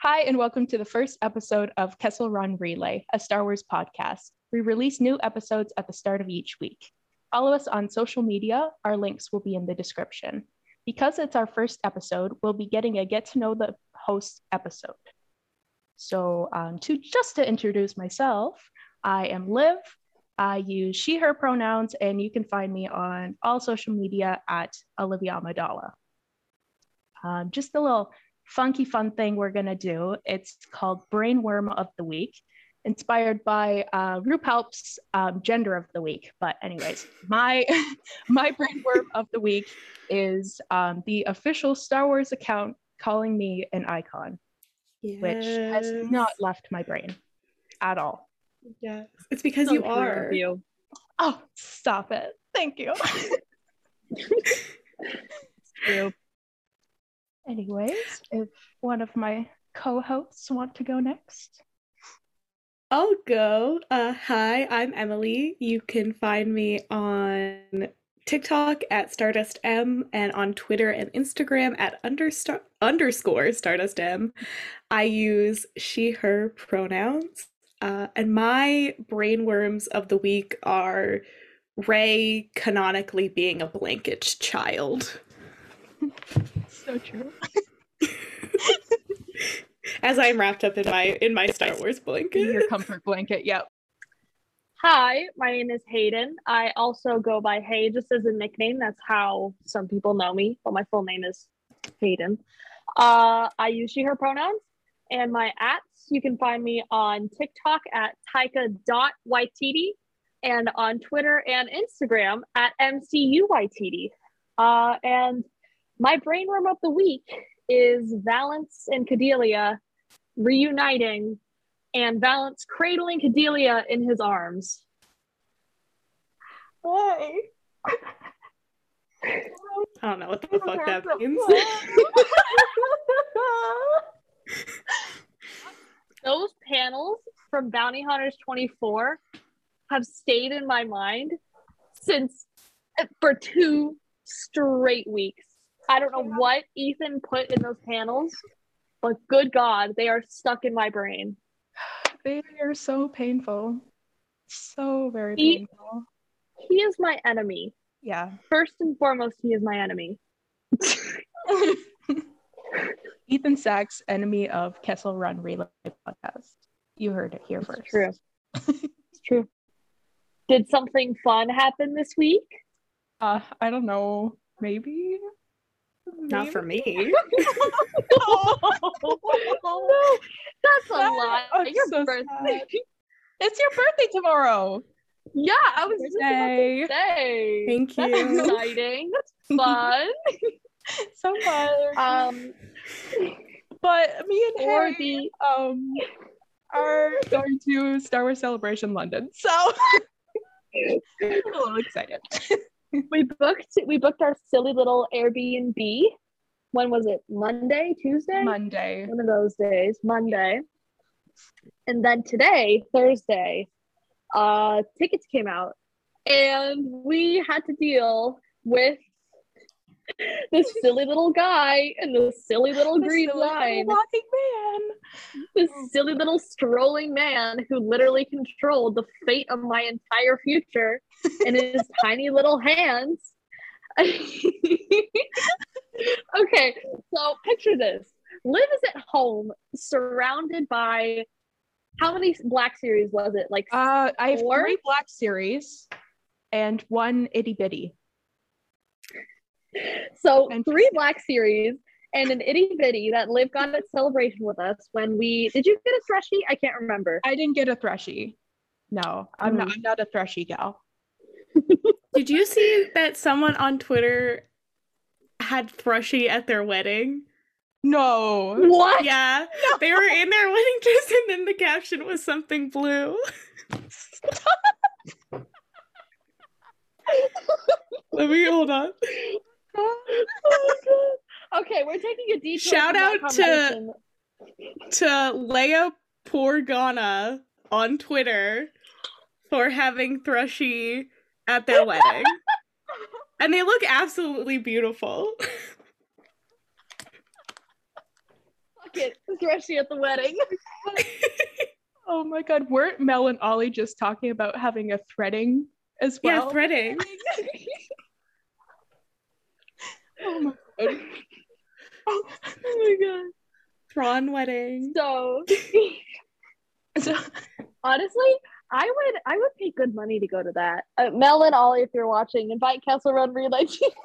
Hi, and welcome to the first episode of Kessel Run Relay, a Star Wars podcast. We release new episodes at the start of each week. Follow us on social media. Our links will be in the description. Because it's our first episode, we'll be getting a get to know the host episode. So, um, to just to introduce myself, I am Liv. I use she, her pronouns, and you can find me on all social media at Olivia Amadala. Um, just a little funky fun thing we're going to do. It's called Brainworm of the Week, inspired by uh, RuPaul's um, Gender of the Week. But anyways, my my Brainworm of the Week is um, the official Star Wars account calling me an icon, yes. which has not left my brain at all. Yes, it's because so you are. You. Oh, stop it! Thank you. Anyways, if one of my co-hosts want to go next. I'll go. Uh, hi, I'm Emily. You can find me on TikTok at Stardust M and on Twitter and Instagram at understar- underscore Stardust M. I use she, her pronouns. Uh, and my brainworms of the week are Rey canonically being a blanket child. So true. As I'm wrapped up in my in my Star Wars blanket. In Your comfort blanket, yep. Hi, my name is Hayden. I also go by Hay just as a nickname. That's how some people know me, but my full name is Hayden. Uh, I use she, her pronouns, and my ats, you can find me on TikTok at taika.ytd and on Twitter and Instagram at mcuytd. Uh, and my brainworm of the week is Valance and Cordelia reuniting and Valance cradling Cordelia in his arms. Why? I don't know what the fuck that means. Those panels from Bounty Hunters 24 have stayed in my mind since for two straight weeks. I don't know what Ethan put in those panels, but good God, they are stuck in my brain. They are so painful. So very he, painful. He is my enemy. Yeah. First and foremost, he is my enemy. Ethan Sacks, enemy of Kessel Run Relay podcast. You heard it here first. It's true. it's true. Did something fun happen this week? Uh, I don't know. Maybe. Not for me. no, that's a lie. Your so birthday. It's your birthday tomorrow. Yeah, I was just about to say. Thank you. That's exciting. That's fun. so fun. Um, but me and Harry the... um are going to Star Wars Celebration London, so I'm a little excited we booked we booked our silly little Airbnb. When was it? Monday, Tuesday? Monday. One of those days. Monday. And then today, Thursday, uh tickets came out and we had to deal with this silly little guy and the silly little the green silly line. Little walking man. This silly little strolling man who literally controlled the fate of my entire future in his tiny little hands. okay, so picture this. Liv is at home surrounded by how many black series was it? Like uh I have four? three black series and one itty bitty. So three black series and an itty bitty that Liv got at celebration with us when we did you get a thrushy? I can't remember. I didn't get a thrushy. No, I'm mm. not I'm not a thrushy gal. did you see that someone on Twitter had thrushy at their wedding? No. What? Yeah. No. They were in their wedding dress and then the caption was something blue. Let me hold on oh okay, we're taking a deep shout out to to Leia Porgana on Twitter for having Thrushy at their wedding. and they look absolutely beautiful. pocket especially at the wedding. Oh my god, weren't Mel and Ollie just talking about having a threading as well? Yeah, threading. oh my god. oh my god. Thrawn wedding. So So, honestly, I would I would pay good money to go to that. Uh, Mel and Ollie, if you're watching, invite Kessel Run Relay to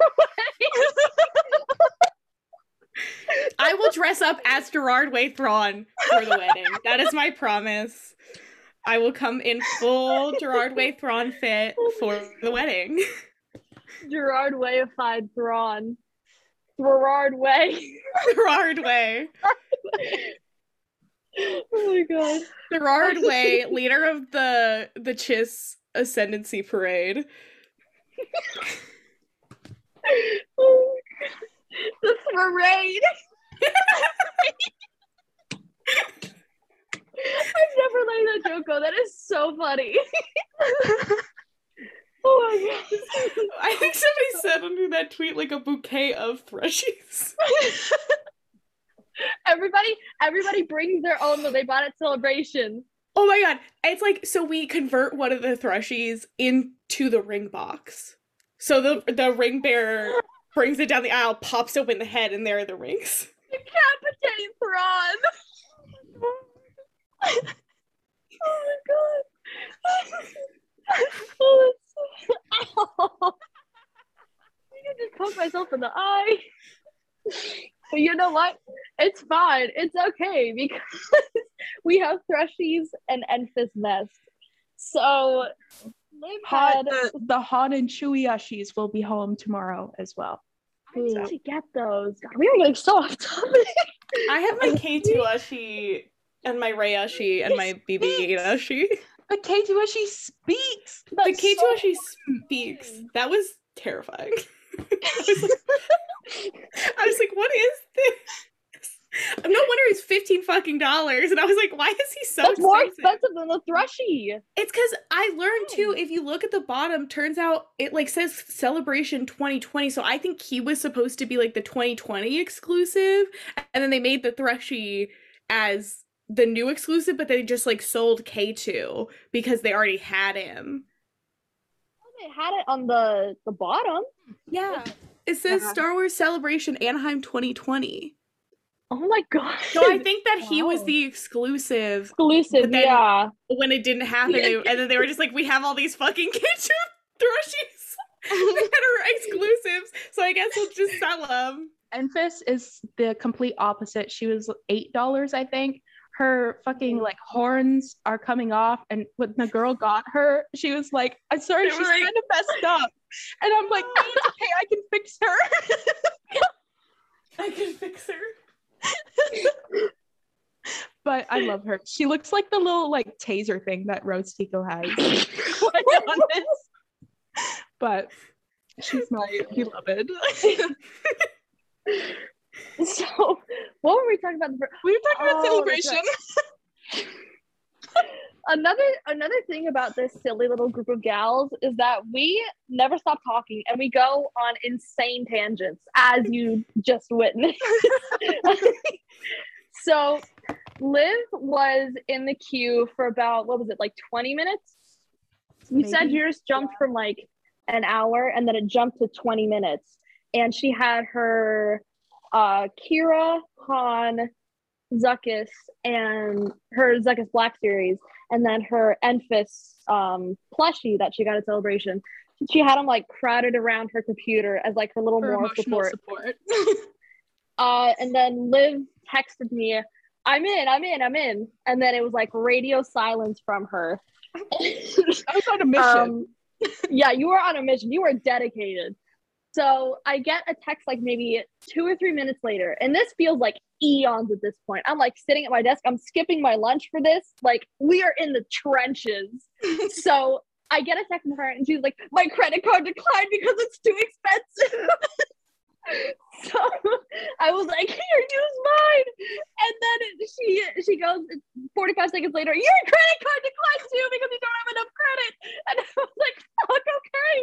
I will dress up as Gerard Way Thrawn for the wedding. That is my promise. I will come in full Gerard Way Thrawn fit for the wedding. Gerard Wayified Thrawn. Gerard Way. Gerard Way. oh my god. Gerard Way, leader of the the Chiss Ascendancy Parade. Oh the parade. I've never let that joke go. That is so funny. Oh my god. I think somebody said under that tweet like a bouquet of thrushies. Everybody, everybody brings their own that they bought at celebration. Oh my god. It's like so we convert one of the thrushies into the ring box. So the the ring bearer brings it down the aisle, pops open the head, and there are the rings. Decapitate Thrawn. oh my god. oh, that's so... Ow. I could just poke myself in the eye. But you know what? It's fine. It's okay because we have Thrushies and Enfys Nest. So they've hot, had the, the Han and Chewie Ushis will be home tomorrow as well. I need to get those. God, we are getting so off topic. I have my K2 Ushi and my Rey Ushi and my BB-8 Ushi. But K2 Ushi speaks. The That's K2 so Ushi speaks. That was terrifying. I, was like, I was like, what is this? No wonder it's 15 fucking dollars. And I was like, why is he so That's more expensive? expensive than the Thrushy. It's because I learned too, if you look at the bottom, turns out it like says celebration 2020. So I think he was supposed to be like the 2020 exclusive. And then they made the Thrushy as the new exclusive, but they just like sold K2 because they already had him. They had it on the the bottom. Yeah. It says Yeah. Star Wars Celebration Anaheim 2020. Oh my gosh. So I think that he was the exclusive exclusive. Then- yeah. when it didn't happen. they- and then they were just like, we have all these fucking K2 Thrushies that are exclusives. So I guess we'll just sell them. Enfys is the complete opposite. She was eight dollars, I think. Her fucking like horns are coming off, and when the girl got her, she was like, "I'm sorry, she's like- kind of messed up," and I'm like, "No, it's okay, I can fix her." I can fix her. but I love her. She looks like the little like taser thing that Rose Tico has. but she's my beloved. So what were we talking about? we were talking about Oh, that's celebration. Another another thing about this silly little group of gals is that we never stop talking and we go on insane tangents, as you just witnessed. so Liv was in the queue for about what was it, like 20 minutes? You said Maybe. yours jumped from like an hour and then it jumped to 20 minutes. And she had her uh Qi'ra, Han, Zuckuss, and her Zuckuss Black series, and then her Enfys um plushie that she got at celebration. She had them like crowded around her computer as like her little For moral support. support. Uh, and then Liv texted me, "I'm in, I'm in, I'm in," and then it was like radio silence from her. I was on a mission. Um, yeah, you were on a mission. You were dedicated. So I get a text like maybe two or three minutes later, and this feels like eons at this point. I'm like sitting at my desk. I'm skipping my lunch for this. Like we are in the trenches. so I get a text from her, and she's like, "My credit card declined because it's too expensive." so I was like, "Here, use mine." And then she she goes 45 seconds later, "Your credit card declined too because you don't have enough credit." And I was like, "Fuck, okay."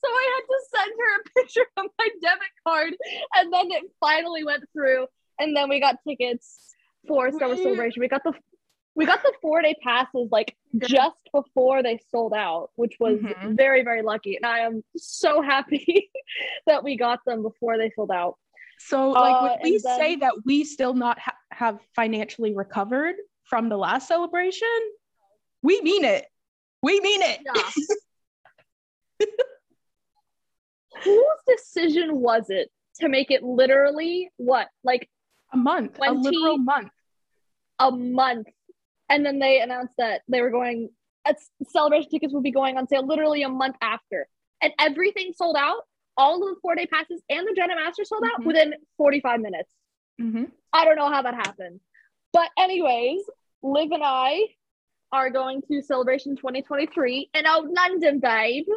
So I had to send her a picture of my debit card, and then it finally went through. And then we got tickets for Star Wars Celebration. We got the we got the four day passes like just before they sold out, which was Mhm. very very lucky, and I am so happy that we got them before they sold out. So, like, Uh, when we then- say that we still not ha- have financially recovered from the last celebration, we mean it. We mean it. Yeah. Whose decision was it to make it literally what like A month, a 20 literal month. a month, and then they announced that they were going. Celebration tickets would be going on sale literally a month after, and everything sold out. All of the four day passes and the Jedi Master sold out Mhm. within forty five minutes. hmm I don't know how that happened, but anyways, Liv and I are going to Celebration 2023 in old London, babe.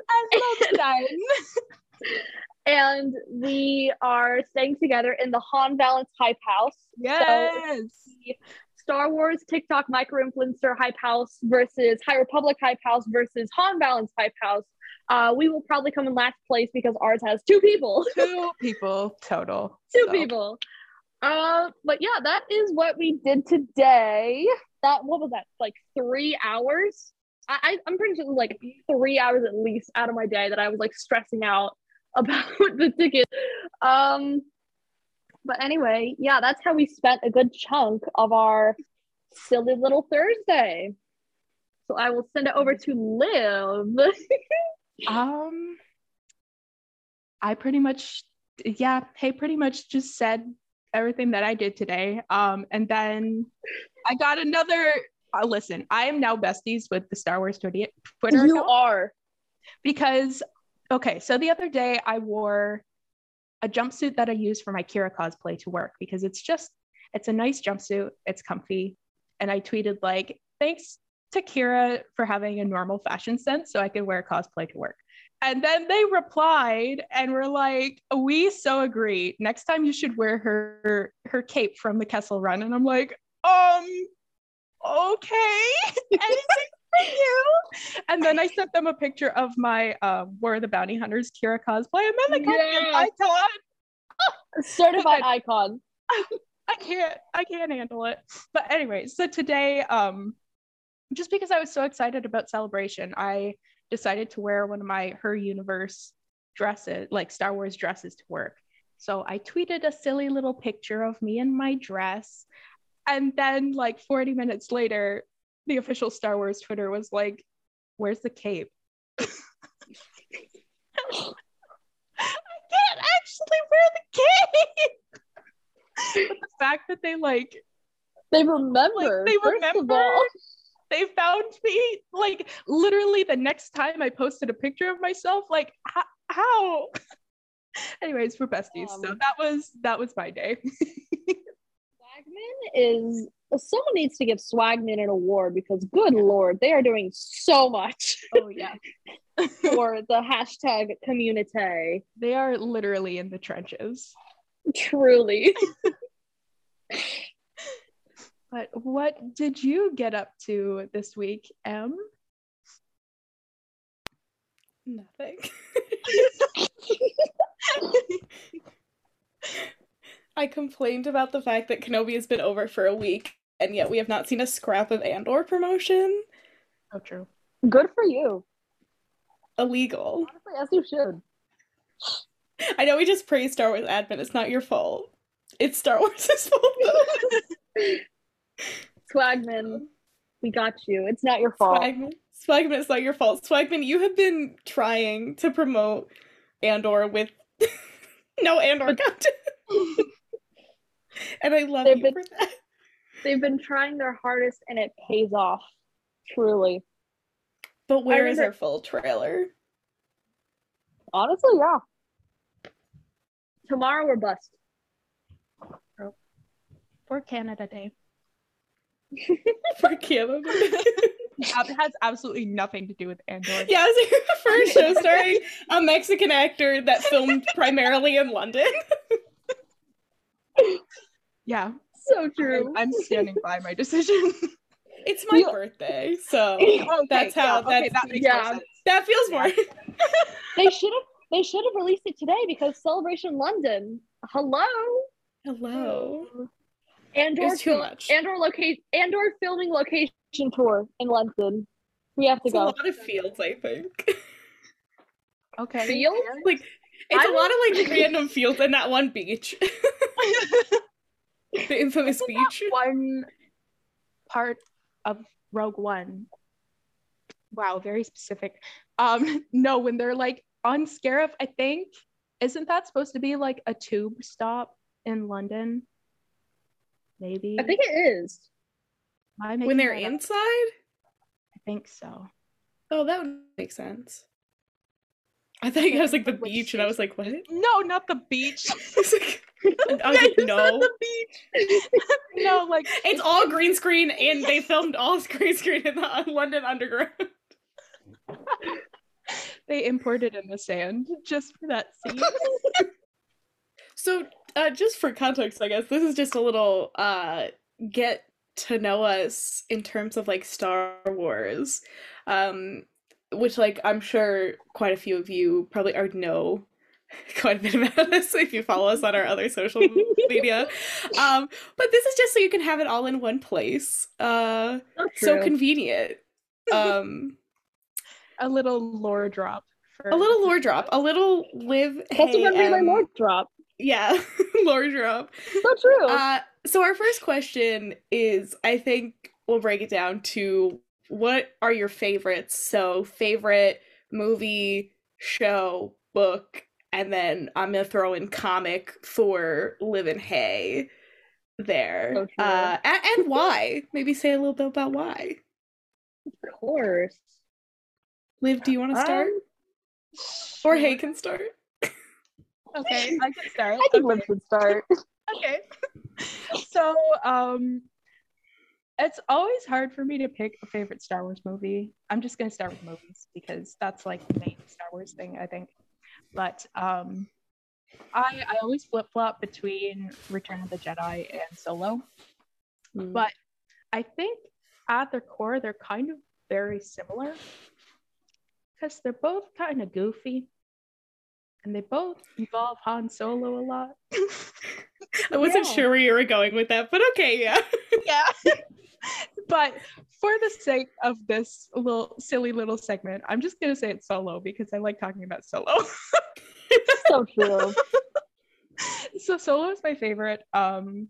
and we are staying together in the Han Valance Hype House. yes. The Star Wars TikTok micro influencer Hype House versus High Republic Hype House versus Han Valance Hype House. Uh, we will probably come in last place because ours has two people. Two people total. two so. people. Uh, but yeah, that is what we did today. That what was that? Like three hours. I, I I'm pretty sure like three hours at least out of my day that I was like stressing out about the ticket. Um, but anyway, yeah, that's how we spent a good chunk of our silly little Thursday. So I will send it over to Liv. Um, I pretty much, yeah, hey, pretty much just said everything that I did today. Um, and then I got another. Uh, listen, I am now besties with the Star Wars Twitter Twitter you account are. because, okay, so the other day I wore a jumpsuit that I use for my Qi'ra cosplay to work because it's just, it's a nice jumpsuit, it's comfy, and I tweeted like, thanks to Qi'ra for having a normal fashion sense so I could wear cosplay to work. And then they replied and were like, "We so agree. Next time you should wear her her cape from the Kessel Run." And I'm like, "Um, okay, for you." And then I sent them a picture of my War of the Bounty Hunters Qi'ra cosplay, and then they got me an Yes. icon. Certified icon. I can't I can't handle it. But anyway, so today um just because I was so excited about celebration, I decided to wear one of my her universe dresses, like Star Wars dresses to work. So I tweeted a silly little picture of me in my dress. And then like 40 minutes later, the official Star Wars Twitter was like, "Where's the cape?" I can't actually wear the cape. but the fact that they like They remember. like they remember they found me like literally the next time I posted a picture of myself like h- how anyways we're besties so Um, that was that was my day Swagman is someone needs to give Swagman an award because good lord, they are doing so much oh yeah for the hashtag community. they are literally in the trenches Truly. but what did you get up to this week em Nothing. I complained about the fact that Kenobi has been over for a week, and yet we have not seen a scrap of Andor promotion. oh true Good for you. Illegal. Honestly, as you should. I know we just praise Star Wars admin. It's not your fault. It's Star Wars' fault. Swagman, we got you. It's not your fault. Swagman, Swagman, it's not your fault. Swagman, you have been trying to promote Andor with no Andor content, and I love They've you been- for that. They've been trying their hardest and it pays off. Truly. But where is remember- our full trailer? Honestly, yeah. Tomorrow we're bust. for canada day for Canada. it has absolutely nothing to do with andor yeah, it was the first show starring a Mexican actor that filmed primarily in London. Yeah So true. i'm standing by my decision It's my You- birthday, so Okay, That's how- yeah, okay, that's- that makes yeah. sense that feels more. they should have they should have released it today because Celebration London. Hello. Hello. And or too fil- much. Andor locate Andor filming location tour in London. We have to It's a lot of fields, I think. Okay. Fields? like it's I a lot of like random fields and that one beach. the infamous Isn't beach. one part of Rogue One. Wow, very specific. Um, no, when they're like on Scarif, I think isn't that supposed to be like a tube stop in London? Maybe. I think it is. When they're that up? inside? I think so. Oh, that would make sense. I thought you guys like the beach, and I was like, what? No, not the beach. like, I was Yeah, like, no. the beach. no, like It's all green screen, and they filmed all green screen in the London Underground. they imported in the sand just for that scene. So, uh, just for context, I guess this is just a little uh, get to know us in terms of like Star Wars, um, which like I'm sure quite a few of you probably already know quite a bit about us if you follow us on our other social media. Um, but this is just so you can have it all in one place. Uh, So, convenient. Um, a little lore drop. For a little lore drop, a little live. That's hey, a relay um, lore drop. Yeah, lore drop. So true. Uh, so our first question is, I think we'll break it down to what are your favorites? So favorite movie, show, book, and then I'm gonna throw in comic for Liv and Hay there. So uh, and, and why? Maybe say a little bit about why. of course. Liv, do you want to start, Um, or Hay can start? Okay, I can start. I think Okay. Liv should start. okay. So, um, it's always hard for me to pick a favorite Star Wars movie. I'm just gonna start with movies because that's like the main Star Wars thing, I think. But um, I I always flip flop between Return of the Jedi and Solo. But I think at their core, they're kind of very similar because they're both kind of goofy and they both involve Han Solo a lot. I wasn't Yeah. sure where you were going with that, but okay, yeah. yeah. but for the sake of this little silly little segment, I'm just gonna say it's Solo because I like talking about Solo. so true. so Solo is my favorite, um,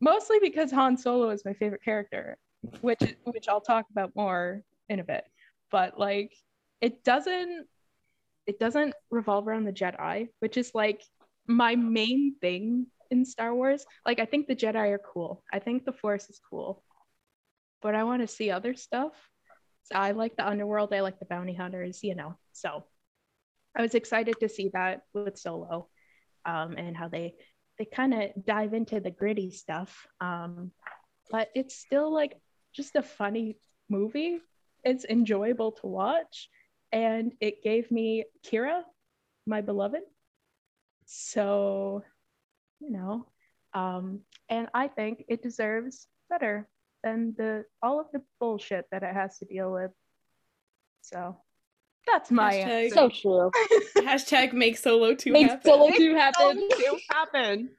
mostly because Han Solo is my favorite character, which which I'll talk about more in a bit. But like, it doesn't it doesn't revolve around the Jedi, which is like my main thing in Star Wars. Like, I think the Jedi are cool. I think the Force is cool, but I want to see other stuff. So I like the underworld. I like the bounty hunters. You know, so I was excited to see that with Solo um, and how they they kind of dive into the gritty stuff. Um, but it's still like just a funny movie. It's enjoyable to watch, and it gave me Qi'ra, my beloved. So, you know, um, and I think it deserves better than the all of the bullshit that it has to deal with. So, that's my Hashtag- answer. So true. Hashtag make solo two Makes happen. Solo 2 happen. to happen.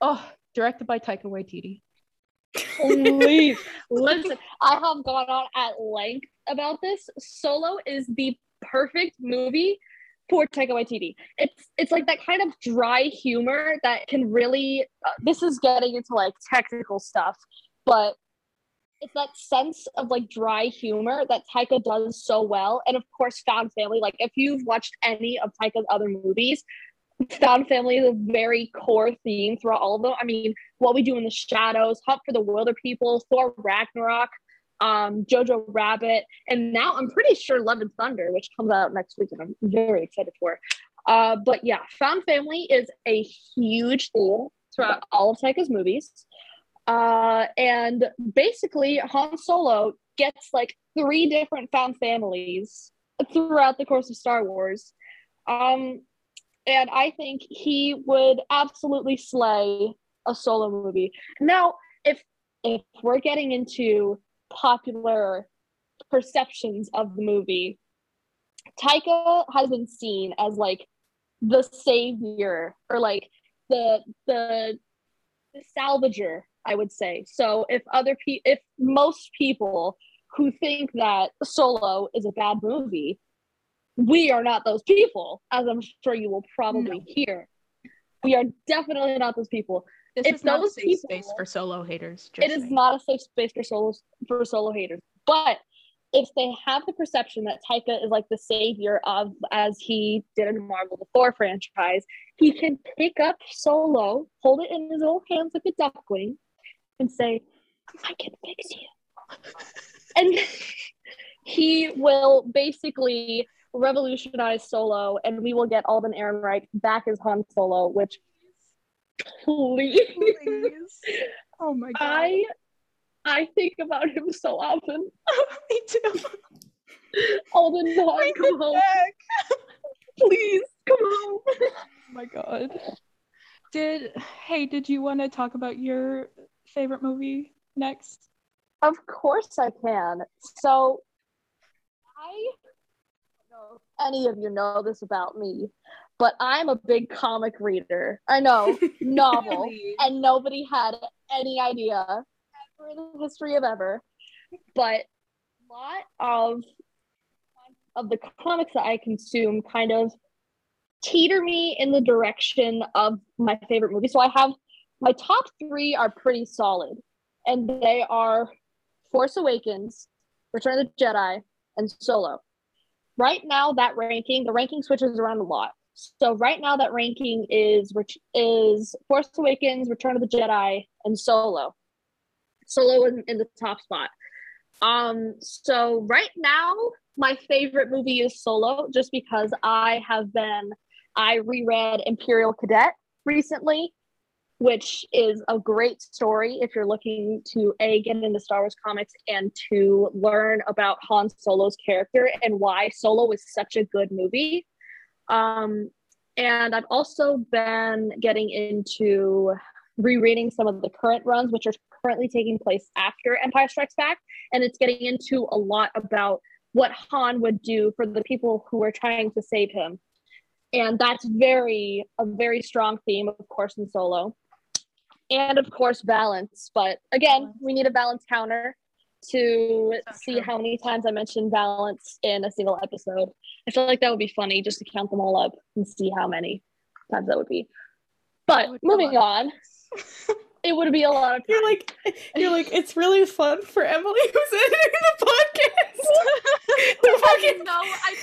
Oh, directed by Taika Waititi. Please listen. I have gone on at length about this. Solo is the perfect movie for Taika Waititi. It's it's like that kind of dry humor that can really. Uh, this is getting into like technical stuff, but it's that sense of like dry humor that Taika does so well. And of course, Found Family. Like if you've watched any of Taika's other movies, Found Family is a very core theme throughout all of them. I mean, What We Do in the Shadows, Hunt for the Wilderpeople, Thor Ragnarok, um, Jojo Rabbit, and now I'm pretty sure Love and Thunder, which comes out next week, and I'm very excited for. Uh, but yeah, Found Family is a huge theme throughout all of Taika's movies. Uh, and basically, Han Solo gets like three different found families throughout the course of Star Wars. Um, and I think he would absolutely slay a solo movie. Now, if if we're getting into popular perceptions of the movie, Taika has been seen as like the savior or like the the, the salvager I would say. So if other people, if most people who think that Solo is a bad movie, we are not those people, as I'm sure you will probably no. hear. We are definitely not those people. This if is not a safe people, space for solo haters. It saying. is not a safe space for solo for solo haters. But if they have the perception that Taika is like the savior of, as he did in Marvel, the Thor franchise, he can pick up Solo, hold it in his own hands like a duckling, and say, "I can fix you," and he will basically revolutionize Solo, and we will get Alden Ehrenreich back as Han Solo, which please, please. oh my god, I I think about him so often. Oh, me too. Alden, come home, please come home. oh my god. Did hey, did you want to talk about your favorite movie next? Of course I can. So I don't know if any of you know this about me, but I'm a big comic reader. I know, novel, and nobody had any idea ever in the history of ever. But a lot of of the comics that I consume kind of teeter me in the direction of my favorite movie. So I have my top three are pretty solid, and they are Force Awakens, Return of the Jedi, and Solo. Right now that ranking the ranking switches around a lot. So right now that ranking is is force awakens return of the jedi and solo. Solo in, in the top spot. Um so right now my favorite movie is solo just because i have been i reread imperial cadet recently which is a great story if you're looking to a get into Star Wars comics and to learn about Han Solo's character and why Solo is such a good movie. Um, and I've also been getting into rereading some of the current runs, which are currently taking place after Empire Strikes Back, and it's getting into a lot about what Han would do for the people who are trying to save him. And that's very a very strong theme, of course, in Solo and of course Valance. But again, we need a Valance counter to see true. how many times I mentioned Valance in a single episode. I feel like that would be funny just to count them all up and see how many times that would be. But moving on. it would be a lot of time. You're like you're like it's really fun for Emily who's editing the podcast. the fucking no, I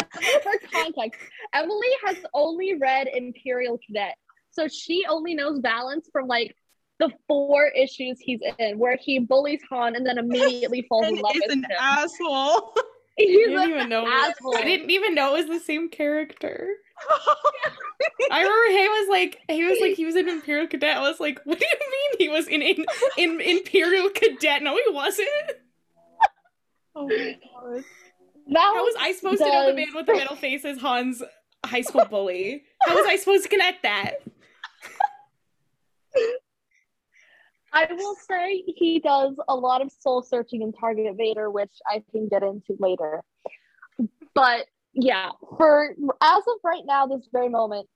for context, Emily has only read Imperial Cadet so she only knows Valance from like the four issues he's in, where he bullies Han and then immediately falls in love with an him. asshole. He's I didn't even know. Asshole. I didn't even know it was the same character. I remember he was like he was like he was an Imperial Cadet. I was like, what do you mean he was in in, in Imperial Cadet? No, he wasn't. Oh my god. How was I supposed does... to know the man with the metal face is Han's high school bully? How was I supposed to connect that? I will say he does a lot of soul searching in Target Vader, which I can get into later. But yeah, for as of right now, this very moment,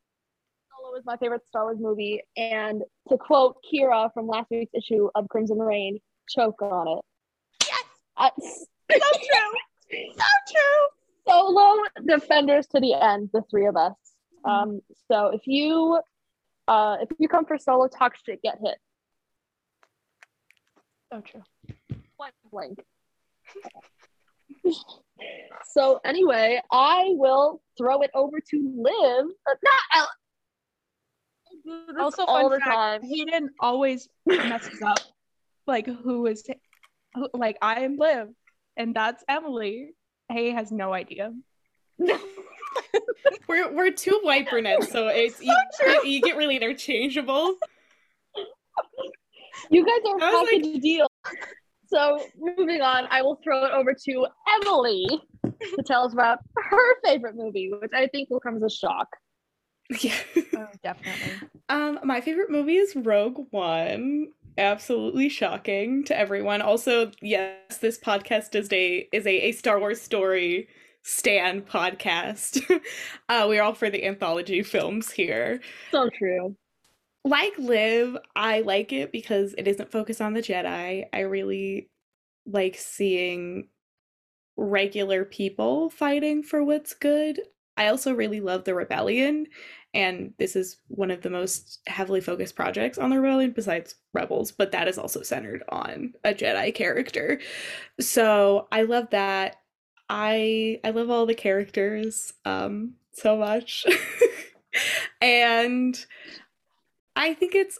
Solo is my favorite Star Wars movie. And to quote Qi'ra from last week's issue of Crimson Reign, choke on it. Yes! So true! so true! Solo defenders to the end, the three of us. Um, so if you uh, if you come for solo talk shit, get hit. So true. Point blank. so anyway, I will throw it over to Liv. Uh, not also, all the fact, time. Hayden always messes up. Like who is, who, like I am Liv, and that's Emily. Hay has no idea. we're we're two white brunettes, so it's so you, you, get really interchangeable. You guys are package like... deal. So moving on, I will throw it over to Emily to tell us about her favorite movie, which I think will come as a shock. Yeah, oh, definitely. Um, my favorite movie is Rogue One. Absolutely shocking to everyone. Also, yes, this podcast is a is a, a Star Wars story Stan podcast. uh, we're all for the anthology films here. So true. like Live, I like it because it isn't focused on the Jedi. I really like seeing regular people fighting for what's good. I also really love the Rebellion, and this is one of the most heavily focused projects on the Rebellion besides Rebels, but that is also centered on a Jedi character. So I love that. I I love all the characters um so much. and I think it's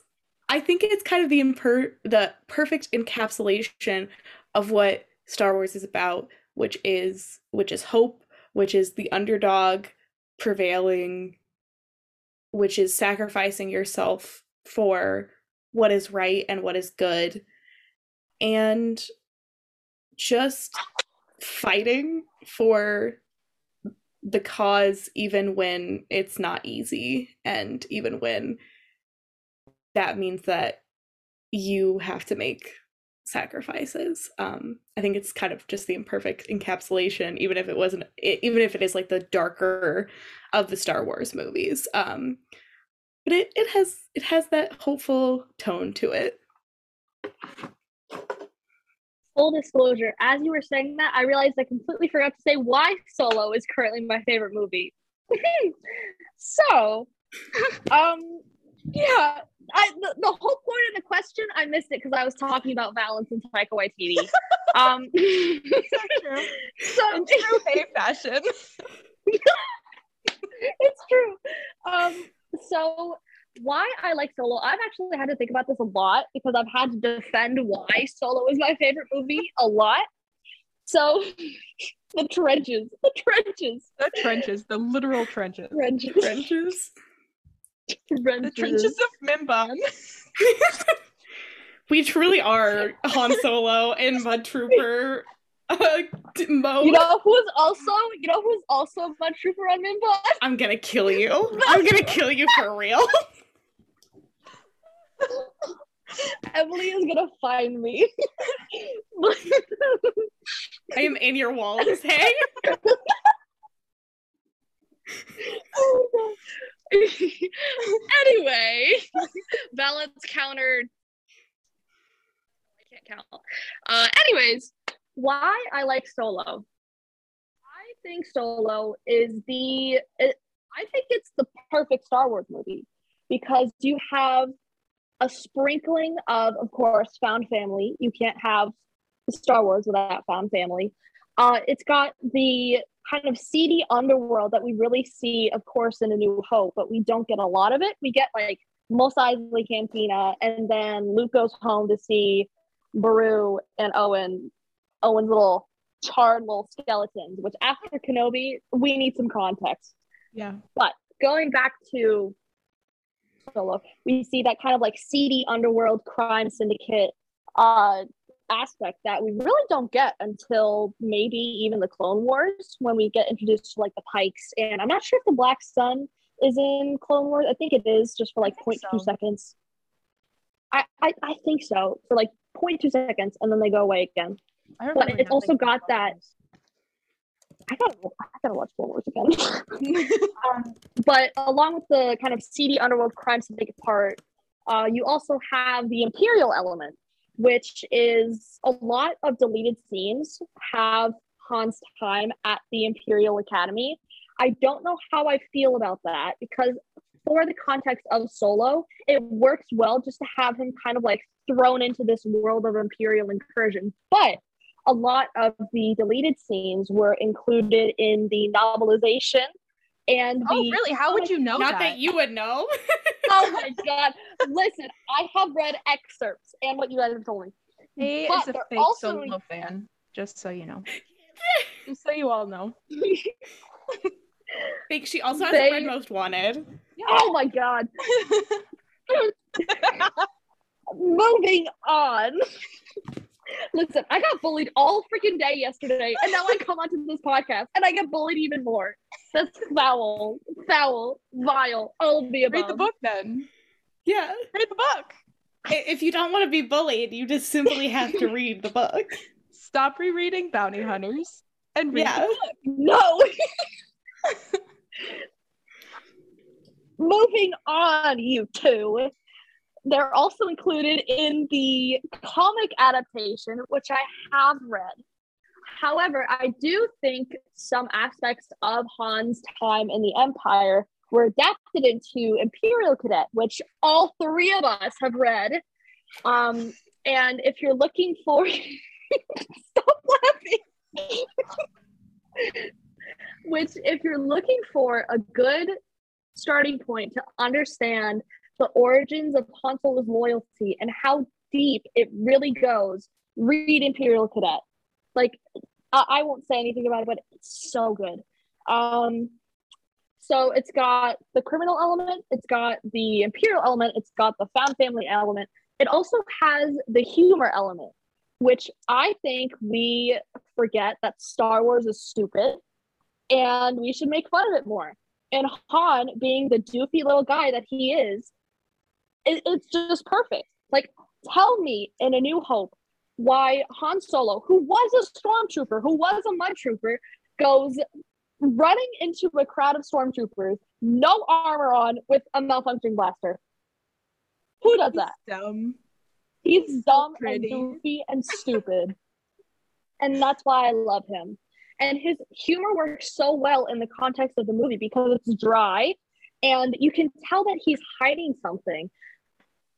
I think it's kind of the imper- the perfect encapsulation of what Star Wars is about, which is which is hope, which is the underdog prevailing, which is sacrificing yourself for what is right and what is good. And just fighting for the cause even when it's not easy and even when that means that you have to make sacrifices. Um i think it's kind of just the imperfect encapsulation even if it wasn't even if it is like the darker of the star wars movies. Um but it, it has it has that hopeful tone to it full disclosure, as you were saying that, I realized I completely forgot to say why Solo is currently my favorite movie. so, um, yeah, I the, the, whole point of the question I missed it because I was talking about Valance and Taika Waititi. um, so true. So in true Faye fashion. it's true. Um, so why I like Solo, I've actually had to think about this a lot because I've had to defend why Solo is my favorite movie a lot. So the trenches, the trenches, the trenches, the literal trenches, trenches, trenches, trenches. the trenches of Mimban. we truly are Han Solo and Mud Trooper uh, mode. You know who's also you know who's also Mud Trooper on Mimban? I'm gonna kill you. I'm gonna kill you for real. Emily is gonna find me. I am in your walls, hey? oh, anyway, Valance countered. I can't count. Uh, anyways, why I like Solo. I think Solo is the. It, I think it's the perfect Star Wars movie because you have a sprinkling of, of course, found family. You can't have Star Wars without found family. Uh, it's got the kind of seedy underworld that we really see, of course, in A New Hope, but we don't get a lot of it. We get like Mos Eisley Cantina, and then Luke goes home to see Beru and Owen, Owen's little charred little skeletons, which after Kenobi, we need some context. Yeah. But going back to We see that kind of like seedy underworld crime syndicate uh, aspect that we really don't get until maybe even the Clone Wars when we get introduced to like the Pikes. And I'm not sure if the Black Sun is in Clone Wars. I think it is just for like 0.2 so. seconds. I, I, I think so for like 0.2 seconds and then they go away again. But it's also got that. I gotta, I gotta watch Clone Wars again. um, but along with the kind of seedy underworld crime syndicate part, uh, you also have the Imperial element, which is a lot of deleted scenes have Han's time at the Imperial Academy. I don't know how I feel about that because for the context of Solo, it works well just to have him kind of like thrown into this world of Imperial incursion. But a lot of the deleted scenes were included in the novelization and oh really? How would you know not that, that you would know. Oh my god. Listen i have read excerpts and what you guys have told me. He but is a fake also... solo fan just so you know. Just so you all know. Think she also has they... read most wanted. Yeah. oh my god. Moving on Listen, I got bullied all freaking day yesterday, and now I come onto this podcast and I get bullied even more. That's foul, foul, vile, all of the above. Read the book then. Yeah. Read the book. If you don't want to be bullied, you just simply have to read the book. Stop rereading Bounty Hunters and read yeah. the book. No. Moving on, you two. They're also included in the comic adaptation, which I have read. However, I do think some aspects of Han's time in the Empire were adapted into Imperial Cadet, which all three of us have read. Um, and if you're looking for, stop laughing. which, if you're looking for a good starting point to understand the origins of Han Solo's loyalty and how deep it really goes, read Imperial Cadet. Like, I, I won't say anything about it, but it's so good. Um, so it's got the criminal element, it's got the imperial element, it's got the found family element. It also has the humor element, which I think we forget that Star Wars is stupid and we should make fun of it more. And Han, being the doofy little guy that he is, it, it's just perfect. Like, tell me in A New Hope why Han Solo, who was a stormtrooper, who was a mud trooper, goes running into a crowd of stormtroopers, no armor on, with a malfunctioning blaster. Who does that? Dumb. He's dumb pretty. and goofy and stupid. and that's why I love him. And his humor works so well in the context of the movie because it's dry and you can tell that he's hiding something,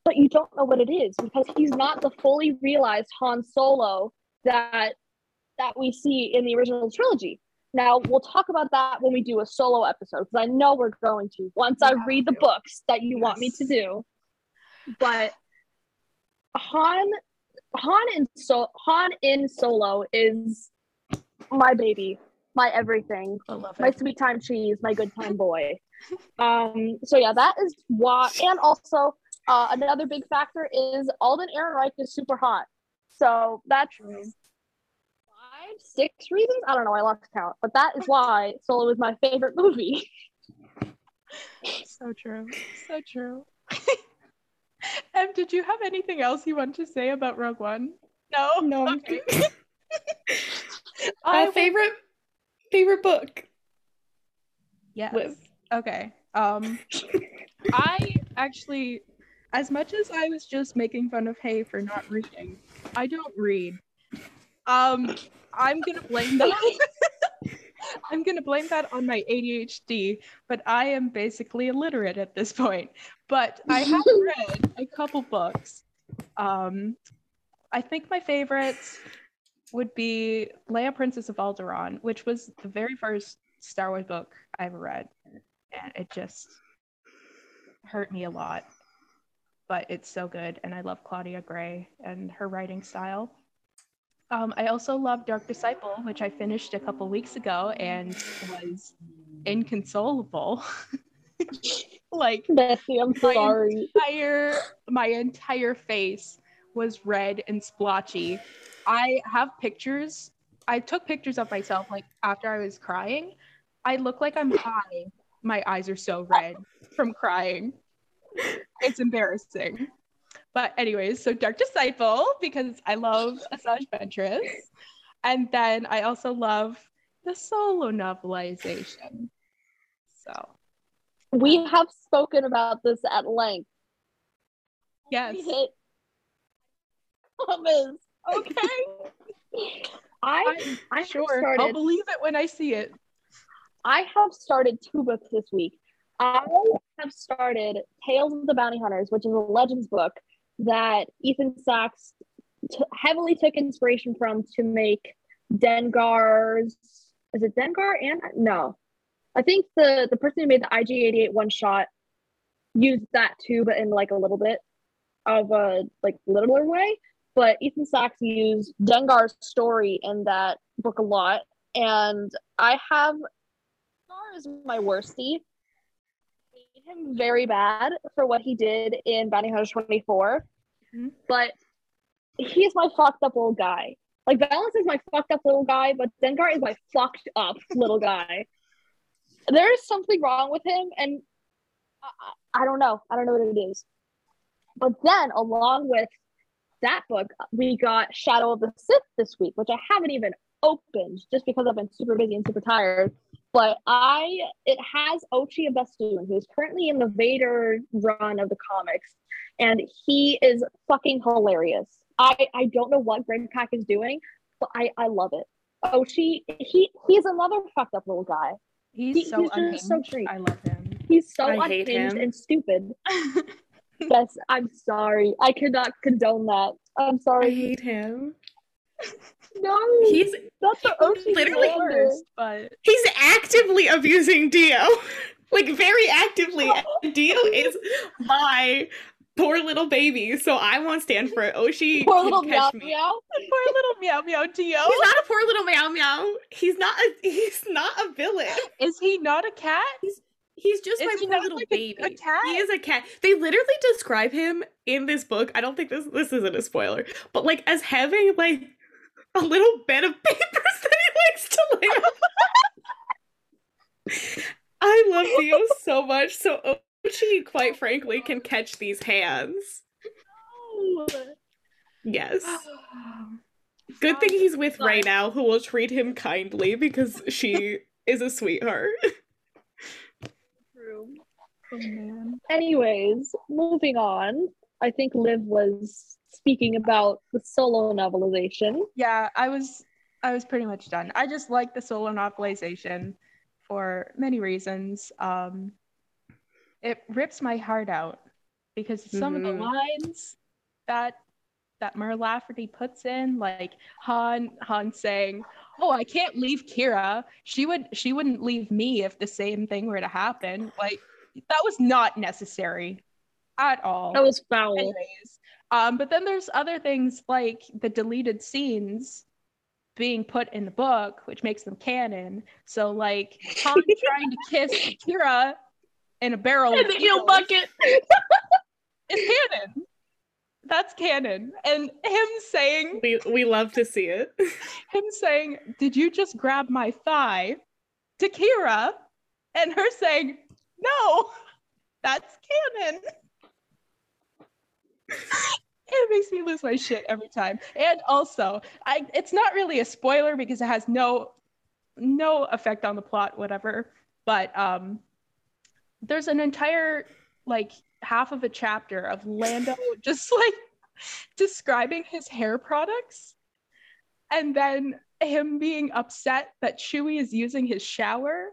but you don't know what it is because he's not the fully realized Han Solo that that we see in the original trilogy. Now we'll talk about that when we do a solo episode because I know we're going to once I read the books that you want me to do. But Han Han in so Han in solo is my baby, my everything, my sweet time cheese, my good time boy. um, so yeah, that is why, and also uh, another big factor is Alden Ehrenreich is super hot. So that's five, six reasons. I don't know. I lost count, but that is why Solo is my favorite movie. So true. So true. Em, did you have anything else you want to say about Rogue One? No. No, I'm Okay. good. Uh, favorite favorite book. yes. Liv. Okay. Um, I actually, as much as I was just making fun of Hay for not reading, I don't read. Um, I'm gonna blame that. I'm gonna blame that on my ADHD, but I am basically illiterate at this point. But I have read a couple books. Um, I think my favorites would be Leia, Princess of Alderaan, which was the very first Star Wars book I ever read, and it just hurt me a lot. But it's so good, and I love Claudia Gray and her writing style. Um, I also love Dark Disciple, which I finished a couple weeks ago and was inconsolable. like Bessie, I'm My sorry. entire my entire face was red and splotchy. I have pictures. I took pictures of myself like after I was crying. I look like I'm high. My eyes are so red from crying. It's embarrassing. But anyways, so Dark Disciple because I love Asajj Ventress. And then I also love the solo novelization. So We have spoken about this at length. yes. We hit promise. Okay. I I sure. I'll believe it when I see it. I have started two books this week. I have started Tales of the Bounty Hunters, which is a Legends book that Ethan Sacks t- heavily took inspiration from to make Dengar's. Is it Dengar and no? I think the the person who made the IG88 one shot used that too, but in like a little bit of a like littler way. But Ethan Sacks used Dengar's story in that book a lot, and I have Dengar is my worstie. Him very bad for what he did in Bounty Hunters 24, Mhm. but he's my fucked up little guy. Like Valance is my fucked up little guy, but Dengar is my fucked up little guy. There is something wrong with him, and I I don't know. I don't know what it is. But then, along with that book, we got Shadow of the Sith this week, which I haven't even opened just because I've been super busy and super tired. But I, it has Ochi Bestoon, who is currently in the Vader run of the comics, and he is fucking hilarious. I, I don't know what Greg Pak is doing, but I, I love it. Ochi, he he's another fucked up little guy. He's He- so he's unhinged. so great. I love him. He's so I unhinged and stupid. yes, I'm sorry. I cannot condone that. I'm I sorry. hate him. No, He's that's the Ochi literally slander. but he's actively abusing Dio. Like very actively. And Dio is my poor little baby. So I won't stand for it. Oh, Ochi Poor can little meow me. meow. poor little meow meow Dio. He's not a poor little meow meow. He's not a he's not a villain. Is he not a cat? He's He's just Is my he poor little like a- baby. a cat? He is a cat. They literally describe him in this book. I don't think this this isn't a spoiler, but like as having like a little bed of papers that he likes to lay on. I love Dio so much. So Ochi, quite frankly, can catch these hands. Yes. Good thing he's with Rey now, who will treat him kindly because she is a sweetheart. True. Oh, man. Anyways, moving on. I think Liv was speaking about the solo novelization. Yeah, I was I was pretty much done. I just like the solo novelization for many reasons. Um it rips my heart out because some of the Mhm. lines that that Mur Lafferty puts in, like Han Han saying, "Oh, I can't leave Qi'ra. She would she wouldn't leave me if the same thing were to happen." Like that was not necessary at all. That was foul. Anyways, um, but then there's other things like the deleted scenes being put in the book, which makes them canon. So like Han trying to kiss Qi'ra in a barrel In the eel bucket. is canon. That's canon. And him saying We we love to see it. him saying, Did you just grab my thigh? to Qi'ra, and her saying, No, that's canon. It makes me lose my shit every time. And also, I it's not really a spoiler because it has no no effect on the plot, whatever. But um there's an entire like half of a chapter of Lando just like describing his hair products and then him being upset that Chewie is using his shower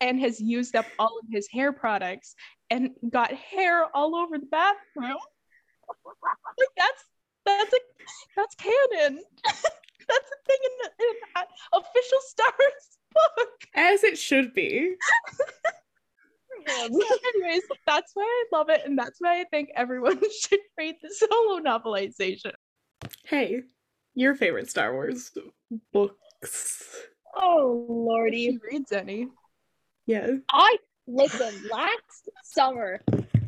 and has used up all of his hair products and got hair all over the bathroom. Like that's that's a that's canon. that's a thing in, the, in that official Star Wars book. As it should be. So anyways, that's why I love it, and that's why I think everyone should read the solo novelization. Hey, your favorite Star Wars books. Oh If lordy. she reads any. Yeah. I listen, last summer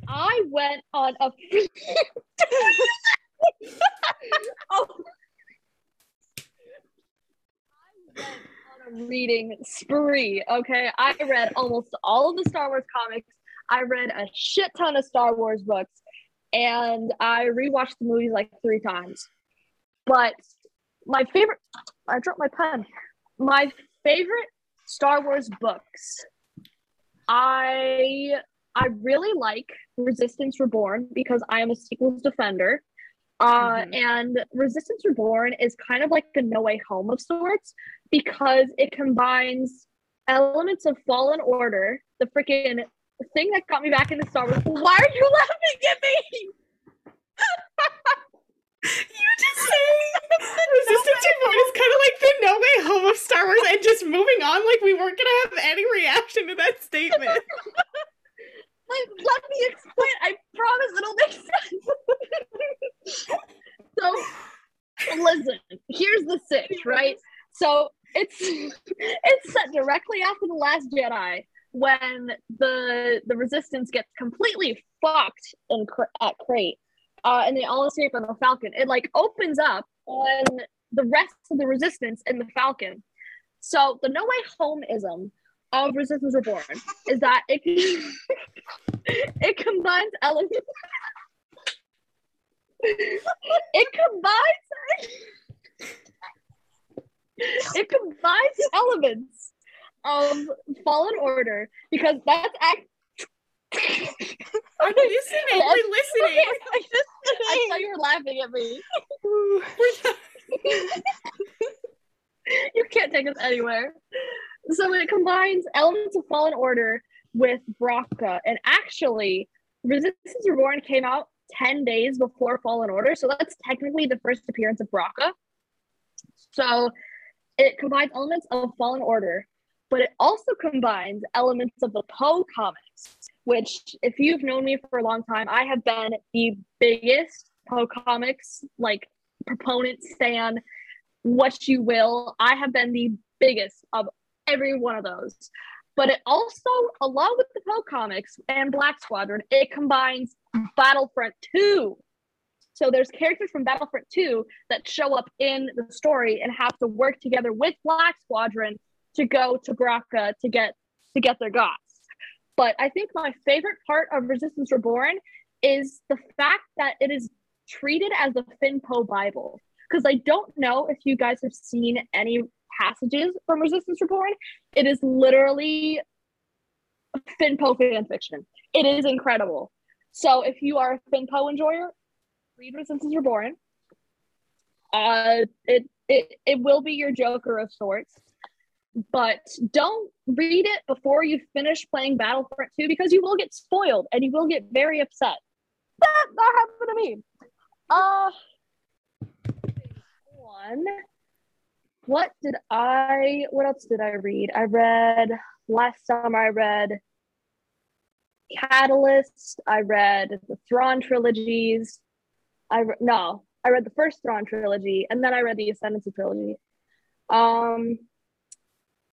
I went on a oh. On a reading spree. Okay. I read almost all of the Star Wars comics. I read a shit ton of Star Wars books and I rewatched the movies like three times. But my favorite I dropped my pen. My favorite Star Wars books. I I really like Resistance Reborn because I am a sequels defender. Uh, Mhm. and Resistance Reborn is kind of like the No Way Home of sorts because it combines elements of Fallen Order, the freaking thing that got me back into Star Wars. Why are you laughing at me? You just saying Resistance Reborn is kind of like the No Way Home of Star Wars and just moving on like we weren't gonna have any reaction to that statement. Let me explain. I promise it'll make sense. so, listen. Here's the sitch, right? So it's it's set directly after the Last Jedi, when the the Resistance gets completely fucked in at Crait, uh, and they all escape on the Falcon. It like opens up on the rest of the Resistance in the Falcon. So the No Way Home of Resistance Reborn is that it it combines elements. it combines. it combines elements of Fallen Order because that's act. Oh, I'm listening. We're listening. I thought you were laughing at me. you can't take us anywhere. So it combines elements of Fallen Order with Bracca, and actually, Resistance Reborn came out 10 days before Fallen Order, so that's technically the first appearance of Bracca. So it combines elements of Fallen Order, but it also combines elements of the Poe comics, which, if you've known me for a long time, I have been the biggest Poe comics like proponent, stan, what you will. I have been the biggest of every one of those. But it also, along with the Poe comics and Black Squadron, it combines Battlefront 2. So there's characters from Battlefront 2 that show up in the story and have to work together with Black Squadron to go to Bracca to get to get their gods. But I think my favorite part of Resistance Reborn is the fact that it is treated as the Finn Poe Bible. Because I don't know if you guys have seen any passages from Resistance Reborn. It is literally FinPo fan fiction. It is incredible. So if you are a FinPo enjoyer, read Resistance Reborn. Uh, it it it will be your Joker of sorts, but don't read it before you finish playing Battlefront 2 because you will get spoiled and you will get very upset. That that happened to me. Uh, one what did I what else did I read? I read last summer I read Catalyst, I read the Thrawn trilogies. I re- no, I read the first Thrawn trilogy and then I read the Ascendancy trilogy. Um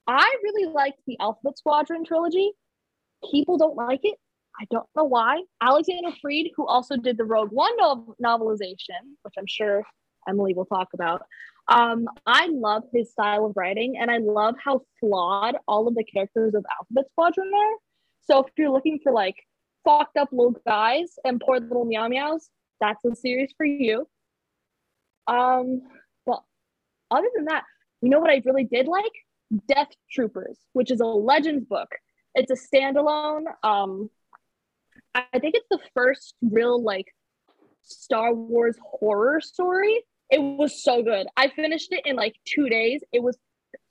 I really liked the Alphabet Squadron trilogy. People don't like it. I don't know why. Alexander Freed, who also did the Rogue One no- novelization, which I'm sure Emily will talk about, um, I love his style of writing and I love how flawed all of the characters of Alphabet Squadron are. So if you're looking for like fucked up little guys and poor little meow meows, that's a series for you. Um, but other than that, you know what I really did like? Death Troopers, which is a Legends book. It's a standalone. Um, I think it's the first real like Star Wars horror story it was so good. I finished it in like two days. It was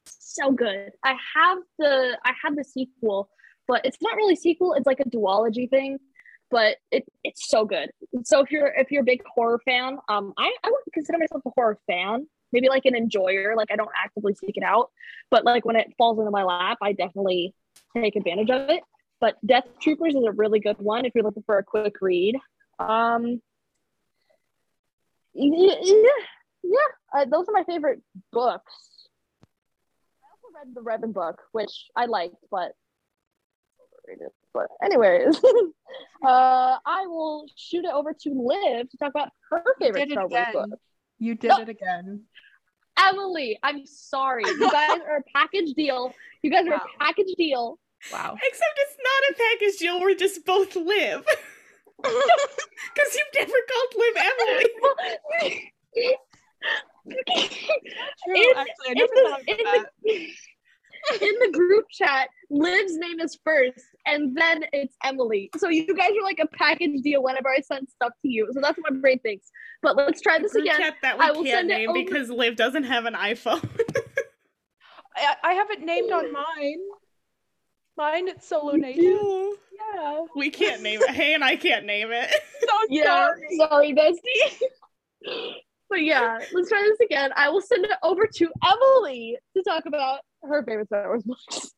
so good. I have the I have the sequel, but it's not really sequel. It's like a duology thing, but it it's so good. So if you're if you're a big horror fan, um, I I wouldn't consider myself a horror fan. Maybe like an enjoyer. Like I don't actively seek it out, but like when it falls into my lap, I definitely take advantage of it. But Death Troopers is a really good one if you're looking for a quick read. Um, yeah, yeah, uh, those are my favorite books. I also read the Revan book, which I liked, but but anyways, uh, I will shoot it over to Liv to talk about her favorite Star Wars book. You did no. it again. Emily, I'm sorry. You guys are a package deal. You guys are a package deal. Wow. Except it's not a package deal. We're just both live. Because you've never called Liv Emily. True, in, actually, I never the, thought about that. The, in the group chat, Liv's name is first, and then it's Emily. So you guys are like a package deal whenever I send stuff to you. So that's what my brain thinks. But let's try this again. Chat that we I will can't send name because Liv doesn't have an iPhone. I, I have it named on mine. Mine, it's Solo Nation. Yeah. We can't name it. Hey, and I can't name it. So yeah, sorry, sorry bestie. but yeah, let's try this again. I will send it over to Emily to talk about her favorite Star Wars books.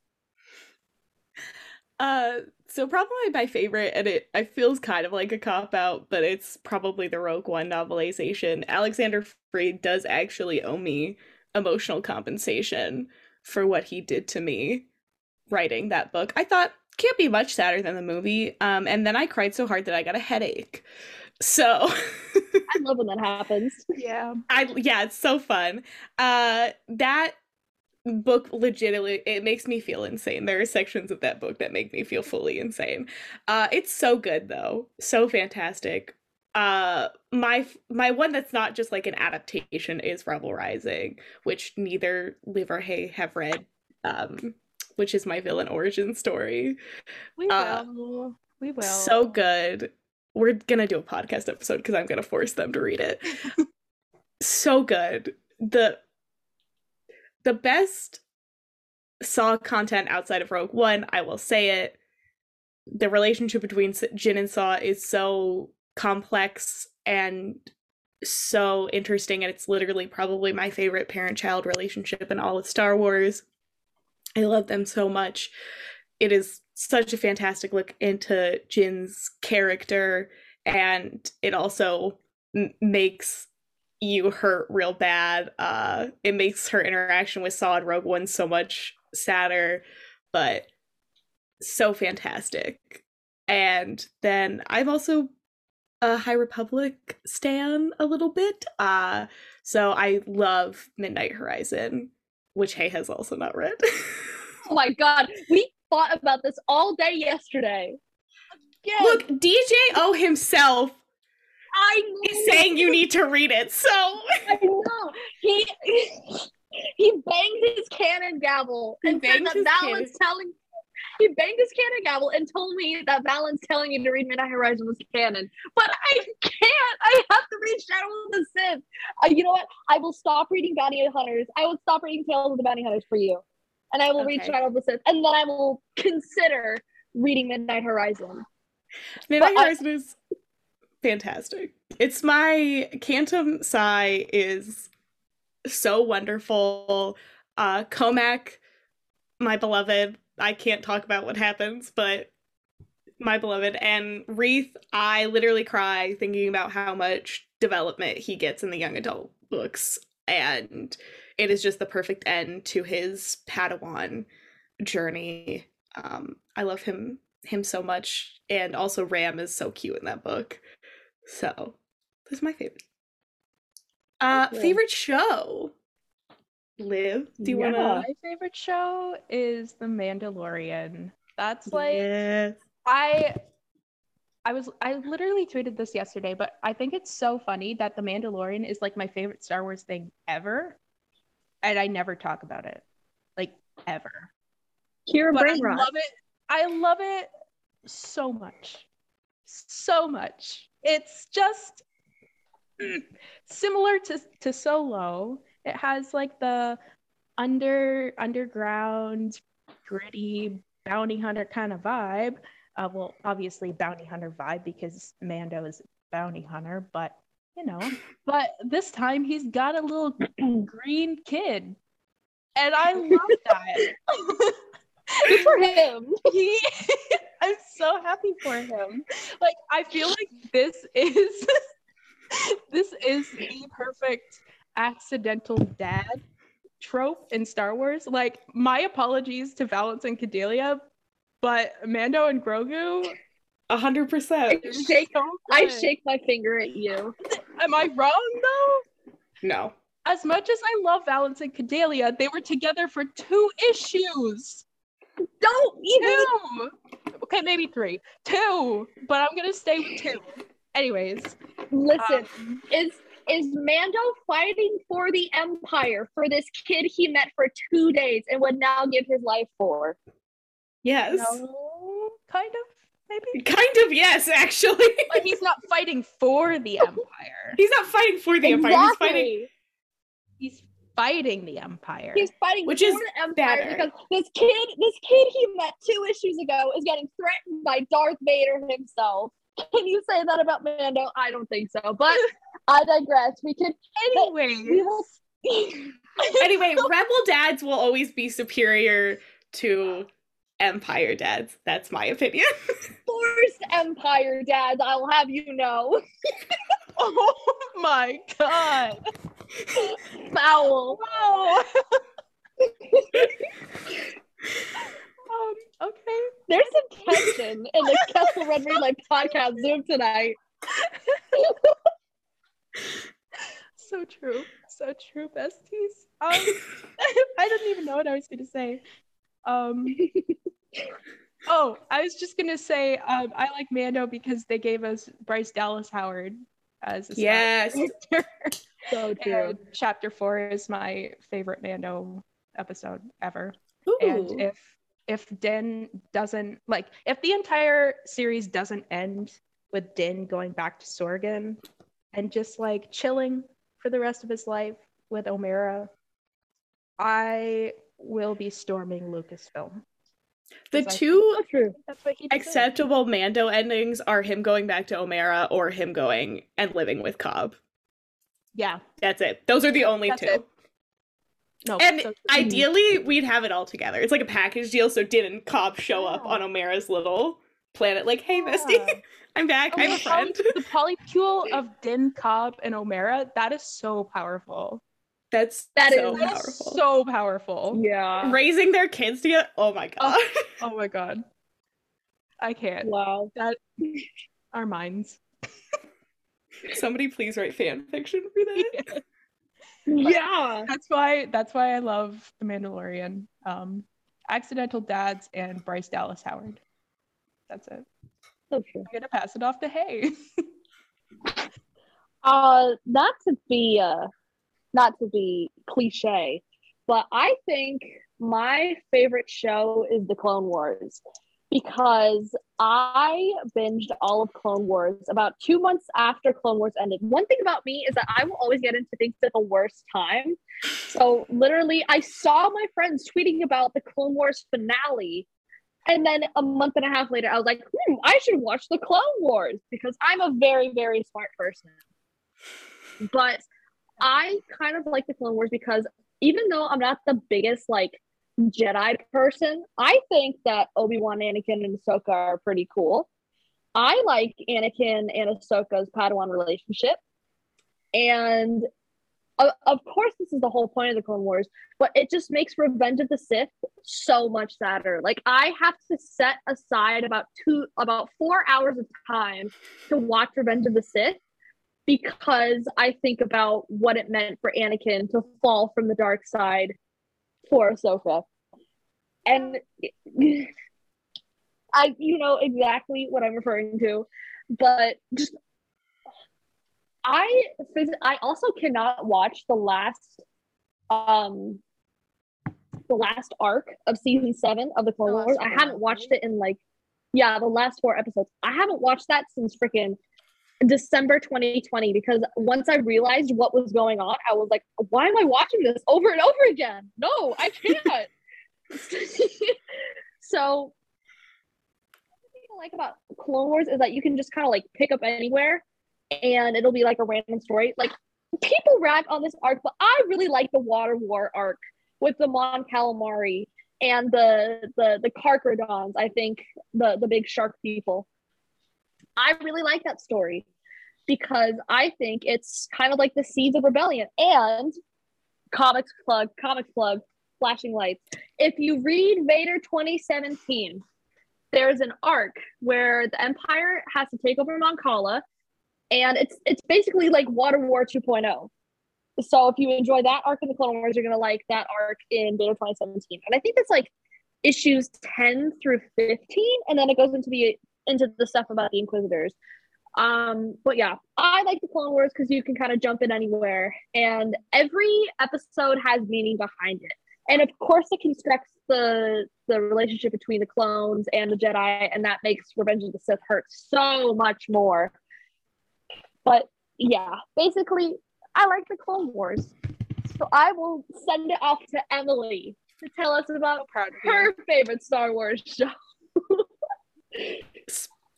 Uh, so probably my favorite, and it I feels kind of like a cop out, but it's probably the Rogue One novelization. Alexander Freed does actually owe me emotional compensation for what he did to me writing that book. I thought can't be much sadder than the movie. Um, and then I cried so hard that I got a headache. So I love when that happens. Yeah. I yeah, it's so fun. Uh that book legitimately it makes me feel insane. There are sections of that book that make me feel fully insane. Uh it's so good though. So fantastic. Uh my my one that's not just like an adaptation is Rebel Rising, which neither Liv or Hay have read. Um which is my villain origin story. We Uh, will. we will. So good. We're gonna do a podcast episode because I'm gonna force them to read it. so good. The the best Saw content outside of Rogue One, I will say it. The relationship between Jyn and Saw is so complex and so interesting, and it's literally probably my favorite parent-child relationship in all of Star Wars. I love them so much. It is such a fantastic look into Jyn's character, and it also m- makes you hurt real bad. Uh, it makes her interaction with Saw and Rogue One so much sadder, but so fantastic. And then I've also a High Republic stan a little bit. Uh, so I love Midnight Horizon, which Hay has also not read. Oh my god, we thought about this all day yesterday. Yeah, Look, DJ O himself I is saying you need to read it. So I know he he banged his canon gavel He and said that his Valen's telling. He banged his canon gavel and told me that Valen's telling you to read Midnight Horizon was canon, but I can't. I have to read Shadow of the Sith. Uh, you know what? I will stop reading Bounty Hunters. I will stop reading Tales of the Bounty Hunters for you, and I will read Okay. Shadow of the Sith, and then I will consider reading Midnight Horizon. Midnight But I- Horizon is fantastic. It's my Kantam Sy is so wonderful. Uh Cohmac, my beloved. I can't talk about what happens, but my beloved and Reath, I literally cry thinking about how much development he gets in the young adult books and it is just the perfect end to his Padawan journey. Um I love him him so much and also Ram is so cute in that book. So, that's my favorite. Uh favorite show. Liv, do you Yeah. want to My favorite show is The Mandalorian. That's like Yes. I I was I literally tweeted this yesterday, but I think it's so funny that The Mandalorian is like my favorite Star Wars thing ever. And I never talk about it. Like ever. Kira But I love it. I love it so much. So much. It's just mm, similar to to Solo. It has like the under underground gritty bounty hunter kind of vibe. Uh, well, obviously bounty hunter vibe because Mando is bounty hunter, but you know, but this time he's got a little green kid. And I love that. Good for him. he I'm so happy for him. Like I feel like this is this is the perfect accidental dad trope in Star Wars. Like my apologies to Valance and Cadeliah, but Mando and Grogu A hundred percent. I shake, so I shake my finger at you. Am I wrong though? No. As much as I love Valance and Cadeliah, they were together for two issues. Don't even. Two. Okay, maybe three. Two. But I'm gonna stay with two. Anyways. Listen, um, is is Mando fighting for the Empire for this kid he met for two days and would now give his life for? Yes. no, kind of, maybe. Kind of yes, actually. But he's not fighting for the Empire. he's not fighting for the Empire. He's fighting He's fighting the Empire. He's fighting Which for is the Empire better. because this kid, this kid he met two issues ago is getting threatened by Darth Vader himself. Can you say that about Mando? I don't think so, but I digress. We can. anyway. We will. anyway, rebel dads will always be superior to empire dads. That's my opinion. Forced Empire dads, I'll have you know. Oh my god. Foul. Wow. um, okay. There's some tension in the Kessel Run Relay podcast Zoom tonight. So true. So true, besties. Um, I didn't even know what I was gonna say. Um, oh, I was just gonna say um, I like Mando because they gave us Bryce Dallas Howard as a yes. So And chapter four is my favorite Mando episode ever. Ooh. And if if Din doesn't like if the entire series doesn't end with Din going back to Sorgan and just like chilling for the rest of his life with Omera, I will be storming Lucasfilm. The two So true. That's what he deserves. acceptable Mando endings are him going back to Omera or him going and living with Cobb. Yeah. That's it. Those are the only That's two. it. No. And so- ideally, we'd have it all together. It's like a package deal, so Din and Cobb show up on Omera's little planet, like, "Hey, Yeah. Misty, I'm back. Oh, I'm a the poly- friend." the polycule of Din Cobb and Omera, that is so powerful. That's That so is- powerful. so powerful. Yeah. Raising their kids together. Oh my god. Oh my god. I can't. Wow. That our minds. Somebody please write fan fiction for that. Yeah. That's why that's why I love The Mandalorian. Um Accidental Dads and Bryce Dallas Howard. That's it. So true. I'm gonna pass it off to Hay. Uh, not to be uh, not to be cliche, but I think my favorite show is the Clone Wars because I binged all of Clone Wars about two months after Clone Wars ended. One thing about me is that I will always get into things at the worst time. So literally, I saw my friends tweeting about the Clone Wars finale. And then a month and a half later, I was like, hmm, I should watch the Clone Wars because I'm a very, very smart person. But I kind of like the Clone Wars because even though I'm not the biggest like Jedi person, I think that Obi Wan, Anakin, and Ahsoka are pretty cool. I like Anakin and Ahsoka's Padawan relationship, and of, of course, this is the whole point of the Clone Wars. But it just makes Revenge of the Sith so much sadder. Like I have to set aside about two, about four hours of time to watch Revenge of the Sith because I think about what it meant for Anakin to fall from the dark side for Ahsoka. And I, you know exactly what I'm referring to, but just I, I also cannot watch the last, um, the last arc of season seven of the Clone Wars. I haven't watched it in like, yeah, the last four episodes. I haven't watched that since freaking December 2020 because once I realized what was going on, I was like, why am I watching this over and over again? No, I can't. so, thing I like about Clone Wars is that you can just kind of like pick up anywhere and it'll be like a random story. Like, people rag on this arc, but I really like the Water War arc with the Mon Calamari and the the the Karkarodons, I think the the big shark people. I really like that story because I think it's kind of like the seeds of rebellion and comics plug, comics plug, flashing lights. If you read Vader 2017, there's an arc where the Empire has to take over Mon Cala, and it's it's basically like Water War 2.0. So if you enjoy that arc in the Clone Wars, you're gonna like that arc in Vader 2017. And I think that's like issues 10 through 15, and then it goes into the into the stuff about the Inquisitors. Um, but yeah, I like the Clone Wars because you can kind of jump in anywhere, and every episode has meaning behind it. And of course, it constructs the the relationship between the clones and the Jedi, and that makes Revenge of the Sith hurt so much more. But yeah, basically, I like the Clone Wars. So I will send it off to Emily to tell us about her favorite Star Wars show.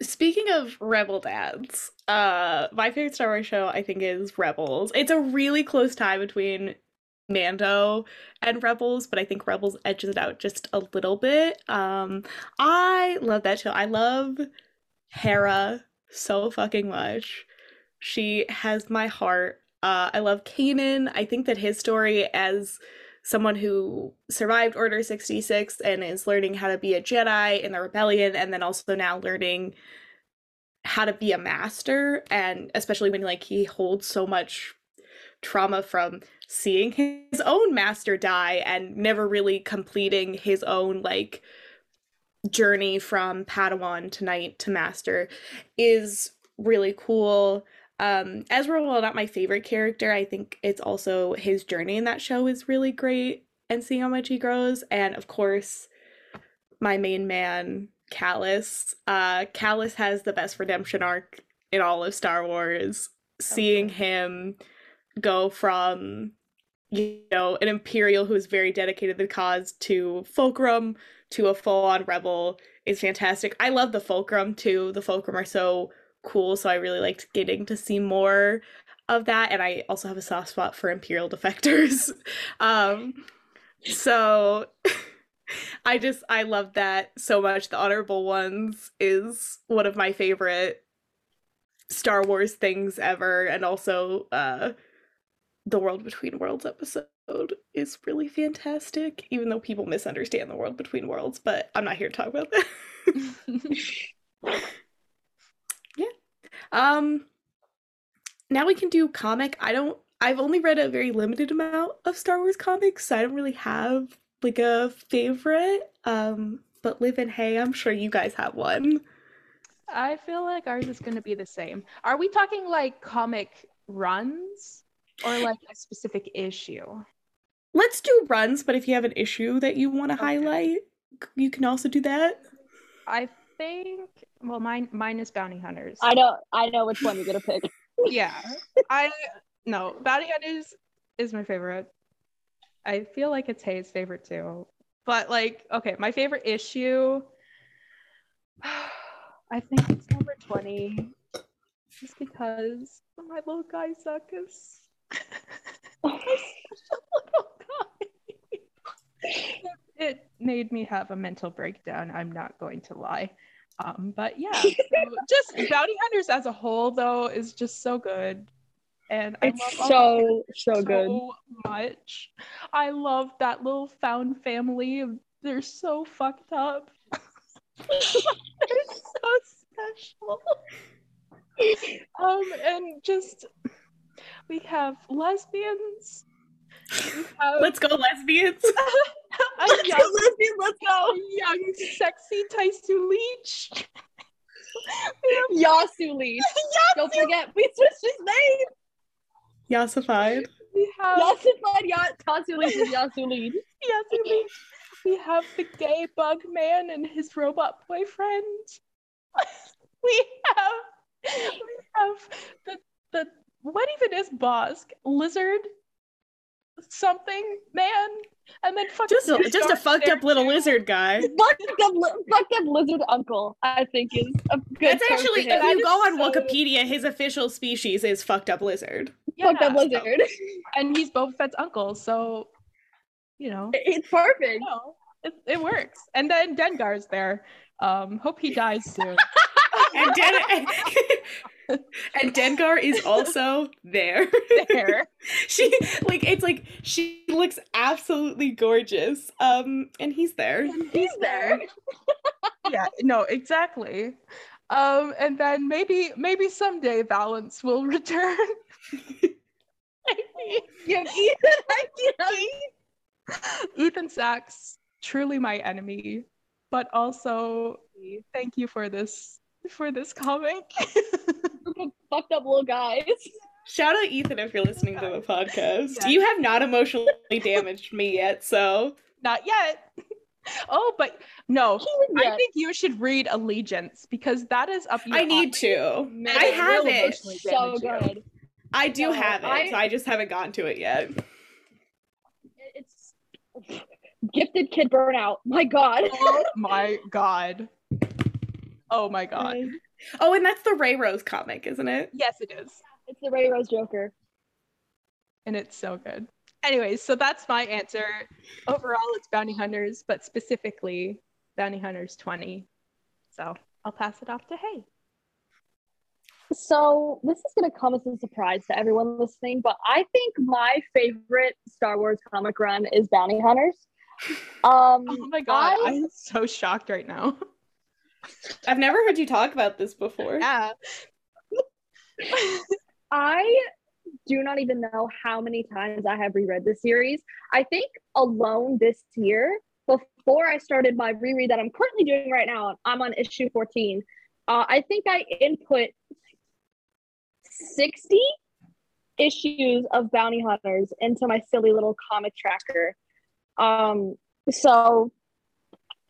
Speaking of Rebel dads, uh, my favorite Star Wars show I think is Rebels. It's a really close tie between Mando and Rebels, but I think Rebels edges it out just a little bit. Um, I love that show. I love Hera so fucking much. She has my heart. Uh, I love Kanan. I think that his story as someone who survived Order 66 and is learning how to be a Jedi in the rebellion and then also now learning how to be a master and especially when like he holds so much trauma from seeing his own master die and never really completing his own like journey from Padawan to knight to master is really cool. Um, Ezra, while not my favorite character, I think it's also his journey in that show is really great and seeing how much he grows. And of course, my main man, Kallus. Uh, Kallus has the best redemption arc in all of Star Wars. Seeing him go from you know an imperial who is very dedicated to the cause to fulcrum to a full-on rebel is fantastic i love the fulcrum too the fulcrum are so cool so i really liked getting to see more of that and i also have a soft spot for imperial defectors um so i just i love that so much the honorable ones is one of my favorite star wars things ever and also uh the World Between Worlds episode is really fantastic, even though people misunderstand the World Between Worlds, but I'm not here to talk about that. Um now we can do comic. I don't I've only read a very limited amount of Star Wars comics, so I don't really have like a favorite. Um but Liv and Hay, I'm sure you guys have one. I feel like ours is going to be the same. Are we talking like comic runs? or like a specific issue? Let's do runs, but if you have an issue that you want to okay. highlight, you can also do that. I think well mine mine is bounty hunters. I know I know which one you're gonna pick. yeah. I no, bounty hunters is my favorite. I feel like it's Hay's favorite too. But like, okay, my favorite issue I think it's number 20. Just because my little guy Zuckuss it made me have a mental breakdown. I'm not going to lie. Um, but yeah, so just Bounty Hunters as a whole, though, is just so good. And I it's so so, so good much. I love that little found family. They're so fucked up. They're so special. Um, and just we have lesbians. Have let's go lesbians. let's young, go lesbians. Let's go. Young, sexy Tasu Leech. Yasu Leech. Yasu. Don't forget, we switched his name. Yassified. We have Yassified. Ya- Tasu Leech is Yasu Leech. Yasu Leech. We have the gay bug man and his robot boyfriend. we have we have the the what even is Bossk? Lizard? Something man? And then fucking just a, just a fucked up little lizard guy. Fucked up, fucked up lizard uncle. I think is a good. That's actually if you go on so... Wikipedia, his official species is fucked up lizard. Yeah, fucked up lizard, and he's Boba Fett's uncle, so you know it's perfect. You know, it, it works. And then Dengar's there. Um, hope he dies soon. and, Den- and Dengar is also there. There. she like it's like she looks absolutely gorgeous. Um and he's there. And he's there. yeah, no, exactly. Um and then maybe maybe someday Valance will return. Give Ethan Ethan Sacks, truly my enemy, but also thank you for this for this comic. Fucked up little guys. Shout out Ethan if you're listening to the podcast. Yeah. You have not emotionally damaged me yet, so not yet. Oh, but no, I think you should read Allegiance because that is up. I need to. I have it. So good. You. I do no, have it. I, so I just haven't gotten to it yet. It's gifted kid burnout. My God. Oh my God. Oh my God. Oh, and that's the Rey Rose comic, isn't it? Yes, it is. It's the Rey Rose Joker. And it's so good. Anyways, so that's my answer. Overall, it's Bounty Hunters, but specifically Bounty Hunters 20. So I'll pass it off to Hay. So this is going to come as a surprise to everyone listening, but I think my favorite Star Wars comic run is Bounty Hunters. Um, oh my god, I, I'm so shocked right now. I've never heard you talk about this before. Yeah. I do not even know how many times I have reread the series. I think alone this year, before I started my reread that I'm currently doing right now, I'm on issue 14. Uh, I think I input 60 issues of Bounty Hunters into my silly little comic tracker. Um, so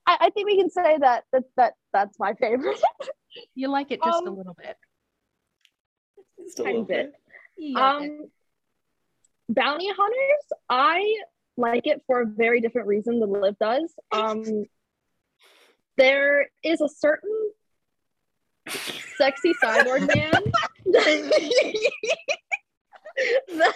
I, I think we can say that that, that that's my favorite. You like it just a Um, little bit. Just a little bit. bit. You. Um, bounty hunters, I like it for a very different reason than Liv does. Um, there is a certain sexy cyborg man that,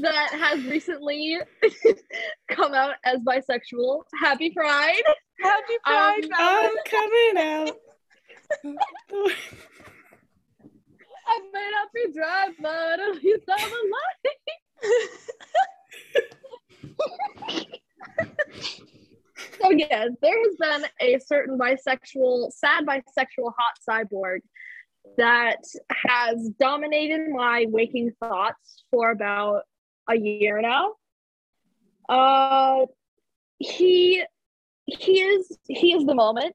that has recently come out as bisexual. Happy Pride! Happy um, Pride, I'm coming out. I may not be dry, but at least I'm alive. so yes, there has been a certain bisexual, sad bisexual hot cyborg that has dominated my waking thoughts for about a year now. Uh, he he is he is the moment.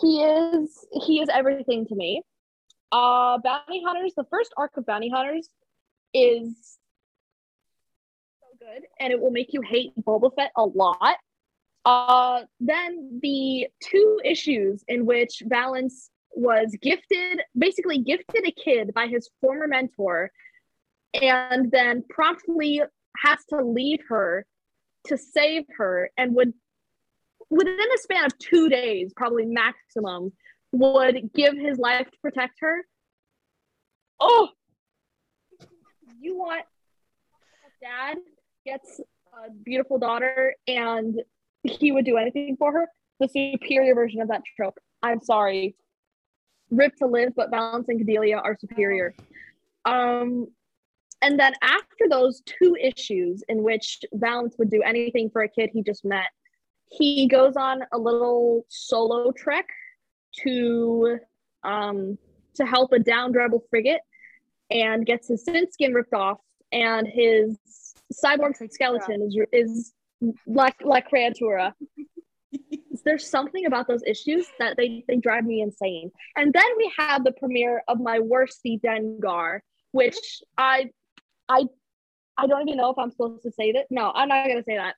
He is he is everything to me. Uh, Bounty Hunters, the first arc of Bounty Hunters is so good, and it will make you hate Boba Fett a lot. Uh, then the two issues in which Valance was gifted, basically gifted a kid by his former mentor, and then promptly has to leave her to save her, and would within a span of two days, probably maximum, would give his life to protect her. Oh, you want dad gets a beautiful daughter and he would do anything for her. The superior version of that trope. I'm sorry. Rip to live, but Valance and Cadeliah are superior. Um, and then after those two issues in which Valance would do anything for a kid he just met, he goes on a little solo trek to um, to help a downed rebel frigate and gets his sin skin ripped off and his cyborg skeleton is is like like creatura. There's something about those issues that they, they drive me insane. And then we have the premiere of my worsty Dengar, which I I I don't even know if I'm supposed to say that. No, I'm not gonna say that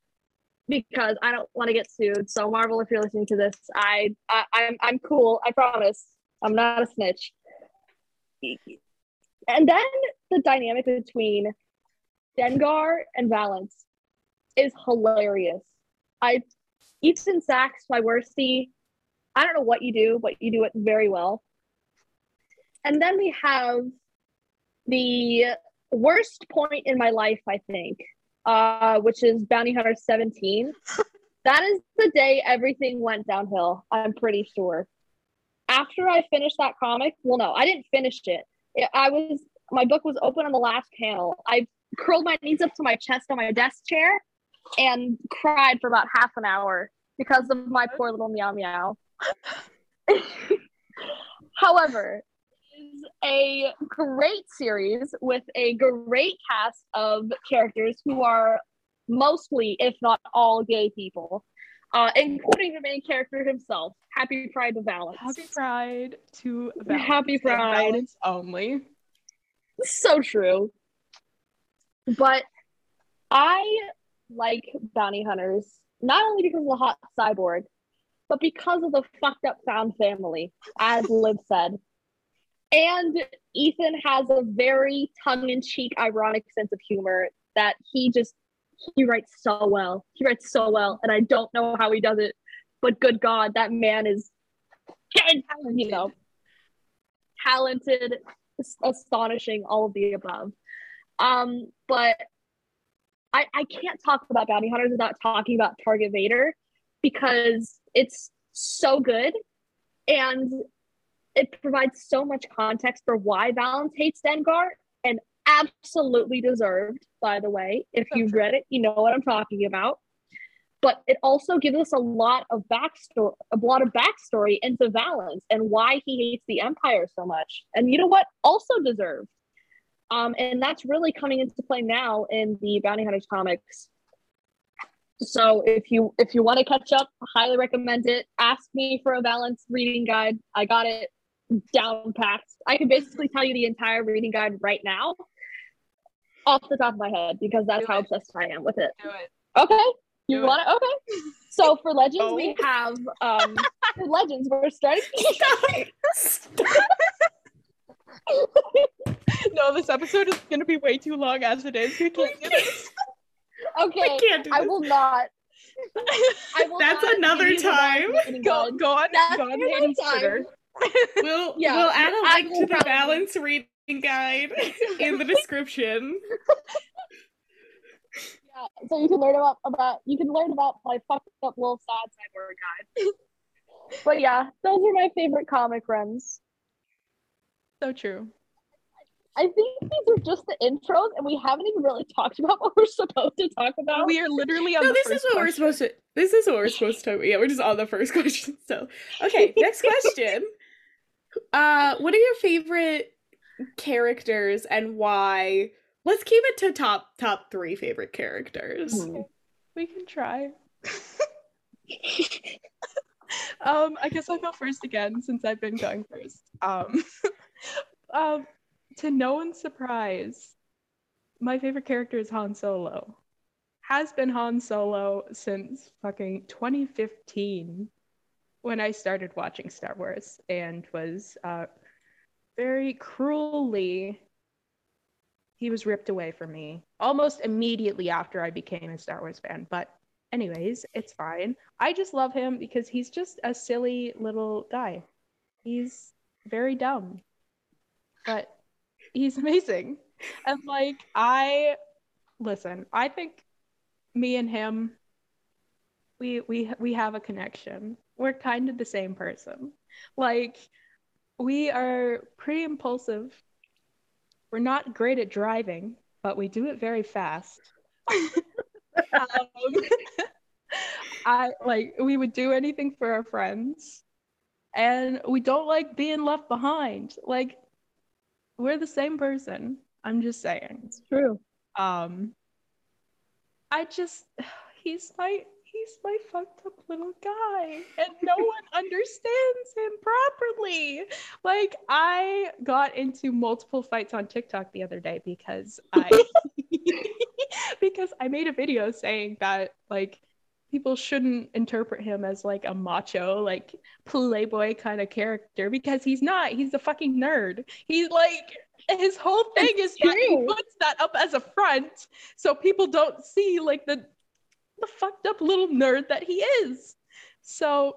because I don't want to get sued. So Marvel, if you're listening to this, I, I I'm I'm cool. I promise. I'm not a snitch. And then the dynamic between Dengar and Valance is hilarious. I Ethan Sacks by Worsty. I don't know what you do, but you do it very well. And then we have the worst point in my life, I think, uh, which is Bounty Hunter 17. that is the day everything went downhill, I'm pretty sure. After I finished that comic, well, no, I didn't finish it. it I was, my book was open on the last panel. I curled my knees up to my chest on my desk chair and cried for about half an hour because of my poor little meow meow. However, a great series with a great cast of characters who are mostly, if not all, gay people, uh, including the main character himself. Happy Pride to Valance. Happy Pride to Valance. Happy Pride. Valance only. so true. But I like bounty hunters not only because of the hot cyborg, but because of the fucked up found family, as Liv said. And Ethan has a very tongue-in-cheek, ironic sense of humor that he just he writes so well. He writes so well, and I don't know how he does it, but good God, that man is, you know, talented, astonishing, all of the above. Um, but I, I can't talk about bounty hunters without talking about Target Vader because it's so good and it provides so much context for why Valance hates Dengar and absolutely deserved, by the way. If you've read it, you know what I'm talking about. But it also gives us a lot of backstory, a lot of backstory into Valance and why he hates the Empire so much. And you know what? Also deserved. Um, and that's really coming into play now in the Bounty Hunters comics. So if you if you want to catch up, highly recommend it. Ask me for a Valance reading guide. I got it down packed. I can basically tell you the entire reading guide right now off the top of my head because that's Do how it. obsessed I am with it. It. Okay. You want it? Okay. So for legends, Oh. we have um for legends. We're starting. no, this episode is gonna be way too long as it is. We can't do this. okay, I can't do I will not. I will That's not another give you the time. go go on, That's go on another time. Twitter. We'll Yeah, we'll add a link to the Valance reading guide in the description. Yeah, so you can learn about about you can learn about my fucked up little sad cyborg guide. but yeah, those are my favorite comic runs. So true. I think these are just the intros, and we haven't even really talked about what we're supposed to talk about. We are literally on No, the this is what we're supposed to. This is what we're supposed to. Yeah, we're just on the first question. So, okay, next question. Uh, what are your favorite characters and why? Let's keep it to top top three favorite characters. Hmm. We can try. um, I guess I'll go first again since I've been going first. Um, um, to no one's surprise, my favorite character is Han Solo. Has been Han Solo since fucking 2015 when I started watching Star Wars and was uh, very cruelly he was ripped away from me almost immediately after I became a Star Wars fan. But, anyways, it's fine. I just love him because he's just a silly little guy. He's very dumb, but he's amazing. And, like, I listen, I think me and him. We, we we have a connection. We're kind of the same person. Like we are pretty impulsive we're not great at driving, but we do it very fast. um, I like we would do anything for our friends, and we don't like being left behind. Like we're the same person. I'm just saying. It's true. Um, I just he's my he's my fucked up little guy, and no one understands him properly. Like I got into multiple fights on TikTok the other day because I because I made a video saying that like people shouldn't interpret him as like a macho like playboy kind of character because he's not. He's a fucking nerd. He's like his whole thing It's is that he puts that up as a front so people don't see like the the fucked up little nerd that he is so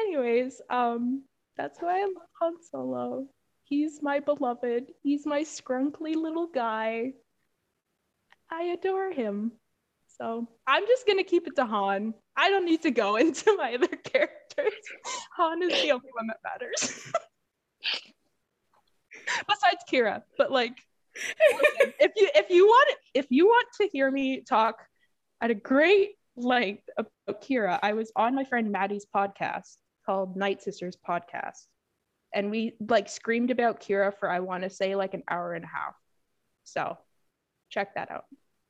anyways um that's why i love han solo he's my beloved he's my scrunkly little guy i adore him so I'm just gonna keep it to Han. I don't need to go into my other characters. Han is the only one that matters. Besides Qi'ra, but like, listen, if you if you want if you want to hear me talk at a great length about Qi'ra, I was on my friend Maddie's podcast called Night Sisters Podcast, and we like screamed about Qi'ra for I want to say like an hour and a half. So check that out.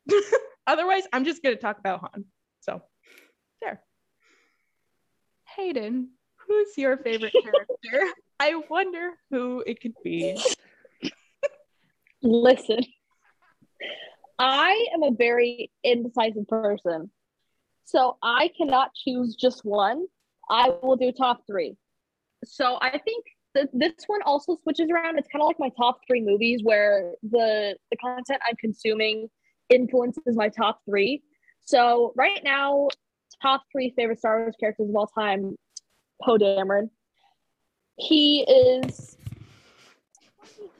Otherwise, I'm just gonna talk about Han. So there. Hayden, who's your favorite character? I wonder who it could be. Listen, I am a very indecisive person. So I cannot choose just one. I will do top three. So I think that this one also switches around. It's kind of like my top three movies where the the content I'm consuming influences my top three. So right now, top three favorite Star Wars characters of all time, Poe Dameron. He is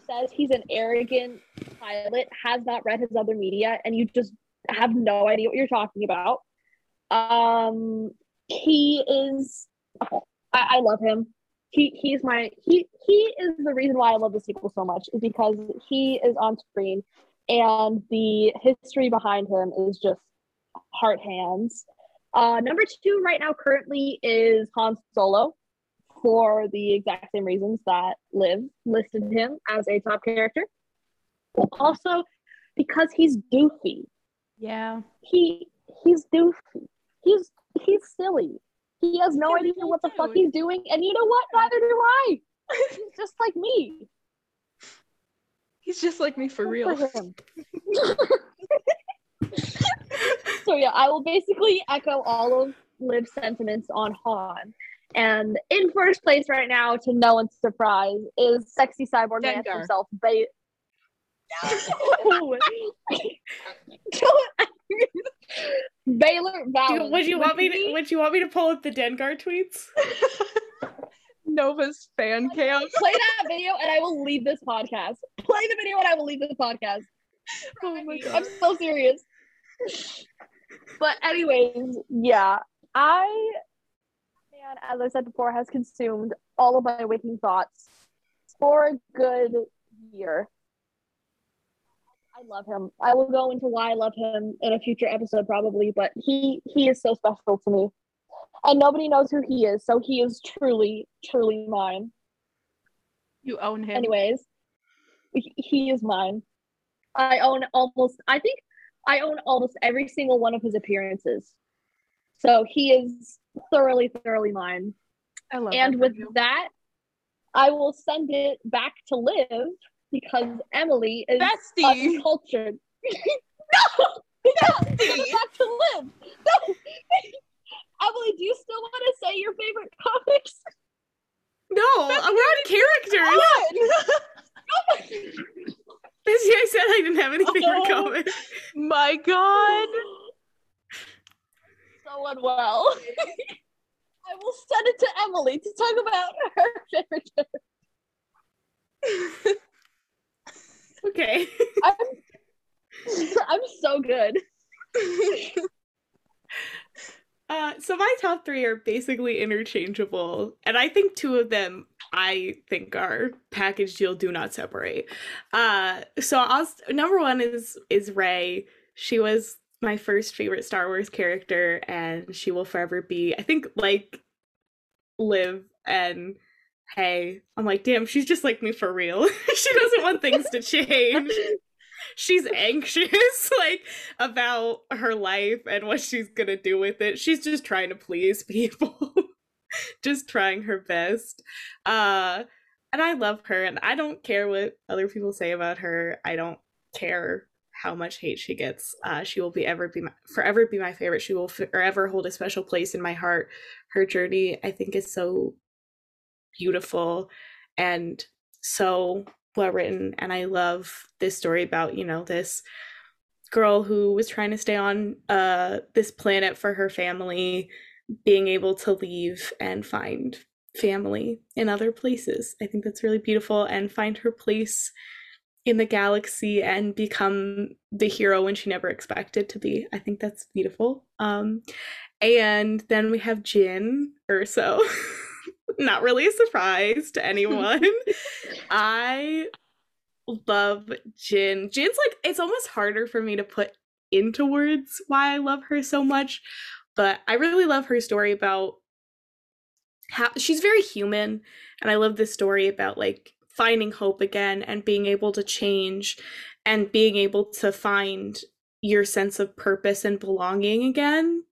says he's an arrogant pilot, has not read his other media, and you just have no idea what you're talking about. Um, he is. I, I love him. He he's my he he is the reason why I love the sequel so much is because he is on screen, and the history behind him is just heart hands. Uh, number two right now currently is Han Solo for the exact same reasons that Liv listed him as a top character. Also, because he's goofy. Yeah. He he's goofy. He's he's silly. He has no idea what the fuck he's doing, and you know what? Neither do I. He's just like me. He's just like me for Good real. him. so yeah, I will basically echo all of Liv's sentiments on Han. And in first place right now, to no one's surprise, is sexy cyborg man Dengar. himself, ba- Baylor Do, Valley. would you want me to would you want me to pull up the Dengar tweets? Nova's fan cam. play that video and I will leave this podcast. Play the video and I will leave this podcast. Oh my I'm so serious. But anyways, yeah, I man, as I said before, has consumed all of my waking thoughts for a good year. I love him. I will go into why I love him in a future episode probably, but he he is so special to me. And nobody knows who he is, so he is truly, truly mine. You own him. Anyways, he- is mine. I own almost, I think I own almost every single one of his appearances. So he is thoroughly, thoroughly mine. I love and that with you. that, I will send it back to Liv because Emily is bestie. uncultured. no! No! Send it back to Liv! No! Emily, do you still want to say your favorite comics? No, we're on characters. See, I said I didn't have any favorite Oh. comics. My God. so unwell. I will send it to Emily to talk about her favorite character. Okay. I'm, I'm so good. Uh, so my top three are basically interchangeable, and I think two of them I think are package deal, do not separate. Uh, so I'll, number one is is Rey. She was my first favorite Star Wars character, and she will forever be. I think like live and Hey. I'm like, damn, she's just like me for real. she doesn't want things to change. She's anxious, like about her life and what she's gonna do with it. She's just trying to please people, just trying her best. Uh, and I love her, and I don't care what other people say about her. I don't care how much hate she gets. Uh, she will be ever be my, forever be my favorite. She will forever hold a special place in my heart. Her journey, I think, is so beautiful and so well written and i love this story about you know this girl who was trying to stay on uh this planet for her family being able to leave and find family in other places. I think that's really beautiful and find her place in the galaxy and become the hero when she never expected to be. I think that's beautiful. Um and then we have Jyn Erso not really a surprise to anyone i love Jyn. Jyn's like it's almost harder for me to put into words why I love her so much, but I really love her story about how she's very human and I love this story about like finding hope again and being able to change and being able to find your sense of purpose and belonging again.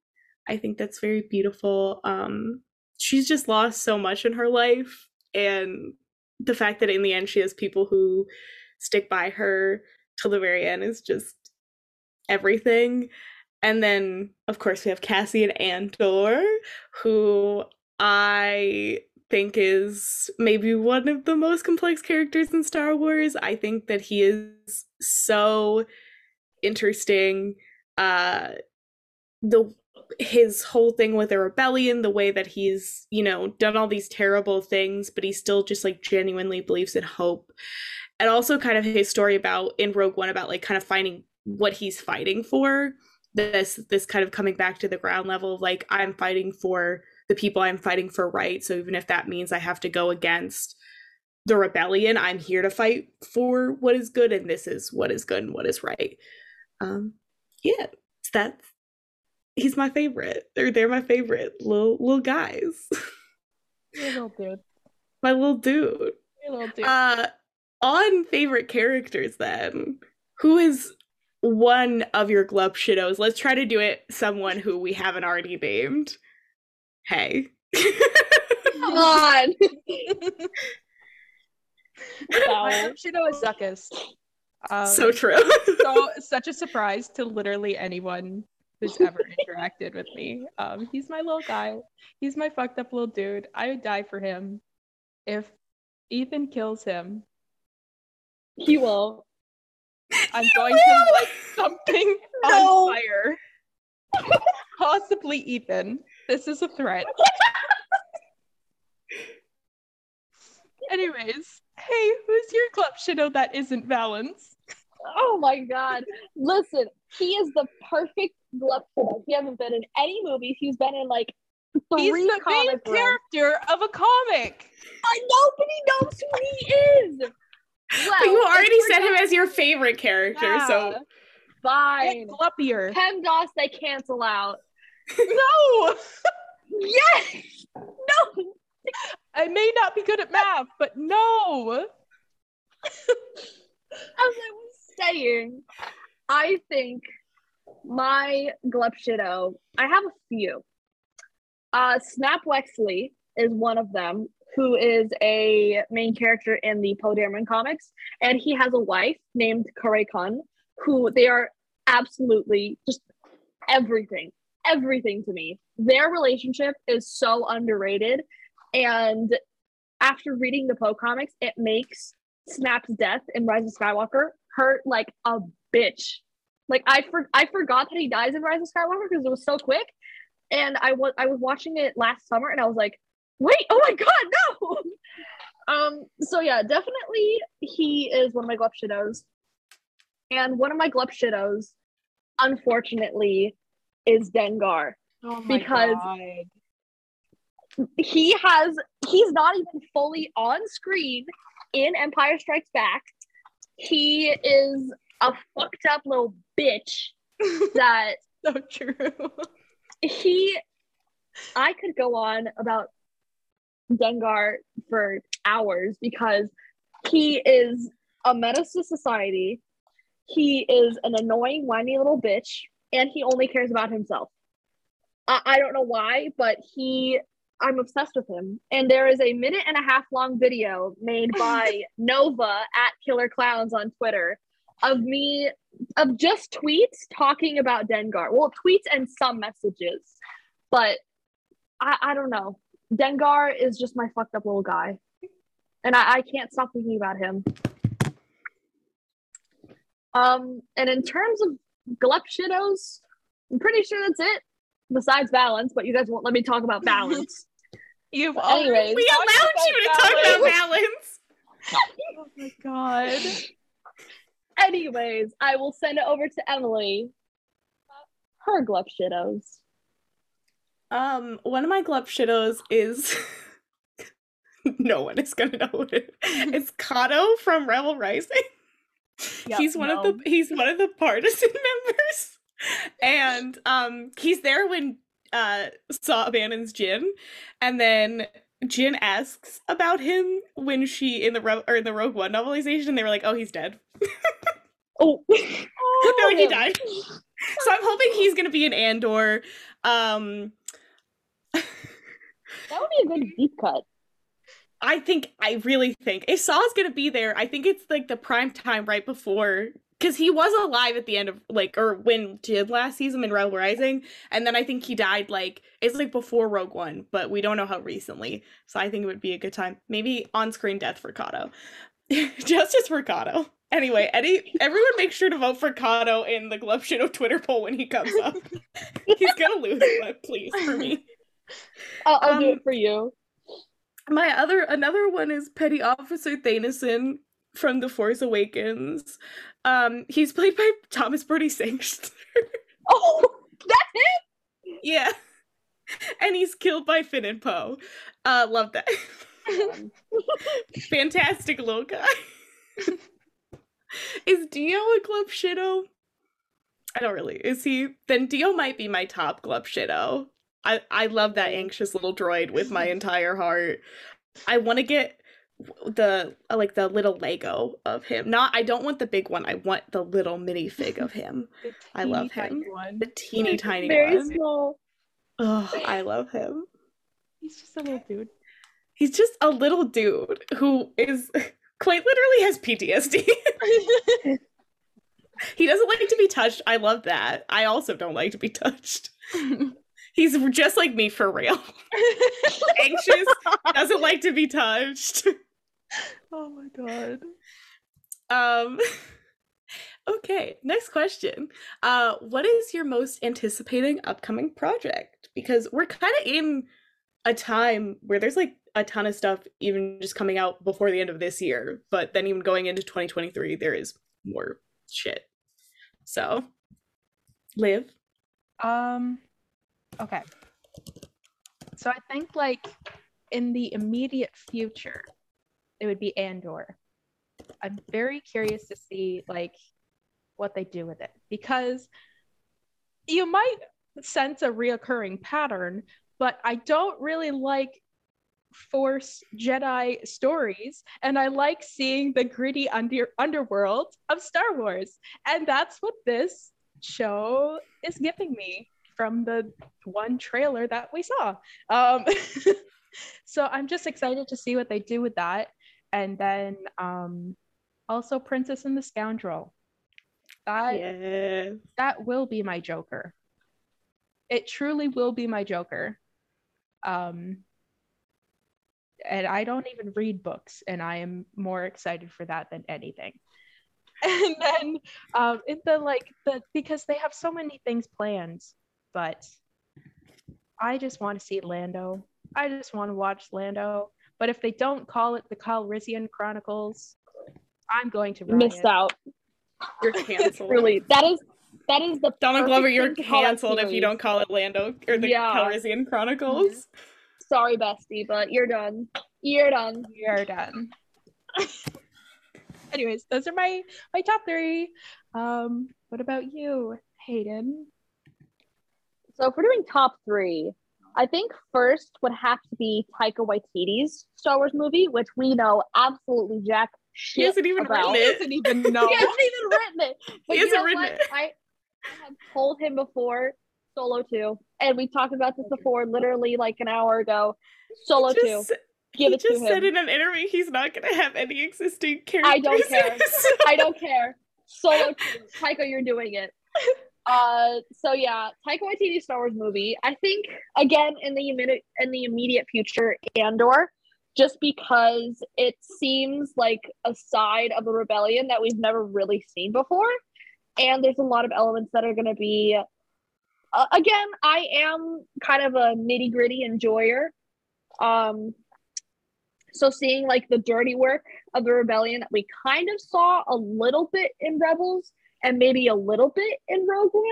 I think that's very beautiful. Um she's just lost so much in her life and the fact that in the end she has people who stick by her till the very end is just everything. And then, of course, we have Cassian Andor, who I think is maybe one of the most complex characters in Star Wars. I think that he is so interesting. Uh, the his whole thing with the rebellion, the way that he's, you know, done all these terrible things, but he still just like genuinely believes in hope. And also kind of his story about in Rogue One about like kind of finding what he's fighting for. This this kind of coming back to the ground level of like I'm fighting for the people I'm fighting for right. So even if that means I have to go against the rebellion, I'm here to fight for what is good and this is what is good and what is right. Um yeah, that's he's my favorite. They're they're my favorite little little guys. You're little dude. my little dude. You're little dude. Uh on favorite characters then. Who is one of your glup shittos? Let's try to do it someone who we haven't already named. Hey. Come on. My Wow. Shido is Zuckuss. Um, so true. so such a surprise to literally anyone who's ever interacted with me. Um, he's my little guy. He's my fucked up little dude. I would die for him. If Ethan kills him, He will. I'm going will! to light something No. on fire. Possibly Ethan. This is a threat. Anyways, hey, who's your glup shitto that isn't Valance? Oh my god. Listen, he is the perfect glup shitto. He hasn't been in any movies. He's been in like three He's the main comic books. character of a comic. I nobody knows who he is. Well, but you already said him as your favorite character, so fine. Get gluppier. PEMDAS they cancel out. No, Yes. No. I may not be good at math, but no. As I was saying, I think my Glup Shitto, I have a few. Uh, Snap Wexley is one of them, who is a main character in the Poe Dameron comics, and he has a wife named Kare Kun, who they are absolutely just everything, everything to me. Their relationship is so underrated, and after reading the Poe comics, it makes Snap's death in Rise of Skywalker hurt like a bitch. Like I for- I forgot that he dies in Rise of Skywalker because it was so quick, and I was I was watching it last summer and I was like, wait, oh my god, no. um. So yeah, definitely he is one of my Glup Shittos, and one of my Glup Shittos, unfortunately, is Dengar Oh my Because- he has he's not even fully on screen in Empire Strikes Back. He is a fucked up little bitch that so true. he I could go on about Dengar for hours because he is a menace to society. He is an annoying, whiny little bitch, and he only cares about himself. I, I don't know why, but he I'm obsessed with him. And there is a minute and a half long video made by Nova at Killer Clowns on Twitter of me of just tweets talking about Dengar. Well, tweets and some messages, but I, I don't know. Dengar is just my fucked up little guy, and I, I can't stop thinking about him. Um, and in terms of Glup Shittos, I'm pretty sure that's it. Besides Valance, but you guys won't let me talk about Valance. You've always we allowed you to talk about Valance. Valance. Oh my god. Anyways, I will send it over to Emily. Her Glup Shittos. Um, one of my Glup Shittos is no one is gonna know what it is. It's Kato from Rebel Rising. Yep, he's one of the he's one of the partisan members. And um he's there when uh Saw abandons Jyn and then Jyn asks about him when she in the Re- or in the Rogue One novelization and they were like, "Oh, he's dead." Oh, no, he died. So I'm hoping he's going to be in Andor. Um That would be a good deep cut. I think I really think if Saw's gonna be there, I think it's like the prime time right before because he was alive at the end of like or when Jid last season in Rebel Rising, and then I think he died like it's like before Rogue One, but we don't know how recently. So I think it would be a good time. Maybe on screen death for Kato. Justice for Kato. Anyway, Eddie, everyone make sure to vote for Kato in the Glup Shitto Twitter poll when he comes up. He's gonna lose, but please for me. I'll, I'll do Um, it for you. My other another one is Petty Officer Thanisson from The Force Awakens. Um, he's played by Thomas Brodie Sangster. Oh, that's it. yeah. And he's killed by Finn and Poe. Uh love that. Fantastic little guy. is D-O a Glup Shitto? I don't really. Is he? Then D-O might be my top Glup Shitto. I I love that anxious little droid with my entire heart. I want to get the uh, like the little Lego of him. Not I don't want the big one. I want the little minifig of him. I love him. One. The teeny tiny Very one. small. Oh, I love him. He's just a little dude. He's just a little dude who is quite literally has PTSD. he doesn't like to be touched. I love that. I also don't like to be touched. He's just like me for real. Anxious, doesn't like to be touched. oh my god. Um Okay, next question. Uh what is your most anticipating upcoming project? Because we're kind of in a time where there's like a ton of stuff even just coming out before the end of this year, but then even going into 2023 there is more shit. So, Liv. Um okay. So I think like in the immediate future it would be Andor. I'm very curious to see like what they do with it because you might sense a reoccurring pattern, but I don't really like Force Jedi stories, and I like seeing the gritty under- underworld of Star Wars, and that's what this show is giving me from the one trailer that we saw. Um, so I'm just excited to see what they do with that, and then um, also Princess and the Scoundrel. That Yeah. that will be my Joker. It truly will be my Joker. Um, and I don't even read books, and I am more excited for that than anything. And then, um, in the like the because they have so many things planned, but I just want to see Lando. I just want to watch Lando. But if they don't call it the Calrissian Chronicles, I'm going to riot. Missed out. You're canceled. Really, that is that is the Donald Glover, you're thing to call that canceled if you don't call it Lando or the Yeah. Calrissian Chronicles. Sorry, bestie, but you're done. You're done. You're done. Anyways, those are my my top three. Um, what about you, Hayden? So if we're doing top three, I think first would have to be Taika Waititi's Star Wars movie, which we know absolutely jack He shit hasn't even about. written He it. doesn't even know. He hasn't even written it. But He hasn't know written what? it. I, I have told him before, Solo 2, and we talked about this before literally like an hour ago. Solo 2, Just, give he it to just him. said in an interview he's not going to have any existing characters. I don't care. So- I don't care. Solo 2, Taika, you're doing it. Uh, so yeah, Taika Waititi Star Wars movie. I think again in the immediate in the immediate future, Andor, just because it seems like a side of the rebellion that we've never really seen before, and there's a lot of elements that are going to be. Uh, again, I am kind of a nitty gritty enjoyer. Um, so seeing like the dirty work of the rebellion that we kind of saw a little bit in Rebels and maybe a little bit in Rogue One.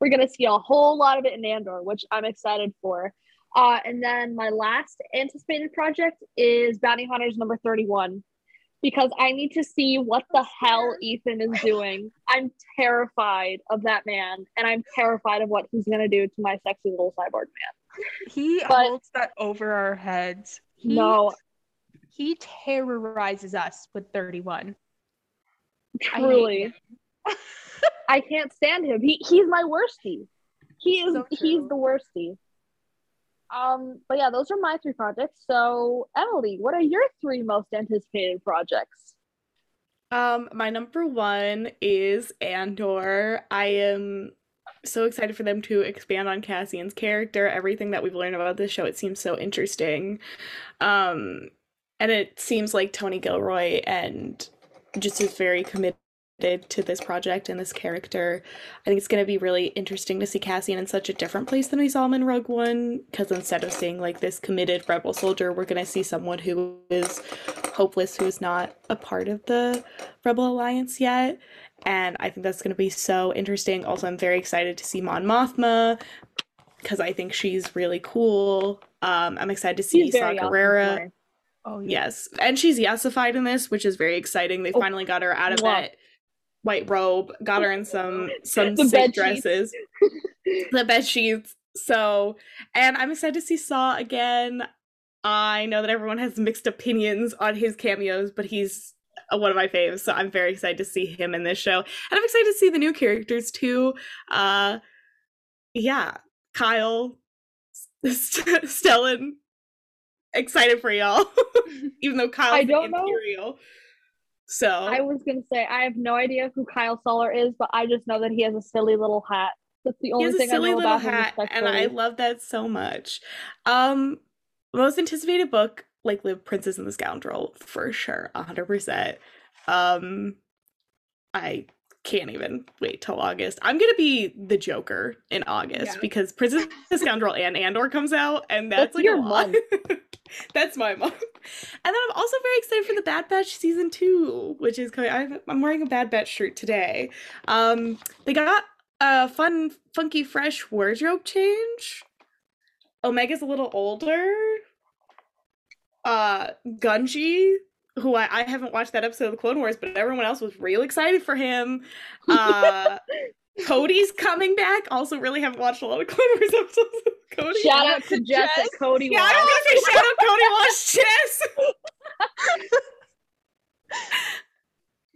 We're gonna see a whole lot of it in Andor, which I'm excited for. Uh, and then my last anticipated project is Bounty Hunters number 31 because I need to see what the hell Ethan is doing. I'm terrified of that man, and I'm terrified of what he's gonna do to my sexy little cyborg man. He But- holds that over our heads. He, No, he terrorizes us with 31. I truly. Him. I can't stand him. He he's my worstie. He is So he's true. the worstie. Um, but yeah, those are my three projects. So Emily, what are your three most anticipated projects? Um, my number one is Andor. I am so excited for them to expand on Cassian's character. Everything that we've learned about this show, it seems so interesting. Um, and it seems like Tony Gilroy and just is very committed to this project and this character. I think it's going to be really interesting to see Cassian in such a different place than we saw him in Rogue One. Because instead of seeing like this committed rebel soldier, we're going to see someone who is hopeless, who is not a part of the Rebel Alliance yet. And I think that's going to be so interesting. Also, I'm very excited to see Mon Mothma because I think she's really cool. Um, I'm excited to see Saw awesome Gerrera. Oh, yeah. Yes, and she's yesified in this, which is very exciting. They Oh, finally got her out of wow. that white robe, got her in some some The sick dresses, the bed sheets. So, and I'm excited to see Saw again. I know that everyone has mixed opinions on his cameos, but he's uh, one of my faves, so I'm very excited to see him in this show, and I'm excited to see the new characters too. Uh, yeah, Kyle, St- Stellan, excited for y'all. Even though Kyle's I don't know. So I was gonna say I have no idea who Kyle Soller is, but I just know that he has a silly little hat. That's the he only thing I know about him. hat, and I love that so much. Um, most anticipated book, like "Liv Princess and the Scoundrel" for sure, hundred percent. Um, I can't even wait till August. I'm gonna be the Joker in August Yeah. because Princess Scoundrel and Andor comes out, and that's, That's like your month. that's my month. And then I'm also very excited for the Bad Batch season two, which is coming. I'm, I'm wearing a Bad Batch shirt today. Um, they got a fun, funky, fresh wardrobe change. Omega's a little older. Uh, Gunji, who I, I haven't watched that episode of the Clone Wars, but everyone else was real excited for him. Uh, Cody's coming back. Also, really haven't watched a lot of Clone Wars episodes of Cody. Shout out to Jess Jess. and Cody. Yeah, I Watts. was gonna say shout out Cody Wash Jess.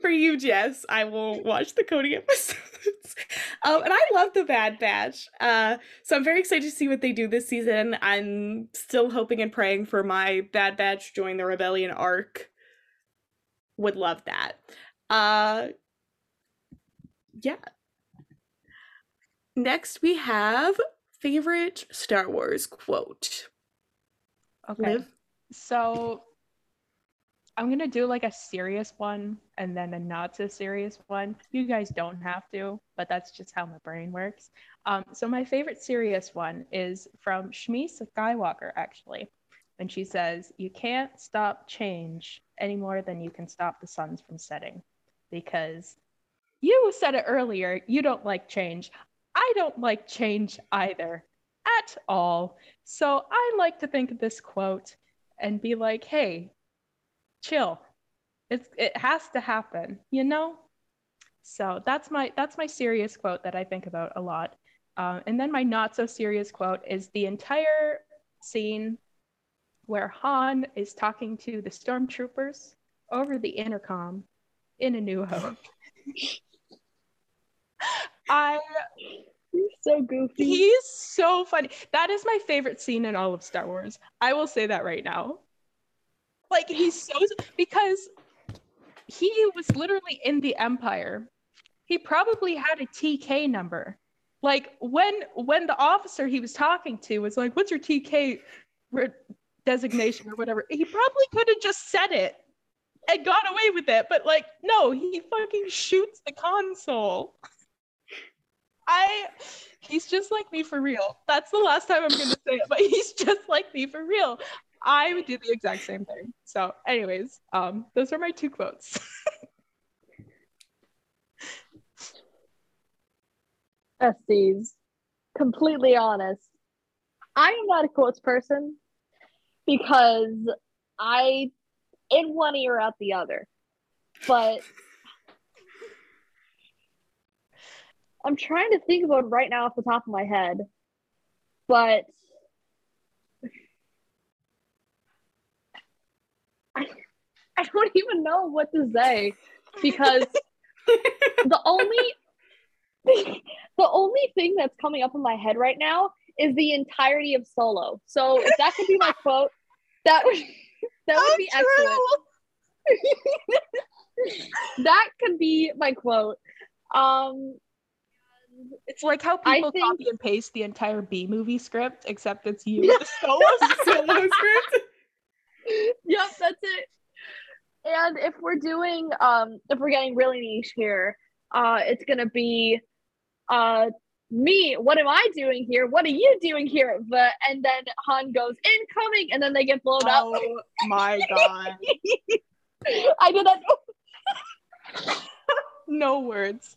For you, Jess, I will watch the Cody episodes. Um, and I love the Bad Batch. Uh, so I'm very excited to see what they do this season. I'm still hoping and praying for my Bad Batch join the Rebellion arc. Would love that. Uh, yeah. Next, we have favorite Star Wars quote. Okay. Liv? So I'm gonna do like a serious one and then a not so serious one. You guys don't have to, but that's just how my brain works. Um, so my favorite serious one is from Shmi Skywalker, actually, and she says, "You can't stop change any more than you can stop the suns from setting, because you said it earlier. You don't like change. I don't like change either, at all. So I like to think of this quote and be like, hey, chill. It's it has to happen, you know? So that's my that's my serious quote that I think about a lot. Um, and then my not so serious quote is the entire scene where Han is talking to the stormtroopers over the intercom in A New Hope. I You're so goofy. He's so funny. That is my favorite scene in all of Star Wars. I will say that right now. Like he's so because he was literally in the Empire. He probably had a TK number. Like when when the officer he was talking to was like, "What's your TK re- designation or whatever?" He probably could have just said it and got away with it, but like, no, he fucking shoots the console. I he's just like me for real. That's the last time I'm gonna say it, but he's just like me for real. I would do the exact same thing. So, anyways, um, those are my two quotes. besties, completely honest, I am not a quotes person because I in one ear out the other. But I'm trying to think about it right now off the top of my head. But I, I don't even know what to say because the only the only thing that's coming up in my head right now is the entirety of Solo. So if that could be my quote, that would that would be excellent. that could be my quote. Um, It's like how people think- copy and paste the entire B movie script, except it's you. the solo Solo script. yep, that's it. And if we're doing, um, if we're getting really niche here, uh, it's gonna be, uh, me. What am I doing here? What are you doing here? But and then Han goes incoming, and then they get blown up. Oh my god. I did that. no words.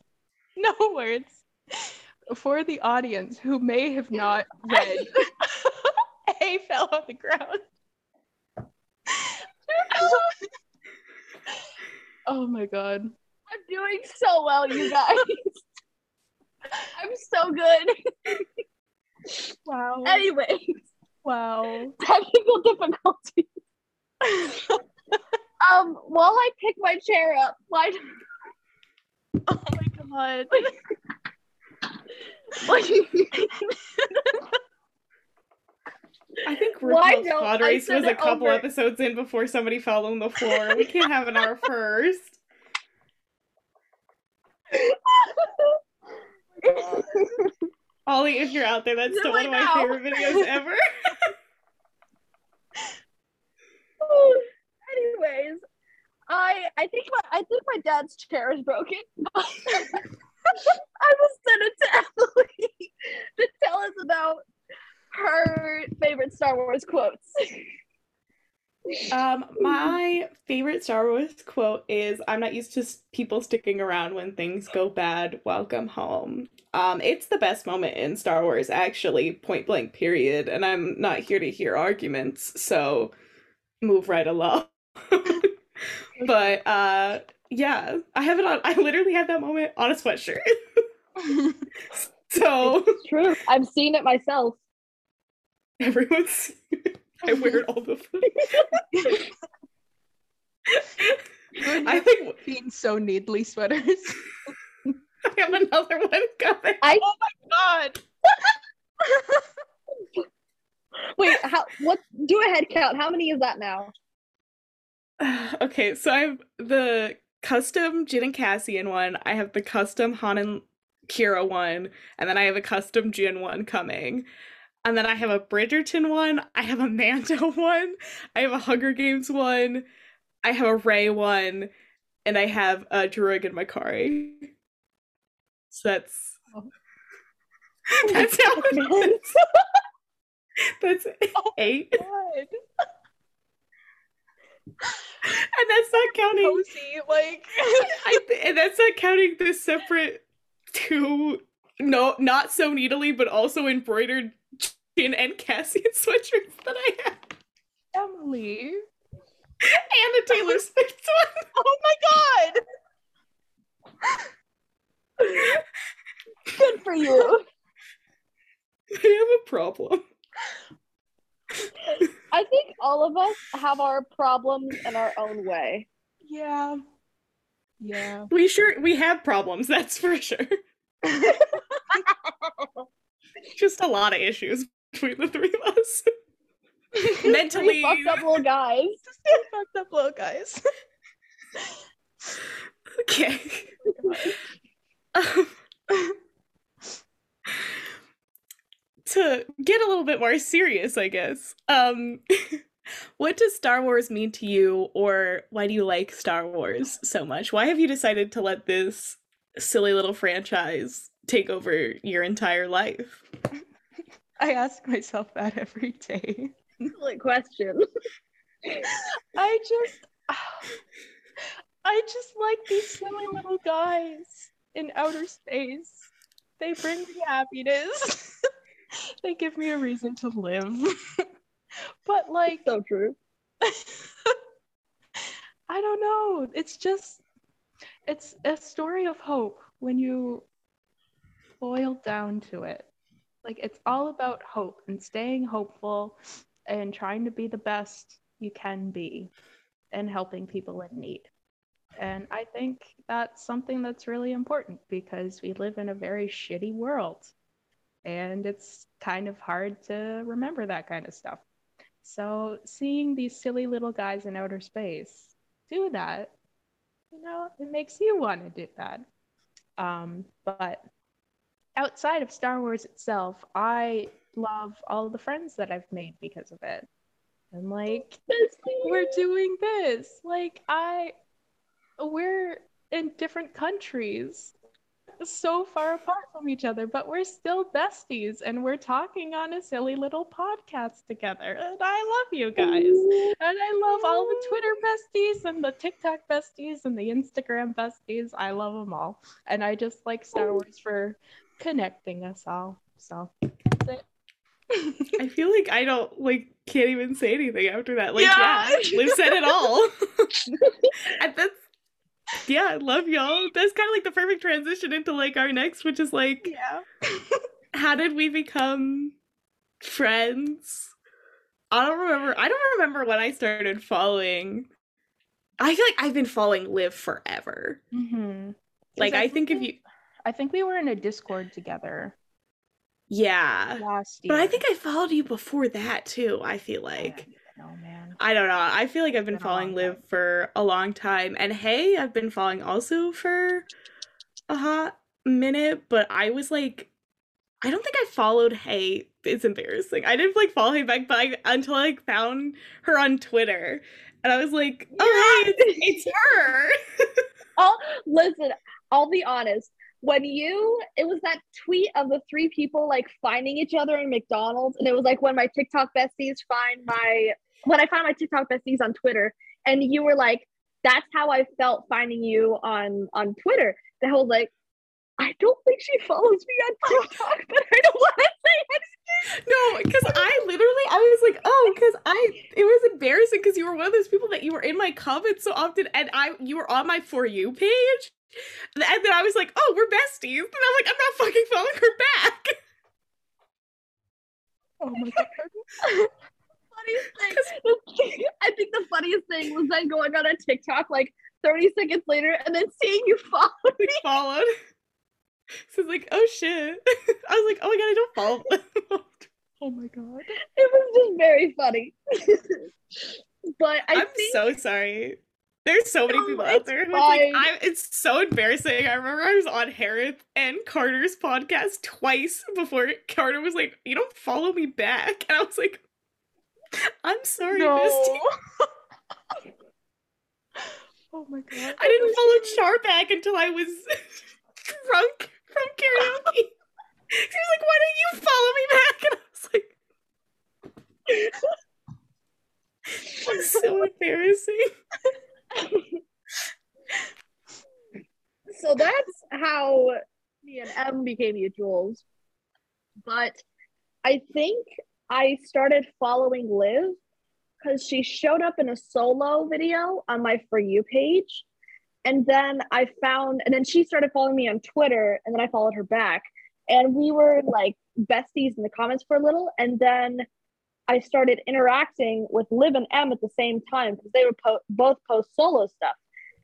No words. For the audience who may have not read, A fell on the ground. oh my god. I'm doing so well, you guys. I'm so good. Wow. Anyway. Wow. Technical difficulties. um, while I pick my chair up, why do- Oh my god. I think RuPaul's well, pod race was a couple over. episodes in before somebody fell on the floor. We can't have an hour first. Ollie, if you're out there, that's still one of my now. favorite videos ever. Anyways, I I think my I think my dad's chair is broken. I will send it to Emily to tell us about her favorite Star Wars quotes. Um, my favorite Star Wars quote is I'm not used to people sticking around when things go bad. Welcome home. Um, it's the best moment in Star Wars, actually, point blank, period. And I'm not here to hear arguments, so move right along. but uh yeah, I have it on I literally had that moment on a sweatshirt. so It's true. I've seen it myself. everyone's I wear it all the time. I think Being so needly sweaters. I have another one coming. I Oh my God. wait. How? What? Do a head count. How many is that now? okay, so I have the custom Jyn and Cassian one. I have the custom Han and Qi'ra one, and then I have a custom Jyn one coming. And then I have a Bridgerton one. I have a Mando one. I have a Hunger Games one. I have a Rey one, and I have a Druig and Makkari. So that's Oh. that's how Man. Oh, that's Oh. eight, and that's not counting. Cozy, like. I and that's not counting the separate two, no, not so neatily, but also embroidered Jyn and Cassian sweatshirts that I have, Emily. and a Taylor oh Swift one. Oh my god. Good for you. I have a problem. I think all of us have our problems in our own way. Yeah. Yeah. We sure we have problems, that's for sure. Just a lot of issues between the three of us. Mentally, fucked up little guys. Fucked up little guys. okay. Um, to get a little bit more serious, I guess. Um, what does Star Wars mean to you, or why do you like Star Wars so much? Why have you decided to let this silly little franchise take over your entire life? I ask myself that every day. Excellent question. I just I just like these silly little guys in outer space. They bring me happiness. they give me a reason to live. but like So true. I don't know. It's just it's a story of hope when you boil down to it. Like it's all about hope and staying hopeful and trying to be the best you can be and helping people in need. And I think that's something that's really important because we live in a very shitty world. And it's kind of hard to remember that kind of stuff. So seeing these silly little guys in outer space do that, you know, it makes you want to do that. Um, but outside of Star Wars itself, I love all the friends that I've made because of it. And like, we're doing this. Like, I, we're in different countries, so far apart from each other, but we're still besties and we're talking on a silly little podcast together. And I love you guys. And I love all the Twitter besties and the TikTok besties and the Instagram besties. I love them all. And I just like Star Wars for connecting us all. So that's it. I feel like I don't like can't even say anything after that. Like, yeah, Yeah. Liv said it all. and that's yeah, I love y'all. That's kind of like the perfect transition into like our next, which is like, yeah. how did we become friends? I don't remember. I don't remember when I started following. I feel like I've been following Liv forever. Mm-hmm. Like, I think if you, I think we were in a Discord together yeah. last year. But I think I followed you before that too. I feel like. Oh man. I don't know. I feel like I've been Been following Liv time. for a long time. And hey, I've been following also for a hot minute, but I was like I don't think I followed Hey. It's embarrassing. I didn't like follow Hey back, but I, until I like, found her on Twitter, and I was like, "Oh, hey, it's, it's her." oh, listen, I'll be honest. When you, it was that tweet of the three people like finding each other in McDonald's, and it was like when my TikTok besties find my when I found my TikTok besties on Twitter, and you were like, "That's how I felt finding you on on Twitter." The whole like, I don't think she follows me on TikTok, but I don't want to say anything. No, because I literally, I was like, oh, because I, it was embarrassing because you were one of those people that you were in my comments so often, and I, you were on my for you page, and then I was like, oh, we're besties, and I'm like, I'm not fucking following her back. Oh my god. funniest thing, I think the funniest thing was then going on a TikTok like 30 seconds later and then seeing you follow me. followed. So it's like, oh shit. I was like, oh my god, I don't follow oh my god. It was just very funny. but I am think... so sorry. There's so many no, people out there who like, I, it's so embarrassing. I remember I was on Harith and Carter's podcast twice before Carter was like, "You don't follow me back," and I was like, "I'm sorry, no. Misty." oh my god! I didn't follow Char back until I was drunk from karaoke. She was like, "Why don't you follow me back?" And I was like, "It's so embarrassing." so that's how me and M became mutuals. But I think I started following Liv because she showed up in a solo video on my For You page. And then I found, and then she started following me on Twitter, and then I followed her back and we were like besties in the comments for a little and then i started interacting with liv and em at the same time because they would po- both post solo stuff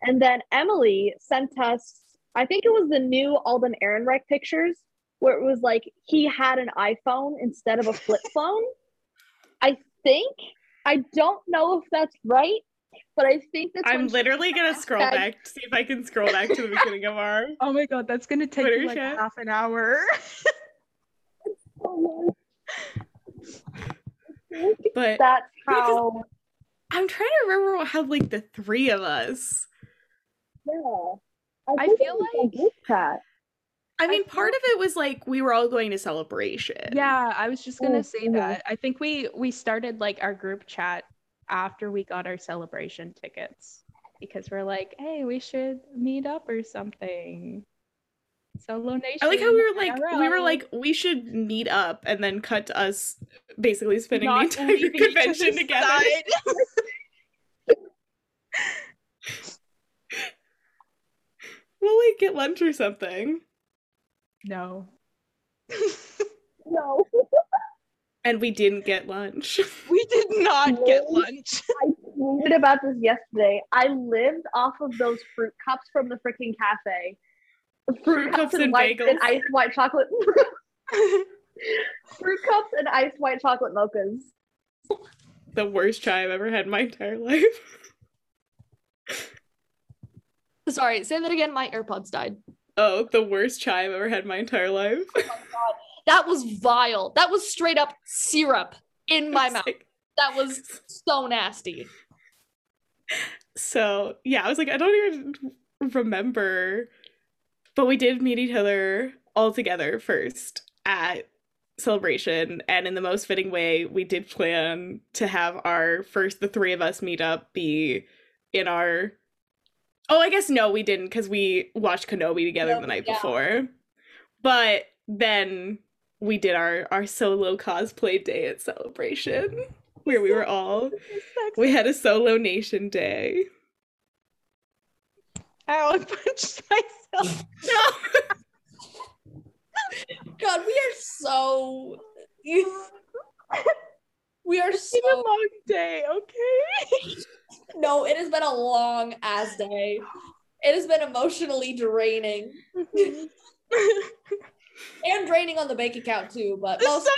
and then emily sent us i think it was the new alden ehrenreich pictures where it was like he had an iphone instead of a flip phone i think i don't know if that's right but I think that's. I'm literally gonna scroll back to see if I can scroll back to the beginning of our. Oh my god, that's gonna take Twitter like chat. half an hour. but that's how. I'm trying to remember how like the three of us. Yeah, I, I feel like. Chat. I mean, I part of it was like we were all going to celebration. Yeah, I was just gonna say mm-hmm. that. I think we we started like our group chat after we got our celebration tickets because we're like, hey, we should meet up or something. Solo Nation. I like how we were like IRL. we were like we should meet up and then cut to us basically spending Not the entire convention together. we'll like get lunch or something. No. no and we didn't get lunch. We did not get lunch. I tweeted about this yesterday. I lived off of those fruit cups from the freaking cafe. Fruit, fruit cups, cups, and, white, bagels. and iced white chocolate. fruit cups and iced white chocolate mochas. The worst chai I've ever had in my entire life. Sorry, say that again. My AirPods died. Oh, the worst chai I've ever had in my entire life. Oh my god. That was vile. That was straight up syrup in my mouth. Like... That was so nasty. So, yeah, I was like, I don't even remember. But we did meet each other all together first at celebration. And in the most fitting way we did plan to have our first the three of us meet up be in our oh i guess no we didn't because we watched kenobi together the night yeah. before. But then we did our our solo cosplay day at celebration where we were all we had a solo nation day. Ow i punched myself no god we are so we are it's so been a long day okay no it has been a long ass day it has been emotionally draining and draining on the bank account too. But it's so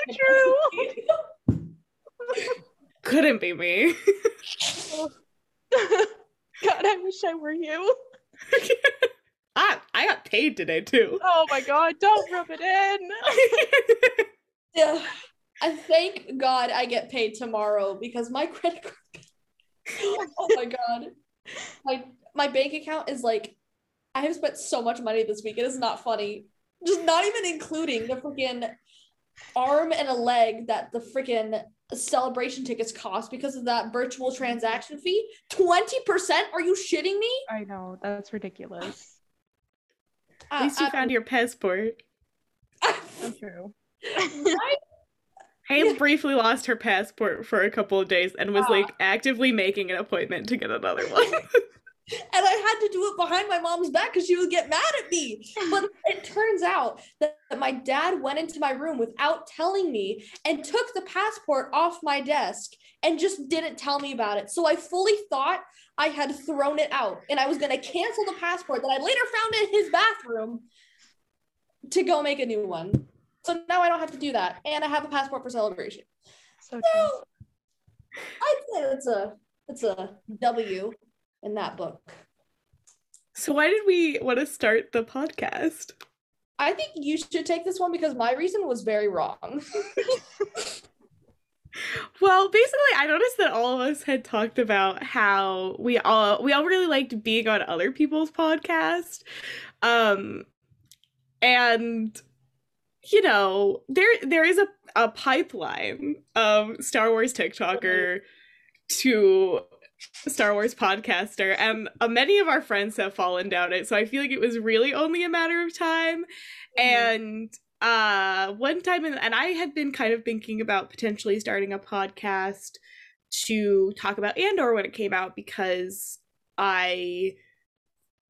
true. Couldn't be me. God, I wish I were you. I I got paid today too. Oh my god, don't rub it in. Yeah. I thank God I get paid tomorrow because my credit card. oh my God. My my bank account is like, I have spent so much money this week. It is not funny. Just not even including the freaking arm and a leg that the freaking celebration tickets cost because of that virtual transaction fee. 20%? Are you shitting me? I know, that's ridiculous. At least you I- found um, your passport. So true. I- Hayes briefly lost her passport for a couple of days and was Aw. like actively making an appointment to get another one. and I had to do it behind my mom's back because she would get mad at me. But it turns out that, my dad went into my room without telling me and took the passport off my desk and just didn't tell me about it. So I fully thought I had thrown it out and I was going to cancel the passport that I later found in his bathroom to go make a new one. So now I don't have to do that. And I have a passport for celebration. So. So I'd say it's a it's a W in that book. so why did we want to start the podcast? I think you should take this one because my reason was very wrong. Well, basically, I noticed that all of us had talked about how we all we all really liked being on other people's podcast, um, and you know there there is a a pipeline of Star Wars TikToker to Star Wars podcaster, and uh, many of our friends have fallen down it. So I feel like it was really only a matter of time, and uh one time and, and i had been kind of thinking about potentially starting a podcast to talk about andor when it came out because i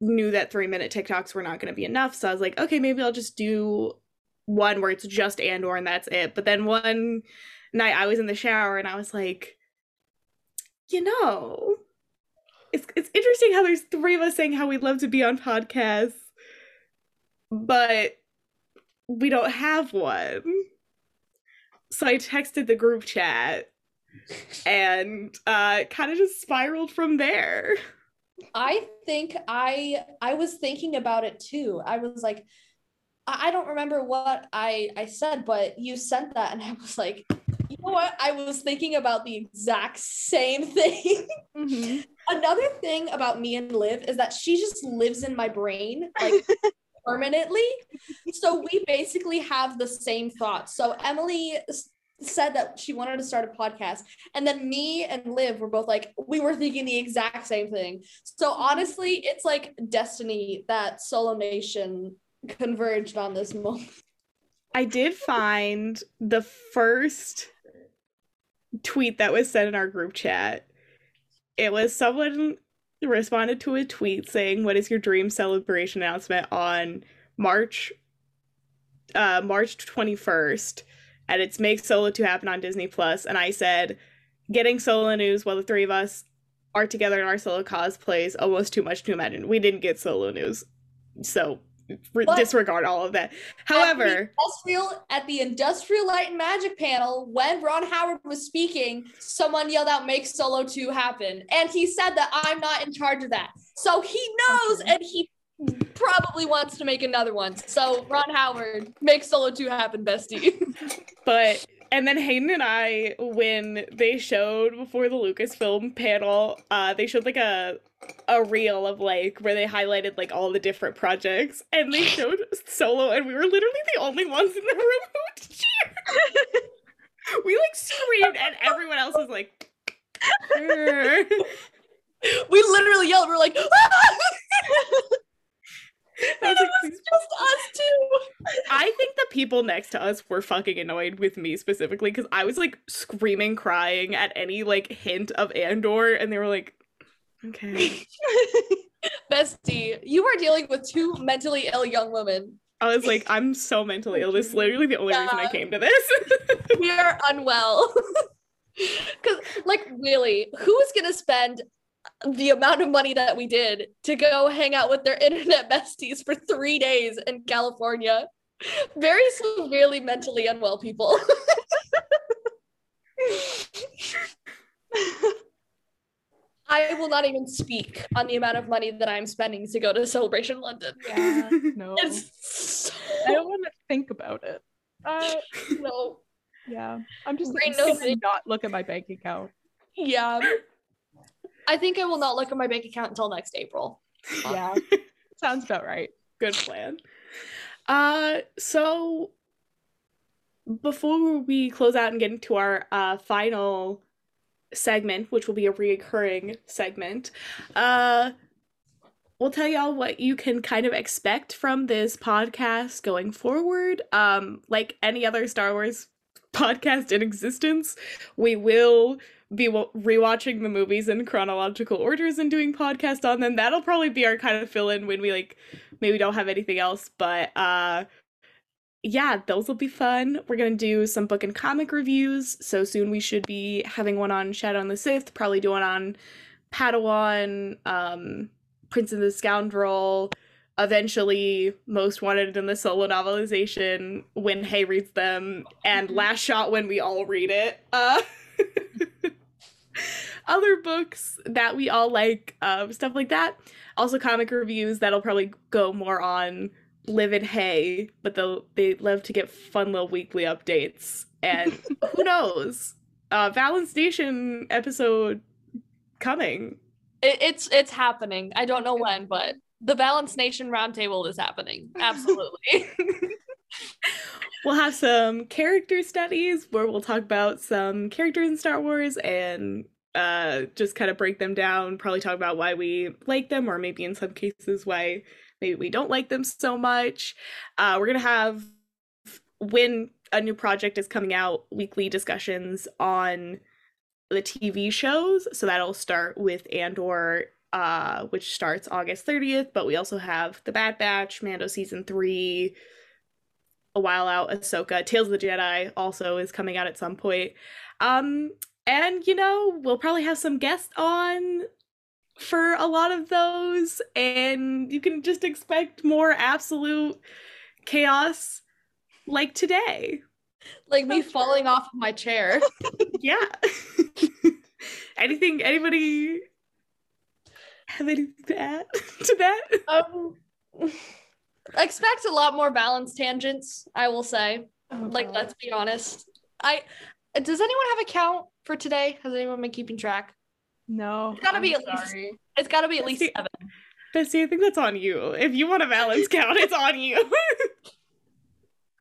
knew that three minute tiktoks were not going to be enough so i was like okay maybe i'll just do one where it's just andor and that's it but then one night i was in the shower and i was like you know it's it's interesting how there's three of us saying how we'd love to be on podcasts but we don't have one. So I texted the group chat and uh kind of just spiraled from there. I think I I was thinking about it too. I was like, I don't remember what I I said, but you sent that, and I was like, know what? I was thinking about the exact same thing. Mhm. Another thing about me and Liv is that she just lives in my brain like permanently. So we basically have the same thoughts. So Emily said that she wanted to start a podcast, and then me and Liv were both like, we were thinking the exact same thing. So honestly, it's like destiny that Solo Nation converged on this moment. I did find the first tweet that was sent in our group chat. It was someone responded to a tweet saying, "What is your dream celebration announcement on March uh March 21st?" And it's make Solo 2 happen on Disney Plus, and I said, "Getting Solo news while the three of us are together in our Solo cosplays almost too much to imagine." We didn't get Solo news. So re- disregard all of that. At However, the industrial at the industrial light and magic panel, when Ron Howard was speaking, someone yelled out, "Make Solo 2 happen," and he said that I'm not in charge of that. So he knows, and he probably wants to make another one. So Ron Howard, make Solo 2 happen, bestie. But and then Hayden and I, when they showed before the Lucasfilm panel, uh, they showed like a a reel of like where they highlighted like all the different projects, and they showed Solo, and we were literally the only ones in the room who would cheer. we like screamed, and everyone else was like. We literally yelled. We're like, "Ah!" And it was just us two. I think the people next to us were fucking annoyed with me specifically because I was like screaming, crying at any like hint of Andor, and they were like, "Okay." Bestie, you are dealing with two mentally ill young women. I was like, "I'm so mentally ill. This is literally the only reason I came to this." we are unwell. Because, like, really, who is going to spend the amount of money that we did to go hang out with their internet besties for three days in California? Very severely mentally unwell people. I will not even speak on the amount of money that I'm spending to go to Celebration London. Yeah, no. It's so I don't want to think about it. Uh, no. yeah, I'm just Brain gonna not look at my bank account. Yeah. I think I will not look at my bank account until next April. Yeah, sounds about right. Good plan. Uh, so before we close out and get into our uh, final segment, which will be a reoccurring segment, uh, we'll tell y'all what you can kind of expect from this podcast going forward. Um, like any other Star Wars podcast in existence, we will be wa- rewatching the movies in chronological orders and doing podcasts on them. That'll probably be our kind of fill in when we like maybe don't have anything else, but uh yeah, those will be fun. We're gonna do some book and comic reviews. So soon we should be having one on Shadow and the Sith, probably do one on Padawan, um, Prince and the Scoundrel, eventually Most Wanted in the solo novelization when Hay reads them, and Last Shot when we all read it. Uh other books that we all like, um, stuff like that. Also comic reviews that'll probably go more on Live and Hay, but they'll they love to get fun little weekly updates. And who knows? Uh Valance Station episode coming. It, it's it's happening. I don't know when, but the Valance Nation Roundtable is happening. Absolutely. We'll have some character studies where we'll talk about some characters in Star Wars and uh just kind of break them down, probably talk about why we like them or maybe in some cases why maybe we don't like them so much. Uh we're going to have when a new project is coming out, weekly discussions on the TV shows. So that'll start with Andor uh which starts August 30th, but we also have The Bad Batch, Mando season 3, a while out ahsoka tales of the jedi also is coming out at some point. Um and you know we'll probably have some guests on for a lot of those and you can just expect more absolute chaos like today. Like me falling off of my chair. yeah. Anything anybody have anything to add to that? Um, expect a lot more Valance tangents, I will say. Like, let's be honest. I does anyone have a count for today? Has anyone been keeping track? No, It's gotta be I'm at least- It's got to be at least seven. Bessie, I think that's on you. If you want a Valance count, it's on you.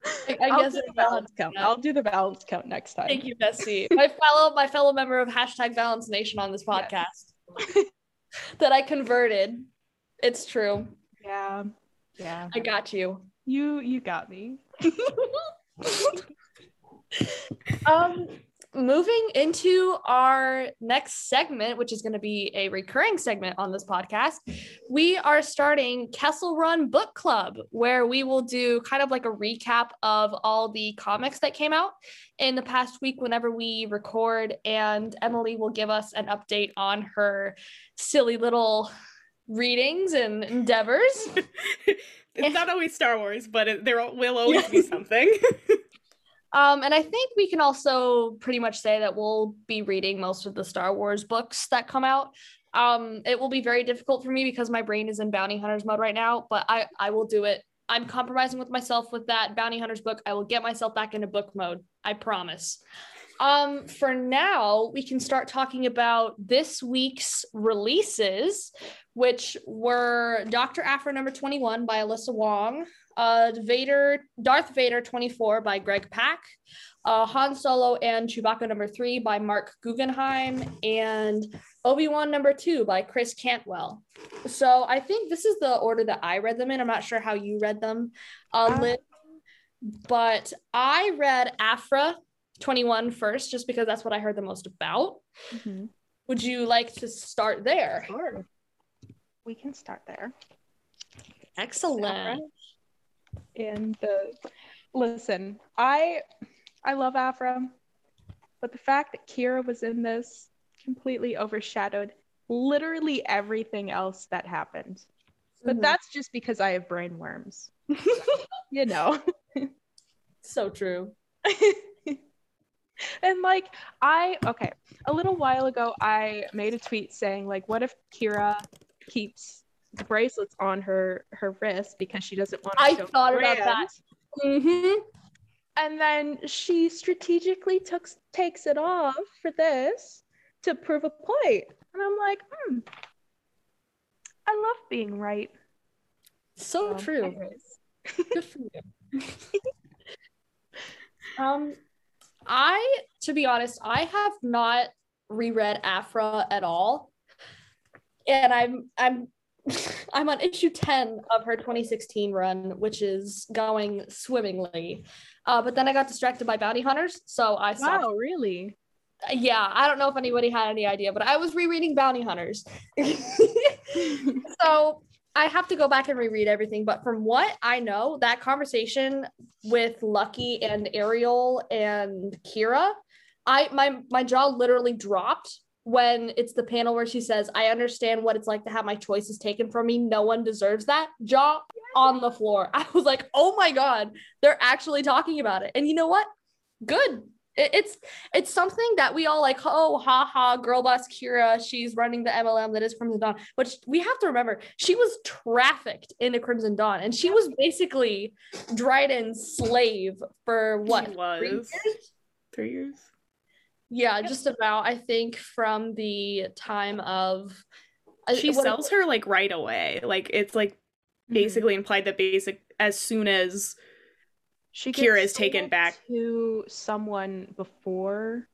I, I I'll guess do the Valance count. Yeah. I'll do the Valance count next time. Thank you, Bessie. my fellow my fellow member of hashtag Valance Nation on this podcast that I converted. It's true. Yeah, yeah. I got you. You you got me. um moving into our next segment which is going to be a recurring segment on this podcast we are starting kessel run book club where we will do kind of like a recap of all the comics that came out in the past week whenever we record and emily will give us an update on her silly little readings and endeavors it's not always Star Wars, but it, there will always be something. Um, and I think we can also pretty much say that we'll be reading most of the Star Wars books that come out. Um, it will be very difficult for me because my brain is in bounty hunters mode right now, but I, I will do it. I'm compromising with myself with that bounty hunters book. I will get myself back into book mode. I promise. Um, for now, we can start talking about this week's releases, which were Dr. Aphra number 21 by Alyssa Wong, uh, Vader, Darth Vader 24 by Greg Pak, uh, Han Solo and Chewbacca number three by Mark Guggenheim, and Obi-Wan number two by Chris Cantwell. So I think this is the order that I read them in. I'm not sure how you read them, uh, Uh, but I read Aphra 21 first, just because that's what I heard the most about. Mhm. Would you like to start there? Sure. We can start there. Excellent. And the listen, I I love Aphra, but the fact that Qi'ra was in this completely overshadowed literally everything else that happened. But Mhm. that's just because I have brain worms. you know. so true. and like I okay, a little while ago I made a tweet saying like what if Qi'ra keeps the bracelets on her her wrist because she doesn't want to I thought about that. Mm-hmm. And then she strategically took takes it off for this to prove a point. And I'm like, hmm. I love being right. So So, true. Good for you. um, I, to be honest, I have not reread Aphra at all, and I'm I'm I'm on issue ten of her 2016 run, which is going swimmingly. Uh, but then I got distracted by bounty hunters, so I stopped. Wow, really? Yeah, I don't know if anybody had any idea, but I was rereading bounty hunters. so I have to go back and reread everything. But from what I know, that conversation with Lucky and Ariel and Qi'ra, I my my jaw literally dropped when it's the panel where she says, "I understand what it's like to have my choices taken from me. No one deserves that." Jaw on the floor. I was like, "Oh my god, they're actually talking about it." And you know what? Good. It- It's it's something that we all like, oh, ha ha, girl boss Qi'ra, she's running the MLM that is Crimson Dawn. But we have to remember, she was trafficked into Crimson Dawn and she was basically Dryden's slave for what? She three was. years? Three years. Yeah, just about, I think, from the time of. She what- sells her like right away. Like it's like Mm-hmm. basically implied that basic as soon as She Qi'ra is taken back. to someone before,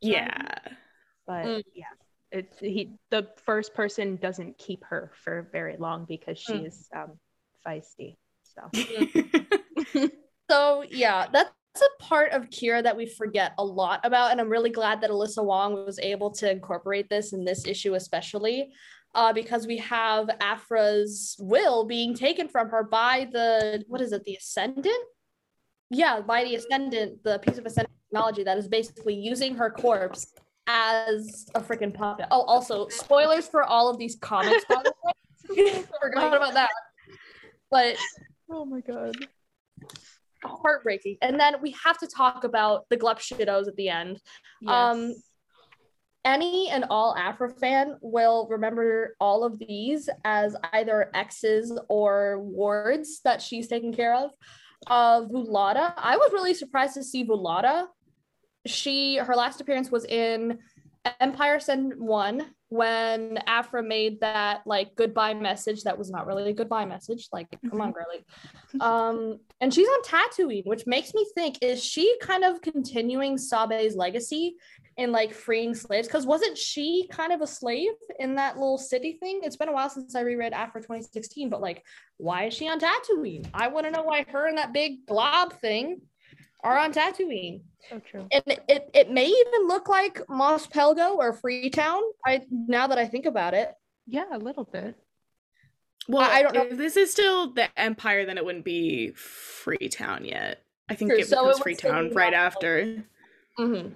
yeah. but Mm. yeah, it's he. The first person doesn't keep her for very long because she Mm. is um, feisty. So So yeah, that's a part of Qi'ra that we forget a lot about, and I'm really glad that Alyssa Wong was able to incorporate this in this issue, especially uh, because we have Aphra's will being taken from her by the what is it, the Ascendant? Yeah, by the Ascendant, the piece of Ascendant technology that is basically using her corpse as a freaking puppet. Oh, also spoilers for all of these comics. By the way, forgot about that. But oh my god. heartbreaking. And then we have to talk about the Glup Shitos at the end. Um, Any and all Aphra fan will remember all of these as either exes or wards that she's taken care of. Uh, Vulaada, I was really surprised to see Vulaada. She her last appearance was in Empire Ascendant One when Aphra made that like goodbye message that was not really a goodbye message. Like, come on, girly. Um, and she's on Tatooine, which makes me think: is she kind of continuing Sabe's legacy in like freeing slaves? Because wasn't she kind of a slave in that little city thing? It's been a while since I reread Aphra 2016, but like, why is she on Tatooine? I want to know why her and that big blob thing are on Tatooine So true. and it, it, it may even look like Mos Pelgo or Freetown. I now that I think about it, Yeah, a little bit. Well, I- I don't know. If this is still the Empire, then it wouldn't be Freetown yet. I think True, it so it becomes would Freetown right Mos Pelgo. after. hmm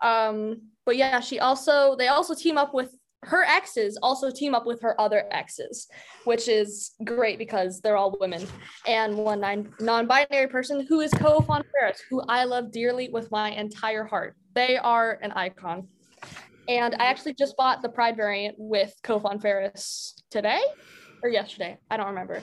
Um, but yeah, she also they also team up with her exes. Also team up with her other exes, which is great because they're all women and one non non-binary person who is Kho Phon Farrus, who I love dearly with my entire heart. They are an icon. And I actually just bought the Pride variant with Kho Phon Farrus today or yesterday. I don't remember.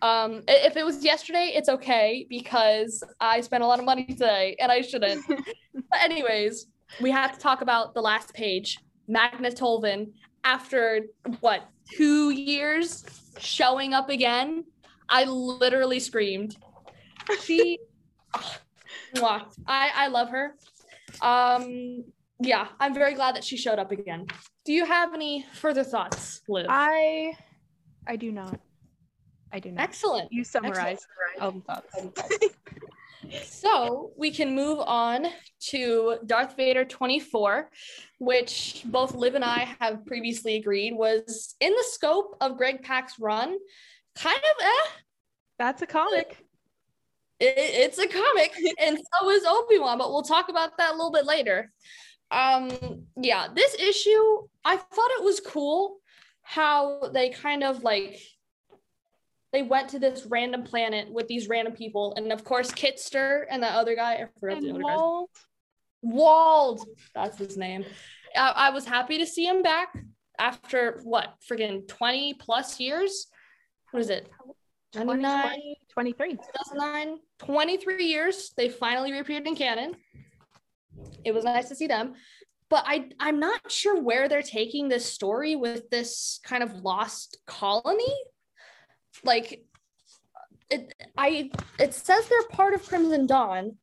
Um, if it was yesterday, it's okay because I spent a lot of money today and I shouldn't. but anyways, we have to talk about the last page. Magna Tolvin, after what two years showing up again, I literally screamed. She. I I love her. Um, yeah, I'm very glad that she showed up again. Do you have any further thoughts, Liv? I I do not. I do not. Excellent. You summarized all the thoughts. So we can move on to Darth Vader 24, which both Liv and I have previously agreed was in the scope of Greg Pak's run. Kind of eh, That's a comic. it, it's a comic, and so is Obi Wan, but we'll talk about that a little bit later. Um, yeah, this issue, I thought it was cool how they kind of like they went to this random planet with these random people, and of course Kitster and that other guy, I forgot the And other guy's Walt. Wald, that's his name. I, I was happy to see him back after what, friggin' 20 plus years? What is it? 29, 23. 2009, 23 years. They finally reappeared in canon. It was nice to see them. But I, I'm not sure where they're taking this story with this kind of lost colony. Like, it, I, it says they're part of Crimson Dawn,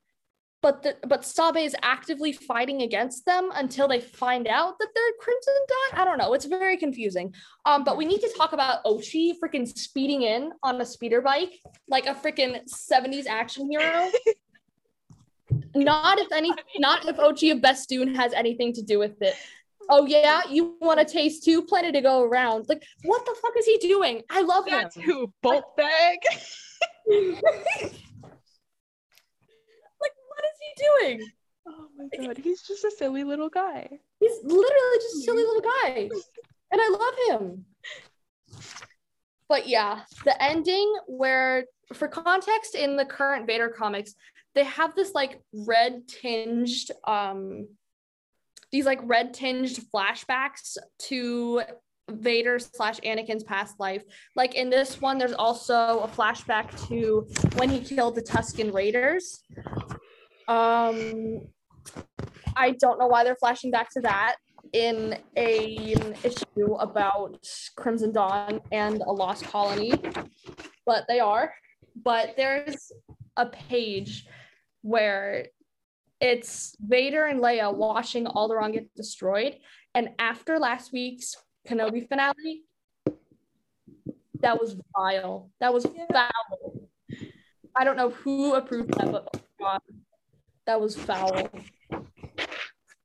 but the, but Sabe is actively fighting against them until they find out that they're Crimson Dawn. I don't know. It's very confusing. Um, but we need to talk about Ochi freaking speeding in on a speeder bike like a freaking 70s action hero. not if any not if Ochi of Bestoon has anything to do with it. Oh yeah, you want to taste too? Plenty to go around. Like, what the fuck is he doing? I love him. That's who bolt bag. Like, what is he doing? oh my god, he's just a silly little guy. He's literally just a silly little guy. And I love him. But yeah, the ending where, for context, in the current Vader comics, they have this like red tinged, um, these like red tinged flashbacks to Vader slash Anakin's past life. Like in this one, there's also a flashback to when he killed the Tusken Raiders. Um, I don't know why they're flashing back to that in a an issue about Crimson Dawn and a lost colony, but they are. But there's a page where it's Vader and Leia watching Alderaan get destroyed, and after last week's Kenobi finale, that was vile. That was foul. I don't know who approved that, but oh God, that was foul.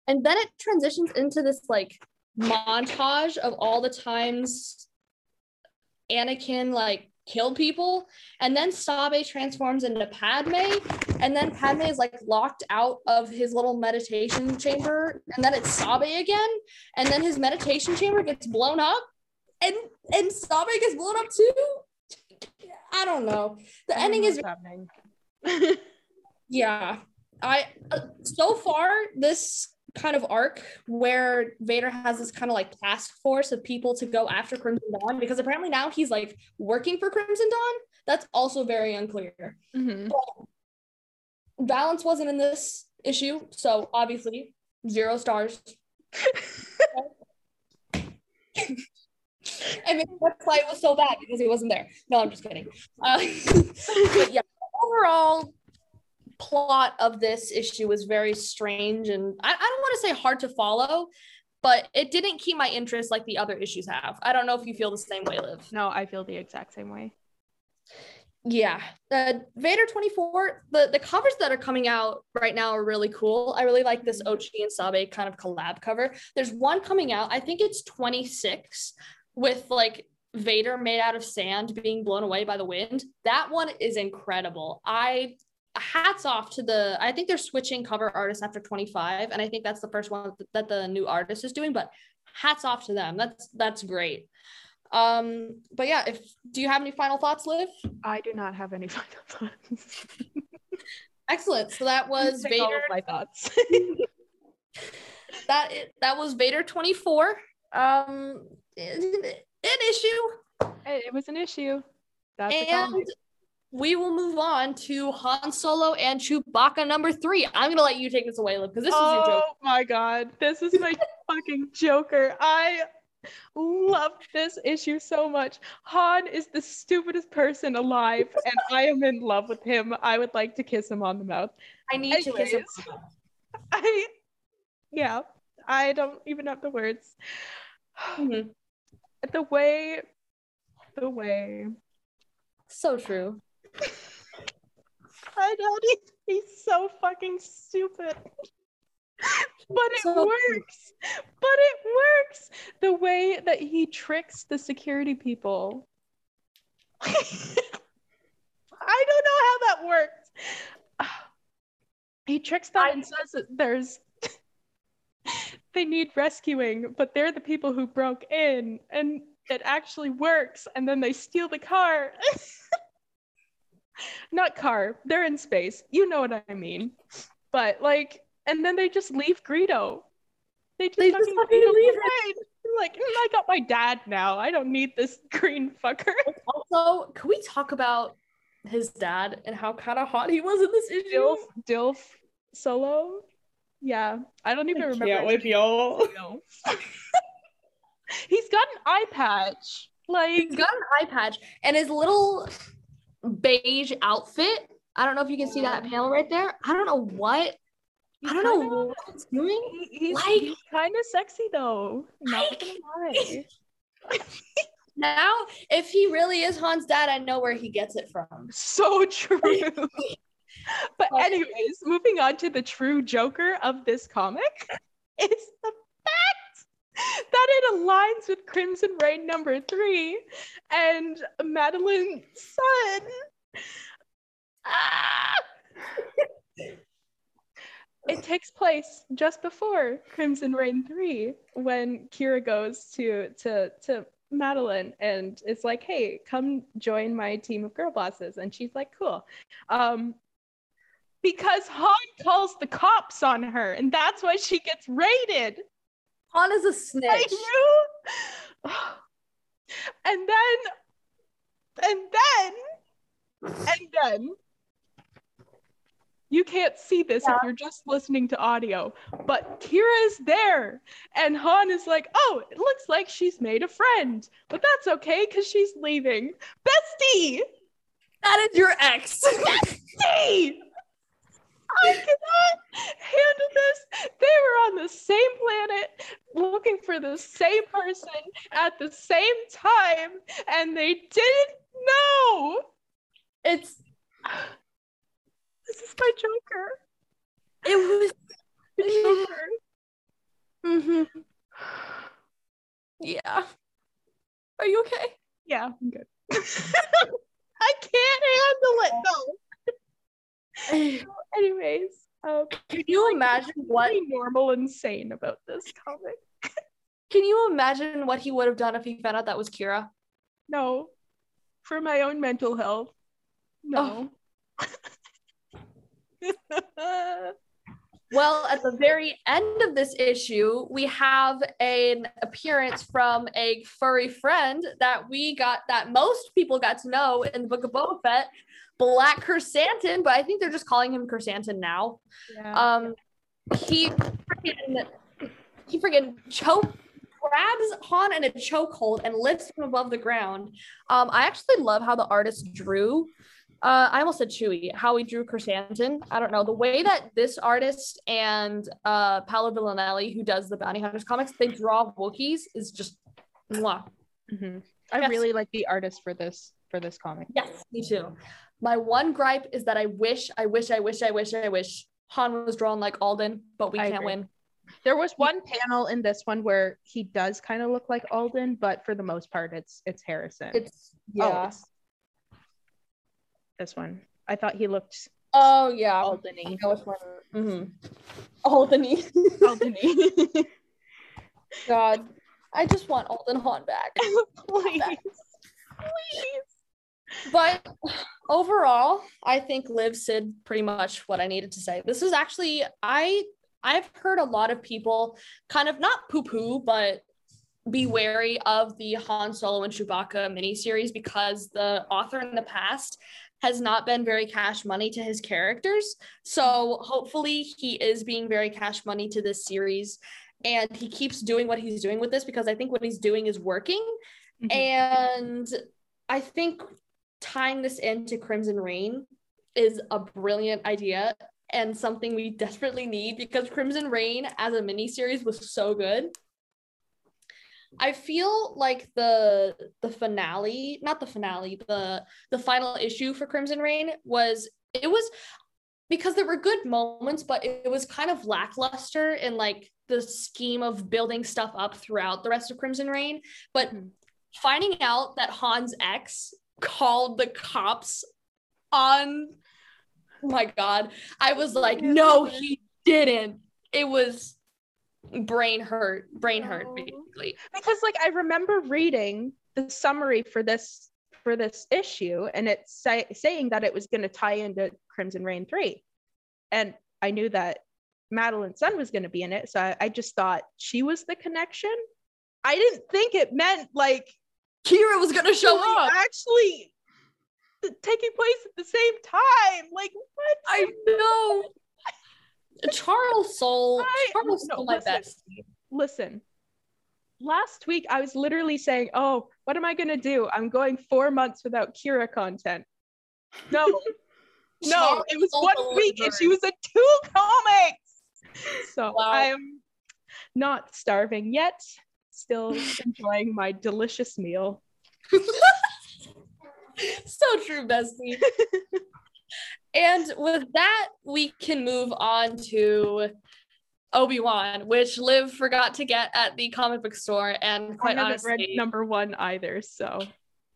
And then it transitions into this like montage of all the times Anakin like killed people, and then Sabe transforms into Padme, and then Padme is like locked out of his little meditation chamber, and then it's Sabe again, and then his meditation chamber gets blown up, and and Sabe gets blown up too. I don't know. The ending is happening. yeah. I uh, so far this kind of arc where Vader has this kind of like task force of people to go after Crimson Dawn because apparently now he's like working for Crimson Dawn. That's also very unclear. Mhm. Valance wasn't in this issue, so obviously zero stars. I mean, that's why it was so bad because he wasn't there. No, I'm just kidding. Uh, but yeah, overall plot of this issue was very strange and I, I don't want to say hard to follow, but it didn't keep my interest like the other issues have. I don't know if you feel the same way, Liv. No, I feel the exact same way. Yeah, uh, Vader 24, the, the covers that are coming out right now are really cool. I really like this Ochi and Sabe kind of collab cover. There's one coming out, I think it's 26, with like Vader made out of sand being blown away by the wind. That one is incredible. I hats off to the I think they're switching cover artists after 25 and I think that's the first one that the new artist is doing but hats off to them. That's that's great. Um but yeah, if do you have any final thoughts, Liv? I do not have any final thoughts. Excellent. So that was Take all of Vader my thoughts. that that was Vader 24. Um an issue it, it was an issue. That's and we will move on to Han Solo and Chewbacca number 3. I'm going to let you take this away, Liv, because this is your joke. Oh my god, this is my fucking Joker. I love this issue so much. Han is the stupidest person alive, and I am in love with him. I would like to kiss him on the mouth. I need to kiss him. I, yeah, I don't even have the words. Mhm. The way, the way. So true. I don't. He's so fucking stupid. But it So- works. But it works. The way that he tricks the security people. I don't know how that works. He tricks them I- and says that there's they need rescuing, but they're the people who broke in and it actually works and then they steal the car. Not car, they're in space. You know what I mean. But like and then they just leave Greedo. They just, They just fucking fucking leave him leave him. behind. Like, "Mm, I got my dad now. I don't need this green fucker. Also, can we talk about his dad and how kind of hot he was in this issue? Dilf, Dilf Solo. Yeah, I don't even I remember. can't his with y'all. name. He's got an eye patch. Like, He's got an eye patch and his little beige outfit. I don't know if you can see that panel right there. I don't know what. He's I don't know kinda- what it's doing. he- he's, Like- he's kind of sexy though. Like- Now, if he really is Han's dad, I know where he gets it from. So true. but anyways, moving on to the true Joker of this comic is the fact that it aligns with Crimson Reign number three and Madeline's son. Ah! it takes place just before Crimson Reign 3 when Qi'ra goes to to to Madeline and it's like, hey, come join my team of girl bosses. And she's like, cool. Um because Han calls the cops on her, and that's why she gets raided. Han is a snitch. knew. And then, and then, and then, you can't see this Yeah. if you're just listening to audio, but Qi'ra is there, and Han is like, "Oh, it looks like she's made a friend, but that's okay because she's leaving." Bestie, That is your ex. bestie. I cannot handle this. They were on the same planet looking for the same person at the same time, and they didn't know. it's This is my Joker. it was. Mhm. Yeah. Are you okay? Yeah, I'm good. I can't handle it. No. Anyways, um, Can you imagine what normal insane about this comic. can you imagine what he would have done if he found out that was Qi'ra? No, for my own mental health. No. Well, at the very end of this issue, we have an appearance from a furry friend that we got that most people got to know in the Book of Boba Fett, Black Chrysanthemum, but I think they're just calling him Chrysanthemum now. yeah. Um, he freaking he freaking choke grabs Han in a chokehold and lifts him above the ground. Um, I actually love how the artist drew. Uh, I almost said Chewie, how he drew Chrysanthemum. I don't know the way that this artist and uh, Paolo Villanelli, who does the Bounty Hunters comics, they draw Wookiees is just mwah. Mhm. I Yes. really like the artist for this for this comic. Yes, me too. My one gripe is that I wish, I wish, I wish, I wish, I wish Han was drawn like Alden, but we I can't agree. win. There was one panel in this one where he does kind of look like Alden, but for the most part, it's it's Harrison. It's Oh, yeah. it's this one. I thought he looked Oh yeah. Alden-y. I know which one. Mm-hmm. Aldeny. Alden-y. God, I just want Alden Han back. Please. Please. But overall, I think Liv said pretty much what I needed to say. This is actually I I've heard a lot of people kind of not poo-poo, but be wary of the Han Solo and Chewbacca miniseries because the author in the past has not been very cash money to his characters. So hopefully he is being very cash money to this series and he keeps doing what he's doing with this because I think what he's doing is working. Mhm. And I think tying this into Crimson Reign is a brilliant idea and something we desperately need because Crimson Reign as a miniseries was so good. I feel like the the finale, not the finale, the the final issue for Crimson Reign was it was because there were good moments, but it, it was kind of lackluster in like the scheme of building stuff up throughout the rest of Crimson Reign. But Mhm. finding out that Han's ex called the cops on my god, I was like, no, he didn't. It was brain hurt, brain hurt, basically. because like I remember reading the summary for this for this issue, and it's say, saying that it was going to tie into Crimson Reign three, and I knew that Madeline Sun was going to be in it. So I, I just thought she was the connection. I didn't think it meant like Qi'ra was gonna show up. actually taking place at the same time. Like what? I know. Charles Soule. I- Charles no, Soule, listen. listen. Last week I was literally saying, "Oh, what am I going to do? I'm going 4 months without Qi'ra content." No. no, Charles it was Soule one week and she was in two comics. So Wow. I am not starving yet. Still enjoying my delicious meal. so true, bestie. and with that, we can move on to Obi-Wan, which Liv forgot to get at the comic book store, and I quite haven't honestly, read number 1 either, so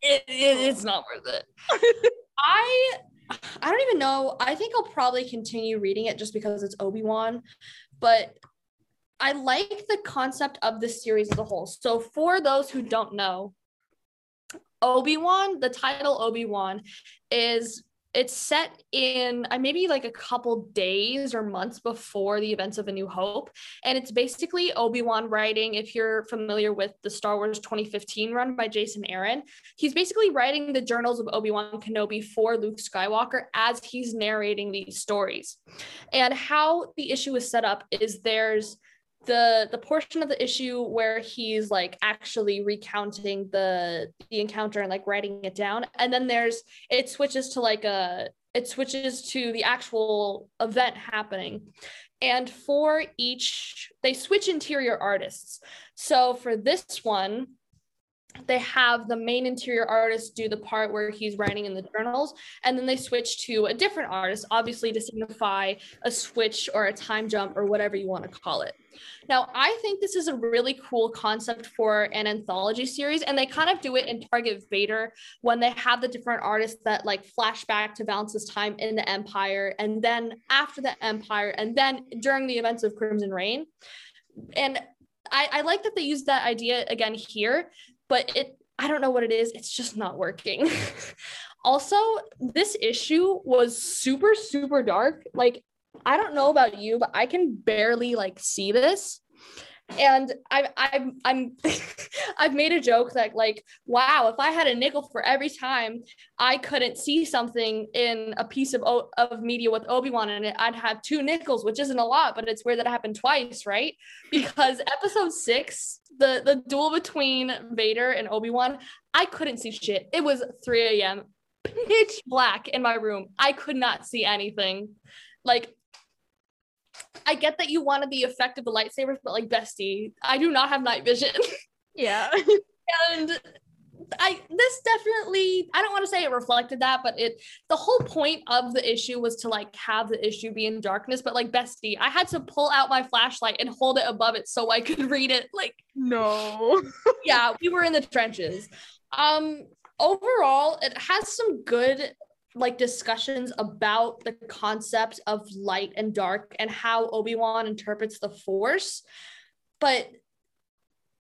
it, it- it's not worth it. I I don't even know. I think I'll probably continue reading it just because it's Obi-Wan, but I like the concept of this series as a whole. So for those who don't know, Obi-Wan, the title Obi-Wan is it's set in uh, maybe like a couple days or months before the events of A New Hope. And it's basically Obi-Wan writing, if you're familiar with the Star Wars 2015 run by Jason Aaron, he's basically writing the journals of Obi-Wan Kenobi for Luke Skywalker as he's narrating these stories. And how the issue is set up is there's the the portion of the issue where he's like actually recounting the the encounter and like writing it down. And then there's it switches to like a it switches to the actual event happening. And for each they switch interior artists. So for this one they have the main interior artist do the part where he's writing in the journals and then they switch to a different artist obviously to signify a switch or a time jump or whatever you want to call it. Now i think this is a really cool concept for an anthology series and they kind of do it in target vader when they have the different artists that like flashback to valance's time in the empire and then after the empire and then during the events of crimson reign. And I, I like that they use that idea again here but it I don't know what it is. It's just not working. also, this issue was super super dark. Like I don't know about you, but I can barely like see this. And I I'm I'm I've made a joke that like wow, if I had a nickel for every time I couldn't see something in a piece of of media with Obi-Wan in it, I'd have two nickels, which isn't a lot, but it's weird that it happened twice, right? Because episode 6 the the duel between Vader and Obi-Wan, I couldn't see shit. It was 3 a.m. pitch black in my room. I could not see anything. Like I get that you wanted the effect of the lightsabers, but like bestie, I do not have night vision. yeah. and I this definitely I don't want to say it reflected that, but it the whole point of the issue was to like have the issue be in darkness. But like bestie, I had to pull out my flashlight and hold it above it so I could read it. Like no. yeah, we were in the trenches. Um, overall, it has some good like discussions about the concept of light and dark and how Obi-Wan interprets the force. But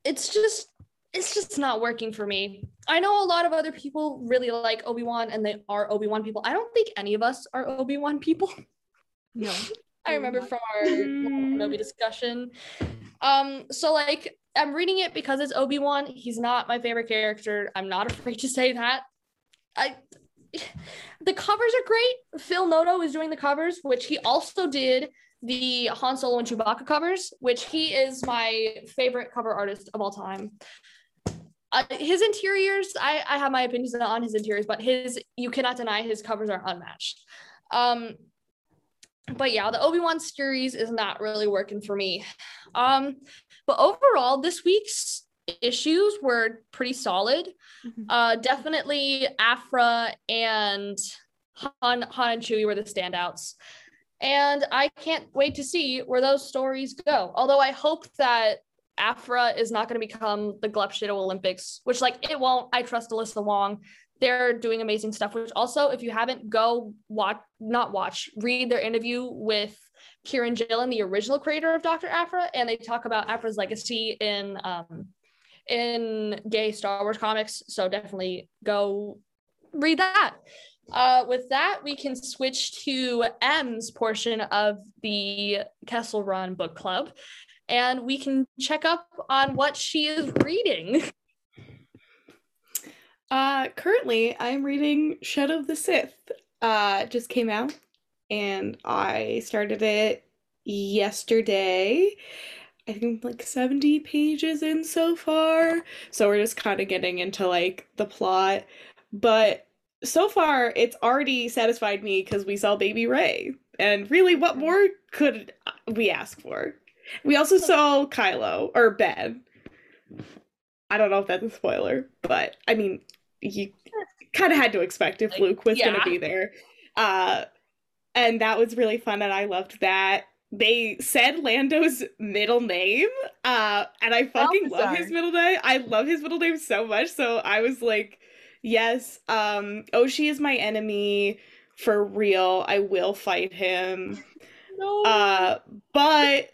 it's just it's just not working for me. I know a lot of other people really like Obi-Wan and they are Obi-Wan people. I don't think any of us are Obi-Wan people. No. I remember from our. Kenobi discussion. Um, so like I'm reading it because it's Obi-Wan. He's not my favorite character. I'm not afraid to say that. I the covers are great. Phil Noto is doing the covers, which he also did the Han Solo and Chewbacca covers, which he is my favorite cover artist of all time. Uh, his interiors, I, I have my opinions on his interiors, but his you cannot deny his covers are unmatched. Um, but yeah, the Obi-Wan series is not really working for me. Um, but overall, this week's issues were pretty solid. Mhm. Uh, definitely Aphra and Han, Han and Chewie were the standouts. And I can't wait to see where those stories go. Although I hope that Aphra is not going to become the Glup Shitto Olympics, which like it won't. I trust Alyssa Wong. They're doing amazing stuff. Which also, if you haven't, go watch, not watch, read their interview with Kieron Gillen, the original creator of Dr. Aphra, and they talk about Aphra's legacy in um, in gay Star Wars comics. So definitely go read that. Uh, with that, we can switch to M's portion of the Kessel Run book club, and we can check up on what she is reading. Uh, currently, I'm reading Shadow of the Sith. Uh, just came out, and I started it yesterday. I think like 70 pages in so far. So we're just kind of getting into like the plot. But so far, it's already satisfied me because we saw Baby Rey. And really, what more could we ask for? We also saw Kylo, or Ben. I don't know if that's a spoiler, but I mean, you kind of had to expect if Luke was yeah. going to be there. Uh, and that was really fun, and I loved that. They said Lando's middle name, uh, and I fucking love his middle name. I love his middle name so much, so I was like, yes, um, Ochi is my enemy for real. I will fight him. No. Uh, but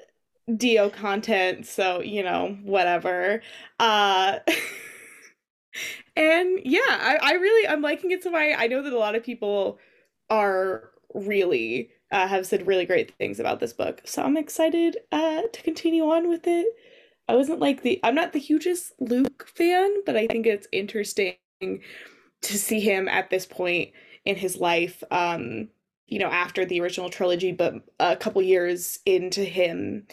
D-O content, so you know, whatever. Uh and yeah, I, I really I'm liking it so I I know that a lot of people are really uh, have said really great things about this book. So I'm excited uh to continue on with it. I wasn't like the I'm not the hugest Luke fan, but I think it's interesting to see him at this point in his life um you know after the original trilogy but a couple years into him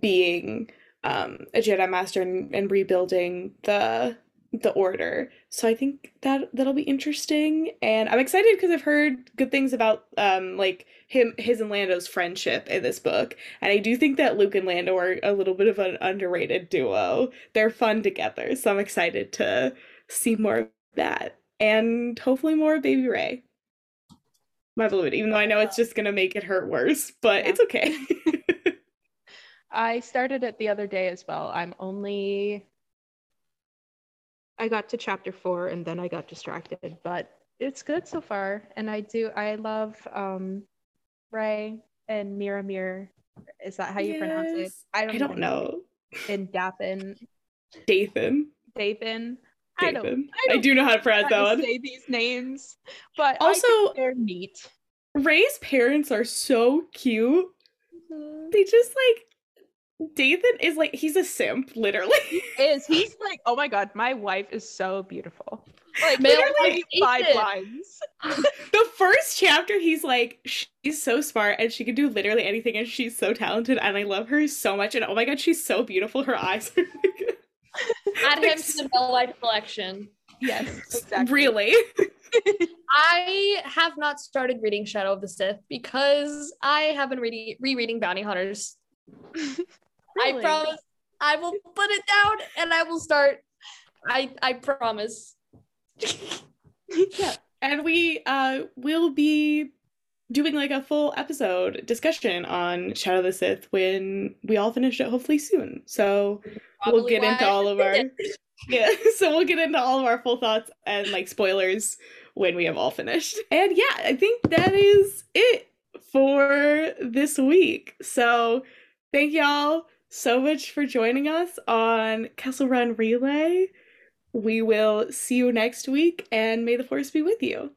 being um a Jedi master and, and rebuilding the the order. So I think that that'll be interesting and I'm excited because I've heard good things about um like him his and Lando's friendship in this book. And I do think that Luke and Lando are a little bit of an underrated duo. They're fun together. So I'm excited to see more of that and hopefully more of Baby Rey. My beloved, even though I know it's just gonna make it hurt worse, but Yeah. it's okay. I started it the other day as well. I'm only I got to chapter 4 and then I got distracted, but it's good so far and I do I love um Rey and Mira Miramir. Is that how you pronounce it? I I don't, don't even know. And Daffin, Dathan. Dathan. I don't, I I, don't do know how to pronounce that to one. say these names, but Also- they're neat. Rey's parents are so cute. Mhm. They just like Dathan is like he's a simp, literally. Is he's like, oh my god, my wife is so beautiful. Like Male literally five Dathan. lines. the first chapter, he's like, she's so smart and she can do literally anything and she's so talented and I love her so much. And oh my god, she's so beautiful. Her eyes are like, Add him to the Bell Life collection. Yes, exactly. really. I have not started reading Shadow of the Sith because I have been reading rereading Bounty Hunters. I promise I will put it down and I will start. I I promise. yeah. And we uh will be doing like a full episode discussion on Shadow of the Sith when we all finish it hopefully soon. So we'll get into all of our yeah so we'll get into all of our full thoughts and like spoilers when we have all finished and yeah i think that is it for this week so thank y'all so much for joining us on Kessel Run Relay. We will see you next week, and may the force be with you.